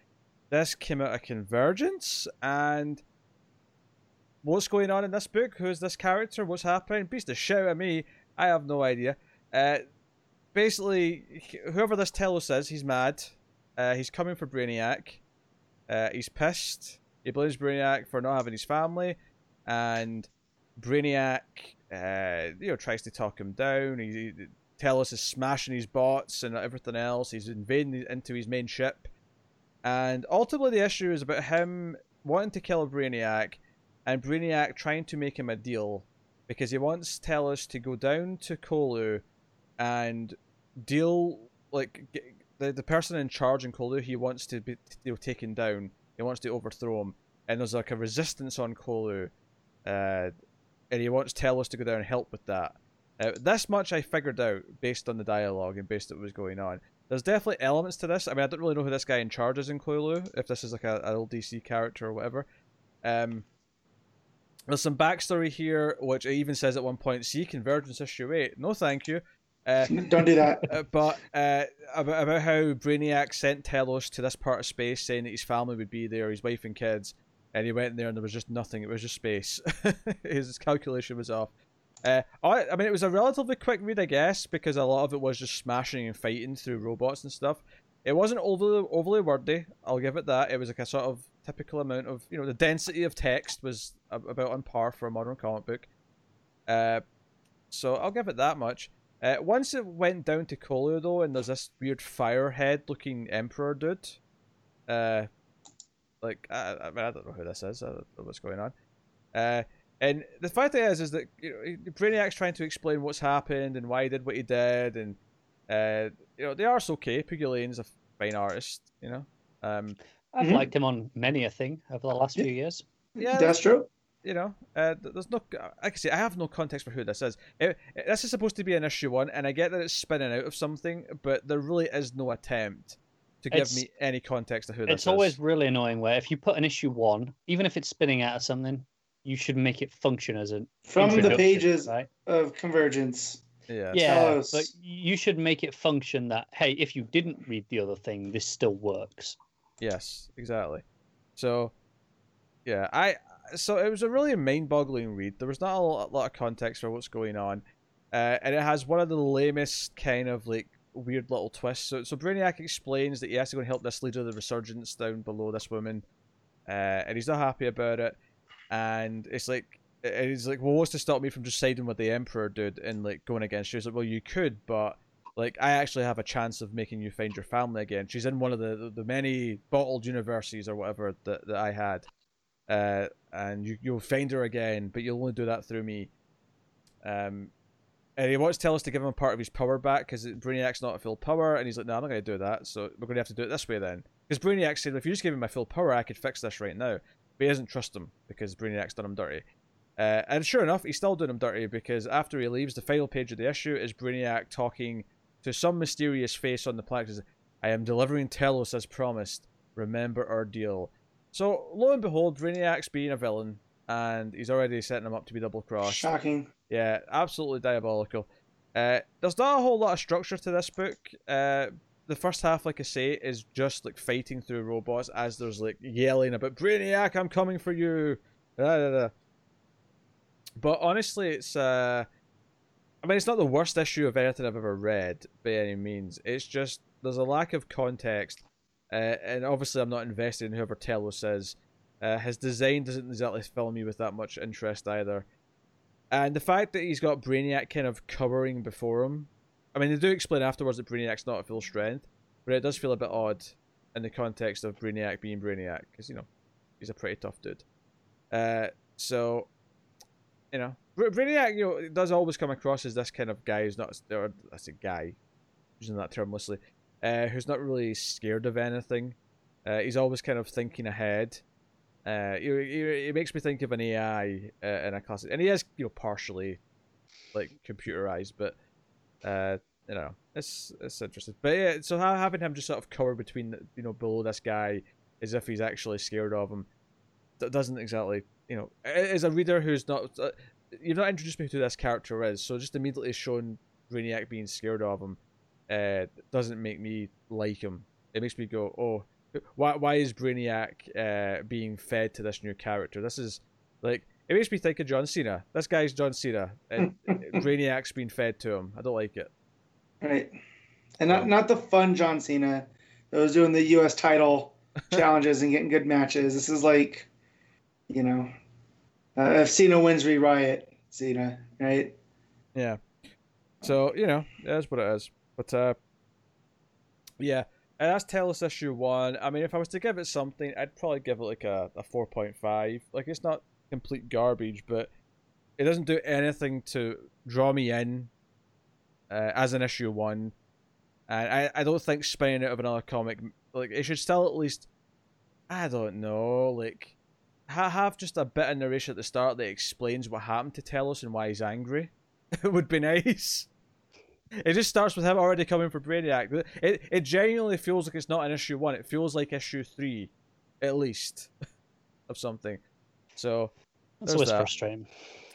This came out of Convergence, and what's going on in this book? Who's this character? What's happening? Beast of shit at me. I have no idea. Uh, basically, whoever this Telos is, he's mad. Uh, he's coming for Brainiac. Uh, he's pissed. He blames Brainiac for not having his family, and Brainiac, uh, you know, tries to talk him down. He, he Telos is smashing his bots and everything else. He's invading into his main ship, and ultimately the issue is about him wanting to kill Brainiac, and Brainiac trying to make him a deal because he wants Telos to go down to Colu and deal like the the person in charge in Colu. He wants to be you know, taken down. He wants to overthrow him, and there's like a resistance on Colu, uh, and he wants Telos to go down and help with that. Uh, this much I figured out based on the dialogue and based on what was going on. There's definitely elements to this. I mean, I don't really know who this guy in charge is in Colu, if this is like a, an old DC character or whatever. Um, there's some backstory here, which even says at one point, see Convergence issue 8. No, thank you. Uh, Don't do that. Uh, but uh, about, about how Brainiac sent Telos to this part of space, saying that his family would be there, his wife and kids, and he went there and there was just nothing. It was just space. his calculation was off. Uh, I, I mean, it was a relatively quick read, I guess, because a lot of it was just smashing and fighting through robots and stuff. It wasn't overly overly wordy. I'll give it that. It was like a sort of typical amount of you know the density of text was about on par for a modern comic book. Uh, so I'll give it that much. Uh, once it went down to Colu though, and there's this weird firehead looking emperor dude. Uh, like I, I, mean, I don't know who this is. I don't know what's going on. Uh, and the fact is, is that you know, Brainiac's trying to explain what's happened and why he did what he did, and uh, you know, the art's okay. Pagulayan's a fine artist, you know. Um, I've Mhm. liked him on many a thing over the last few years. yeah, Destro. You know, uh, there's no. Like I say, I have no context for who this is. It, it- this is supposed to be an issue one, and I get that it's spinning out of something, but there really is no attempt to give It's- me any context of who this It's is. always really annoying where if you put an issue one, even if it's spinning out of something, you should make it function as an From the pages right? of Convergence. yeah. Yeah, Tell but us. you should make it function that hey, if you didn't read the other thing, this still works. Yes, exactly. So, yeah, I so it was a really mind-boggling read. There was not a lot, lot of context for what's going on, uh, and it has one of the lamest kind of like weird little twists. So, so Brainiac explains that he has to go and help this leader of the Resurgence down below this woman, uh, and he's not happy about it. And it's like, and he's like, well, what's to stop me from just siding with the Emperor, dude, and like going against you? He's like, well, you could, but like I actually have a chance of making you find your family again. She's in one of the the, the many bottled universes or whatever that, that I had, uh, and you you'll find her again, but you'll only do that through me. Um, and he wants Telos to give him a part of his power back because Brainiac's not a full power, and he's like, "No, I'm not going to do that. So we're going to have to do it this way then." Because Brainiac said, "If you just give me my full power, I could fix this right now." But he doesn't trust him because Brainiac's done him dirty. Uh, and sure enough, he's still doing him dirty because after he leaves, the final page of the issue is Brainiac talking to some mysterious face on the planet. Says, I am delivering Telos as promised. Remember our deal. So lo and behold, Brainiac's being a villain, and he's already setting him up to be double crossed. Shocking. Yeah, absolutely diabolical. Uh, there's not a whole lot of structure to this book. Uh, the first half, like I say, is just like fighting through robots as there's like yelling about Brainiac, I'm coming for you. Da, da, da. But honestly, it's uh, I mean, it's not the worst issue of anything I've ever read by any means. It's just there's a lack of context, uh, and obviously I'm not invested in whoever Telos is. Uh, his design doesn't exactly fill me with that much interest either. And the fact that he's got Brainiac kind of covering before him. I mean, they do explain afterwards that Brainiac's not at full strength, but it does feel a bit odd in the context of Brainiac being Brainiac, because, you know, he's a pretty tough dude. Uh, so, you know, Bra- Brainiac, you know, does always come across as this kind of guy who's not, or that's a guy, using that term loosely, uh, who's not really scared of anything. Uh, he's always kind of thinking ahead. Uh, he, he, he makes me think of an AI uh, in a classic, and he is, you know, partially like computerized, but uh, you know, it's it's interesting. But yeah, so having him just sort of cover between, you know, below this guy, as if he's actually scared of him, that doesn't exactly, you know, as a reader who's not, uh, you've not introduced me to this character is, so just immediately shown Brainiac being scared of him, uh, doesn't make me like him. It makes me go, oh, why why is Brainiac uh, being fed to this new character? This is like it makes me think of John Cena. This guy's John Cena, and Brainiac's being fed to him. I don't like it. Right. And not not the fun John Cena that was doing the US title challenges and getting good matches. This is like, you know, uh, if Cena wins, we riot. Cena, right? Yeah. So you know that's what it is. But uh, yeah, and that's Telos issue one. I mean, if I was to give it something, I'd probably give it like a, a four point five. Like it's not complete garbage, but it doesn't do anything to draw me in uh, as an issue one. And I, I don't think spinning out of another comic like it should still at least I don't know like ha- have just a bit of narration at the start that explains what happened to Telos and why he's angry. it would be nice. It just starts with him already coming for Brainiac. It it genuinely feels like it's not an issue one. It feels like issue three, at least, of something. So, That's always that. frustrating.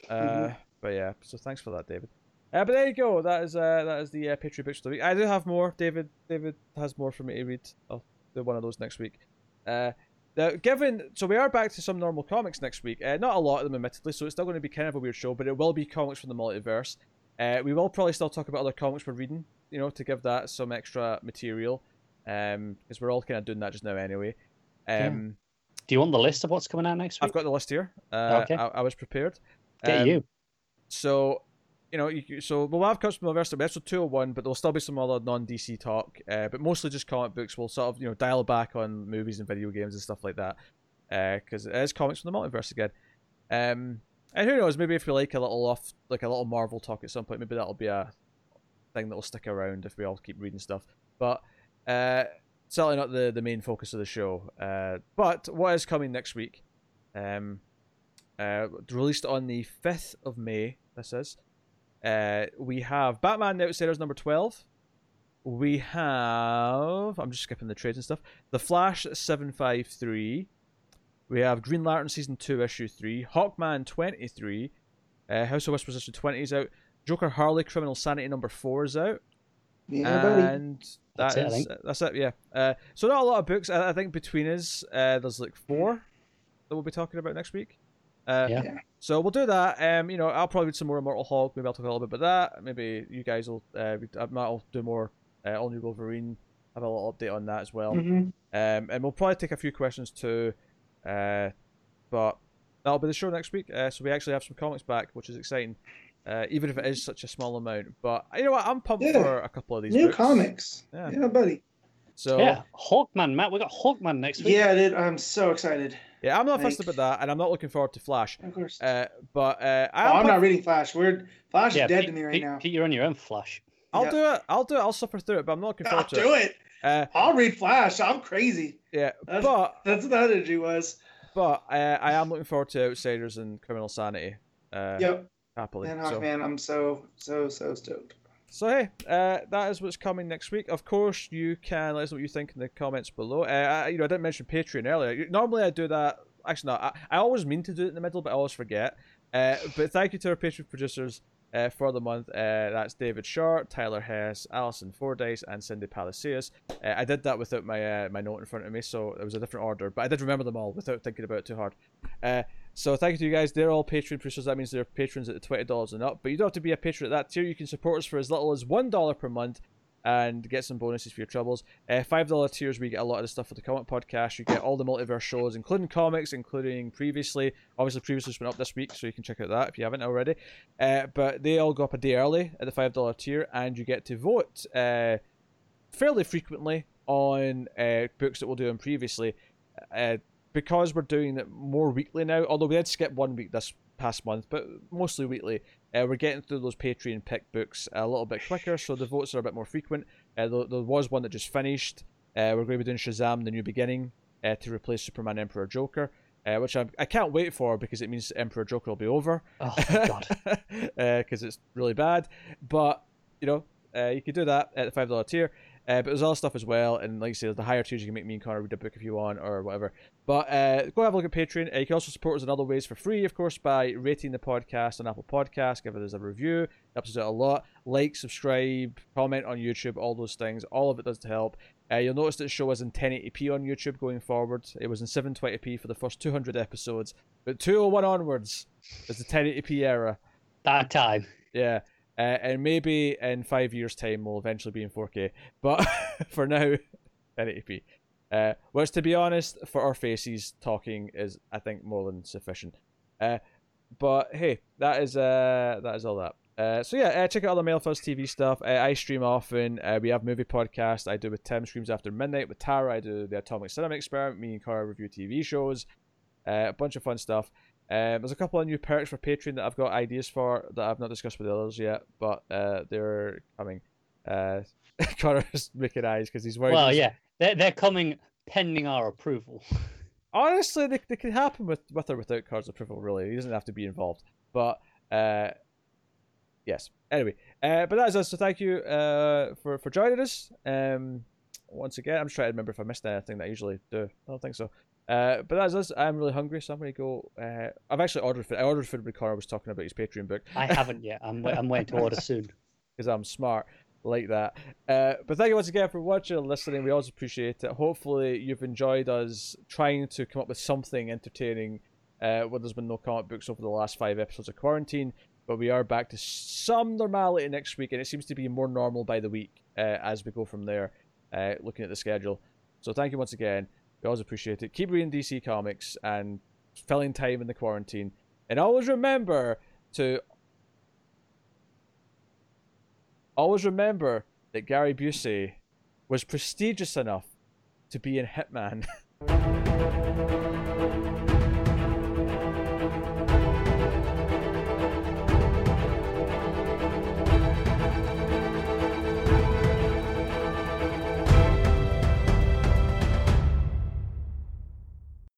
uh, Mhm. but yeah. So thanks for that, David. Uh, but there you go. That is uh, that is the uh, Patreon books of the week. I do have more. David David has more for me to read. I'll do one of those next week. Uh, now, given so we are back to some normal comics next week. Uh, not a lot of them, admittedly. So it's still going to be kind of a weird show, but it will be comics from the multiverse. Uh, we will probably still talk about other comics we're reading, you know, to give that some extra material. Um, because we're all kind of doing that just now anyway. Um, Do you want the list of what's coming out next week? I've got the list here. Uh, Okay. I, I was prepared. Get Um, you. So, you know, you, so we'll have Cuts from the Multiverse episode 201, but there'll still be some other non DC talk, uh, but mostly just comic books. We'll sort of, you know, dial back on movies and video games and stuff like that, because uh, it is comics from the multiverse again. Um, and who knows, maybe if we like a little off, like a little Marvel talk at some point, maybe that'll be a thing that will stick around if we all keep reading stuff. But uh, certainly not the, the main focus of the show. Uh, but what is coming next week? Um, uh, released on the 5th of May, this is. Uh, we have Batman Outsiders number 12. We have. I'm just skipping the trades and stuff. The Flash 753. We have Green Lantern Season 2, Issue 3. Hawkman 23. Uh, House of Whispers Issue 20 is out. Joker Harley Criminal Sanity number 4 is out. Yeah, and That's that it, is- think. that's it. Yeah. Uh, so not a lot of books. I, I think between us, uh, there's like four that we'll be talking about next week. Uh, Yeah. Yeah. So we'll do that. Um, you know, I'll probably read some more Immortal Hulk. Maybe I'll talk a little bit about that. Maybe you guys will. Uh, read- I might will do more uh, All New Wolverine. Have a little update on that as well. Mhm. Um, and we'll probably take a few questions too. Uh, but that'll be the show next week. Uh, so we actually have some comics back, which is exciting. Uh, even if it is such a small amount. But you know what? I'm pumped Yeah. for a couple of these New books. comics. Yeah. Yeah. buddy. So Yeah, Hawkman, Matt. We got Hawkman next week. Yeah, dude. I'm so excited. Yeah, I'm not fussed about that, and I'm not looking forward to Flash. Of course. Uh, but uh, I oh, am I'm not reading Flash. We're Flash Yeah, is dead Pete, to me right Pete, now. Pete, you're on your own Flash. I'll Yeah. do it. I'll do it. I'll suffer through it, but I'm not looking I'll forward to do it. it. Uh, I'll read Flash. I'm crazy. yeah, That's, but that's what that energy was. but uh, I am looking forward to Outsiders and Criminal Sanity. Uh, Yep. happily. Man, so. Hawkman, I'm so so so stoked. So hey, uh, that is what's coming next week. Of course, you can let us know what you think in the comments below. Uh, I, you know, I didn't mention Patreon earlier. Normally, I do that. Actually, no, I, I always mean to do it in the middle, but I always forget. Uh, but thank you to our Patreon producers uh, for the month. Uh, that's David Short, Tyler Hess, Alison Fordyce, and Cindy Palacios. Uh, I did that without my uh, my note in front of me, so it was a different order. But I did remember them all without thinking about it too hard. Uh, so thank you to you guys. They're all Patreon producers. That means they're patrons at the twenty dollars and up. But you don't have to be a patron at that tier. You can support us for as little as one dollar per month and get some bonuses for your troubles. Uh, Five dollar tiers, we get a lot of the stuff for the Comic Podcast. You get all the multiverse shows, including comics, including previously. Obviously, previously has been up this week, so you can check out that if you haven't already. Uh, but they all go up a day early at the five dollar tier, and you get to vote uh, fairly frequently on uh, books that we'll do in previously. Uh, because we're doing it more weekly now, although we did skip one week this past month, but mostly weekly, uh, we're getting through those Patreon pick books a little bit quicker, so the votes are a bit more frequent. Uh, there, there was one that just finished. Uh, we're going to be doing Shazam: The New Beginning uh, to replace Superman Emperor Joker, uh, which I, I can't wait for because it means Emperor Joker will be over Oh god. because it's really bad. But you know, uh, you could do that at the five dollar tier. Uh, but there's other stuff as well, and like I said, the higher tiers you can make me and Connor read a book if you want or whatever. But uh, go have a look at Patreon. Uh, you can also support us in other ways for free, of course, by rating the podcast on Apple Podcasts, give us a review, helps us out a lot. Like, subscribe, comment on YouTube, all those things. All of it does to help. Uh, you'll notice that the show is in 1080p on YouTube going forward. It was in 720p for the first 200 episodes, but 201 onwards is the 1080p era. Bad time. Yeah. Uh, and maybe in five years' time we'll eventually be in 4K. But for now, 1080p. Uh, which, to be honest, for our faces, talking is, I think, more than sufficient. Uh, but hey, that is uh, that is all that. Uh, so yeah, uh, check out all the Mailfuzz TV stuff. Uh, I stream often. Uh, we have movie podcasts. I do with Tim streams after midnight with Tara. I do the Atomic Cinema Experiment. Me and Cara review TV shows. Uh, a bunch of fun stuff. Um, there's a couple of new perks for Patreon that I've got ideas for that I've not discussed with the others yet, but uh, they're coming. Uh, Connor's making eyes because he's worried. Well, yeah, they're they're coming pending our approval. Honestly, they, they could happen with with or without Cards approval. Really, he doesn't have to be involved. But uh, yes. Anyway, uh, but that is us. So thank you uh, for for joining us. Um, once again, I'm just trying to remember if I missed anything that I usually do. I don't think so. Uh, but that's us. I'm really hungry, so I'm gonna go. Uh, I've actually ordered food. I ordered food when Connor was talking about his Patreon book I haven't yet. I'm I'm waiting to order soon. because I'm smart like that. Uh, but thank you once again for watching and listening. We always appreciate it. Hopefully, you've enjoyed us trying to come up with something entertaining uh, when there's been no comic books over the last five episodes of quarantine. But we are back to some normality next week, and it seems to be more normal by the week uh, as we go from there, uh, looking at the schedule. So thank you once again. We always appreciate it. Keep reading DC Comics and filling time in the quarantine. And always remember to always remember that Gary Busey was prestigious enough to be in Hitman.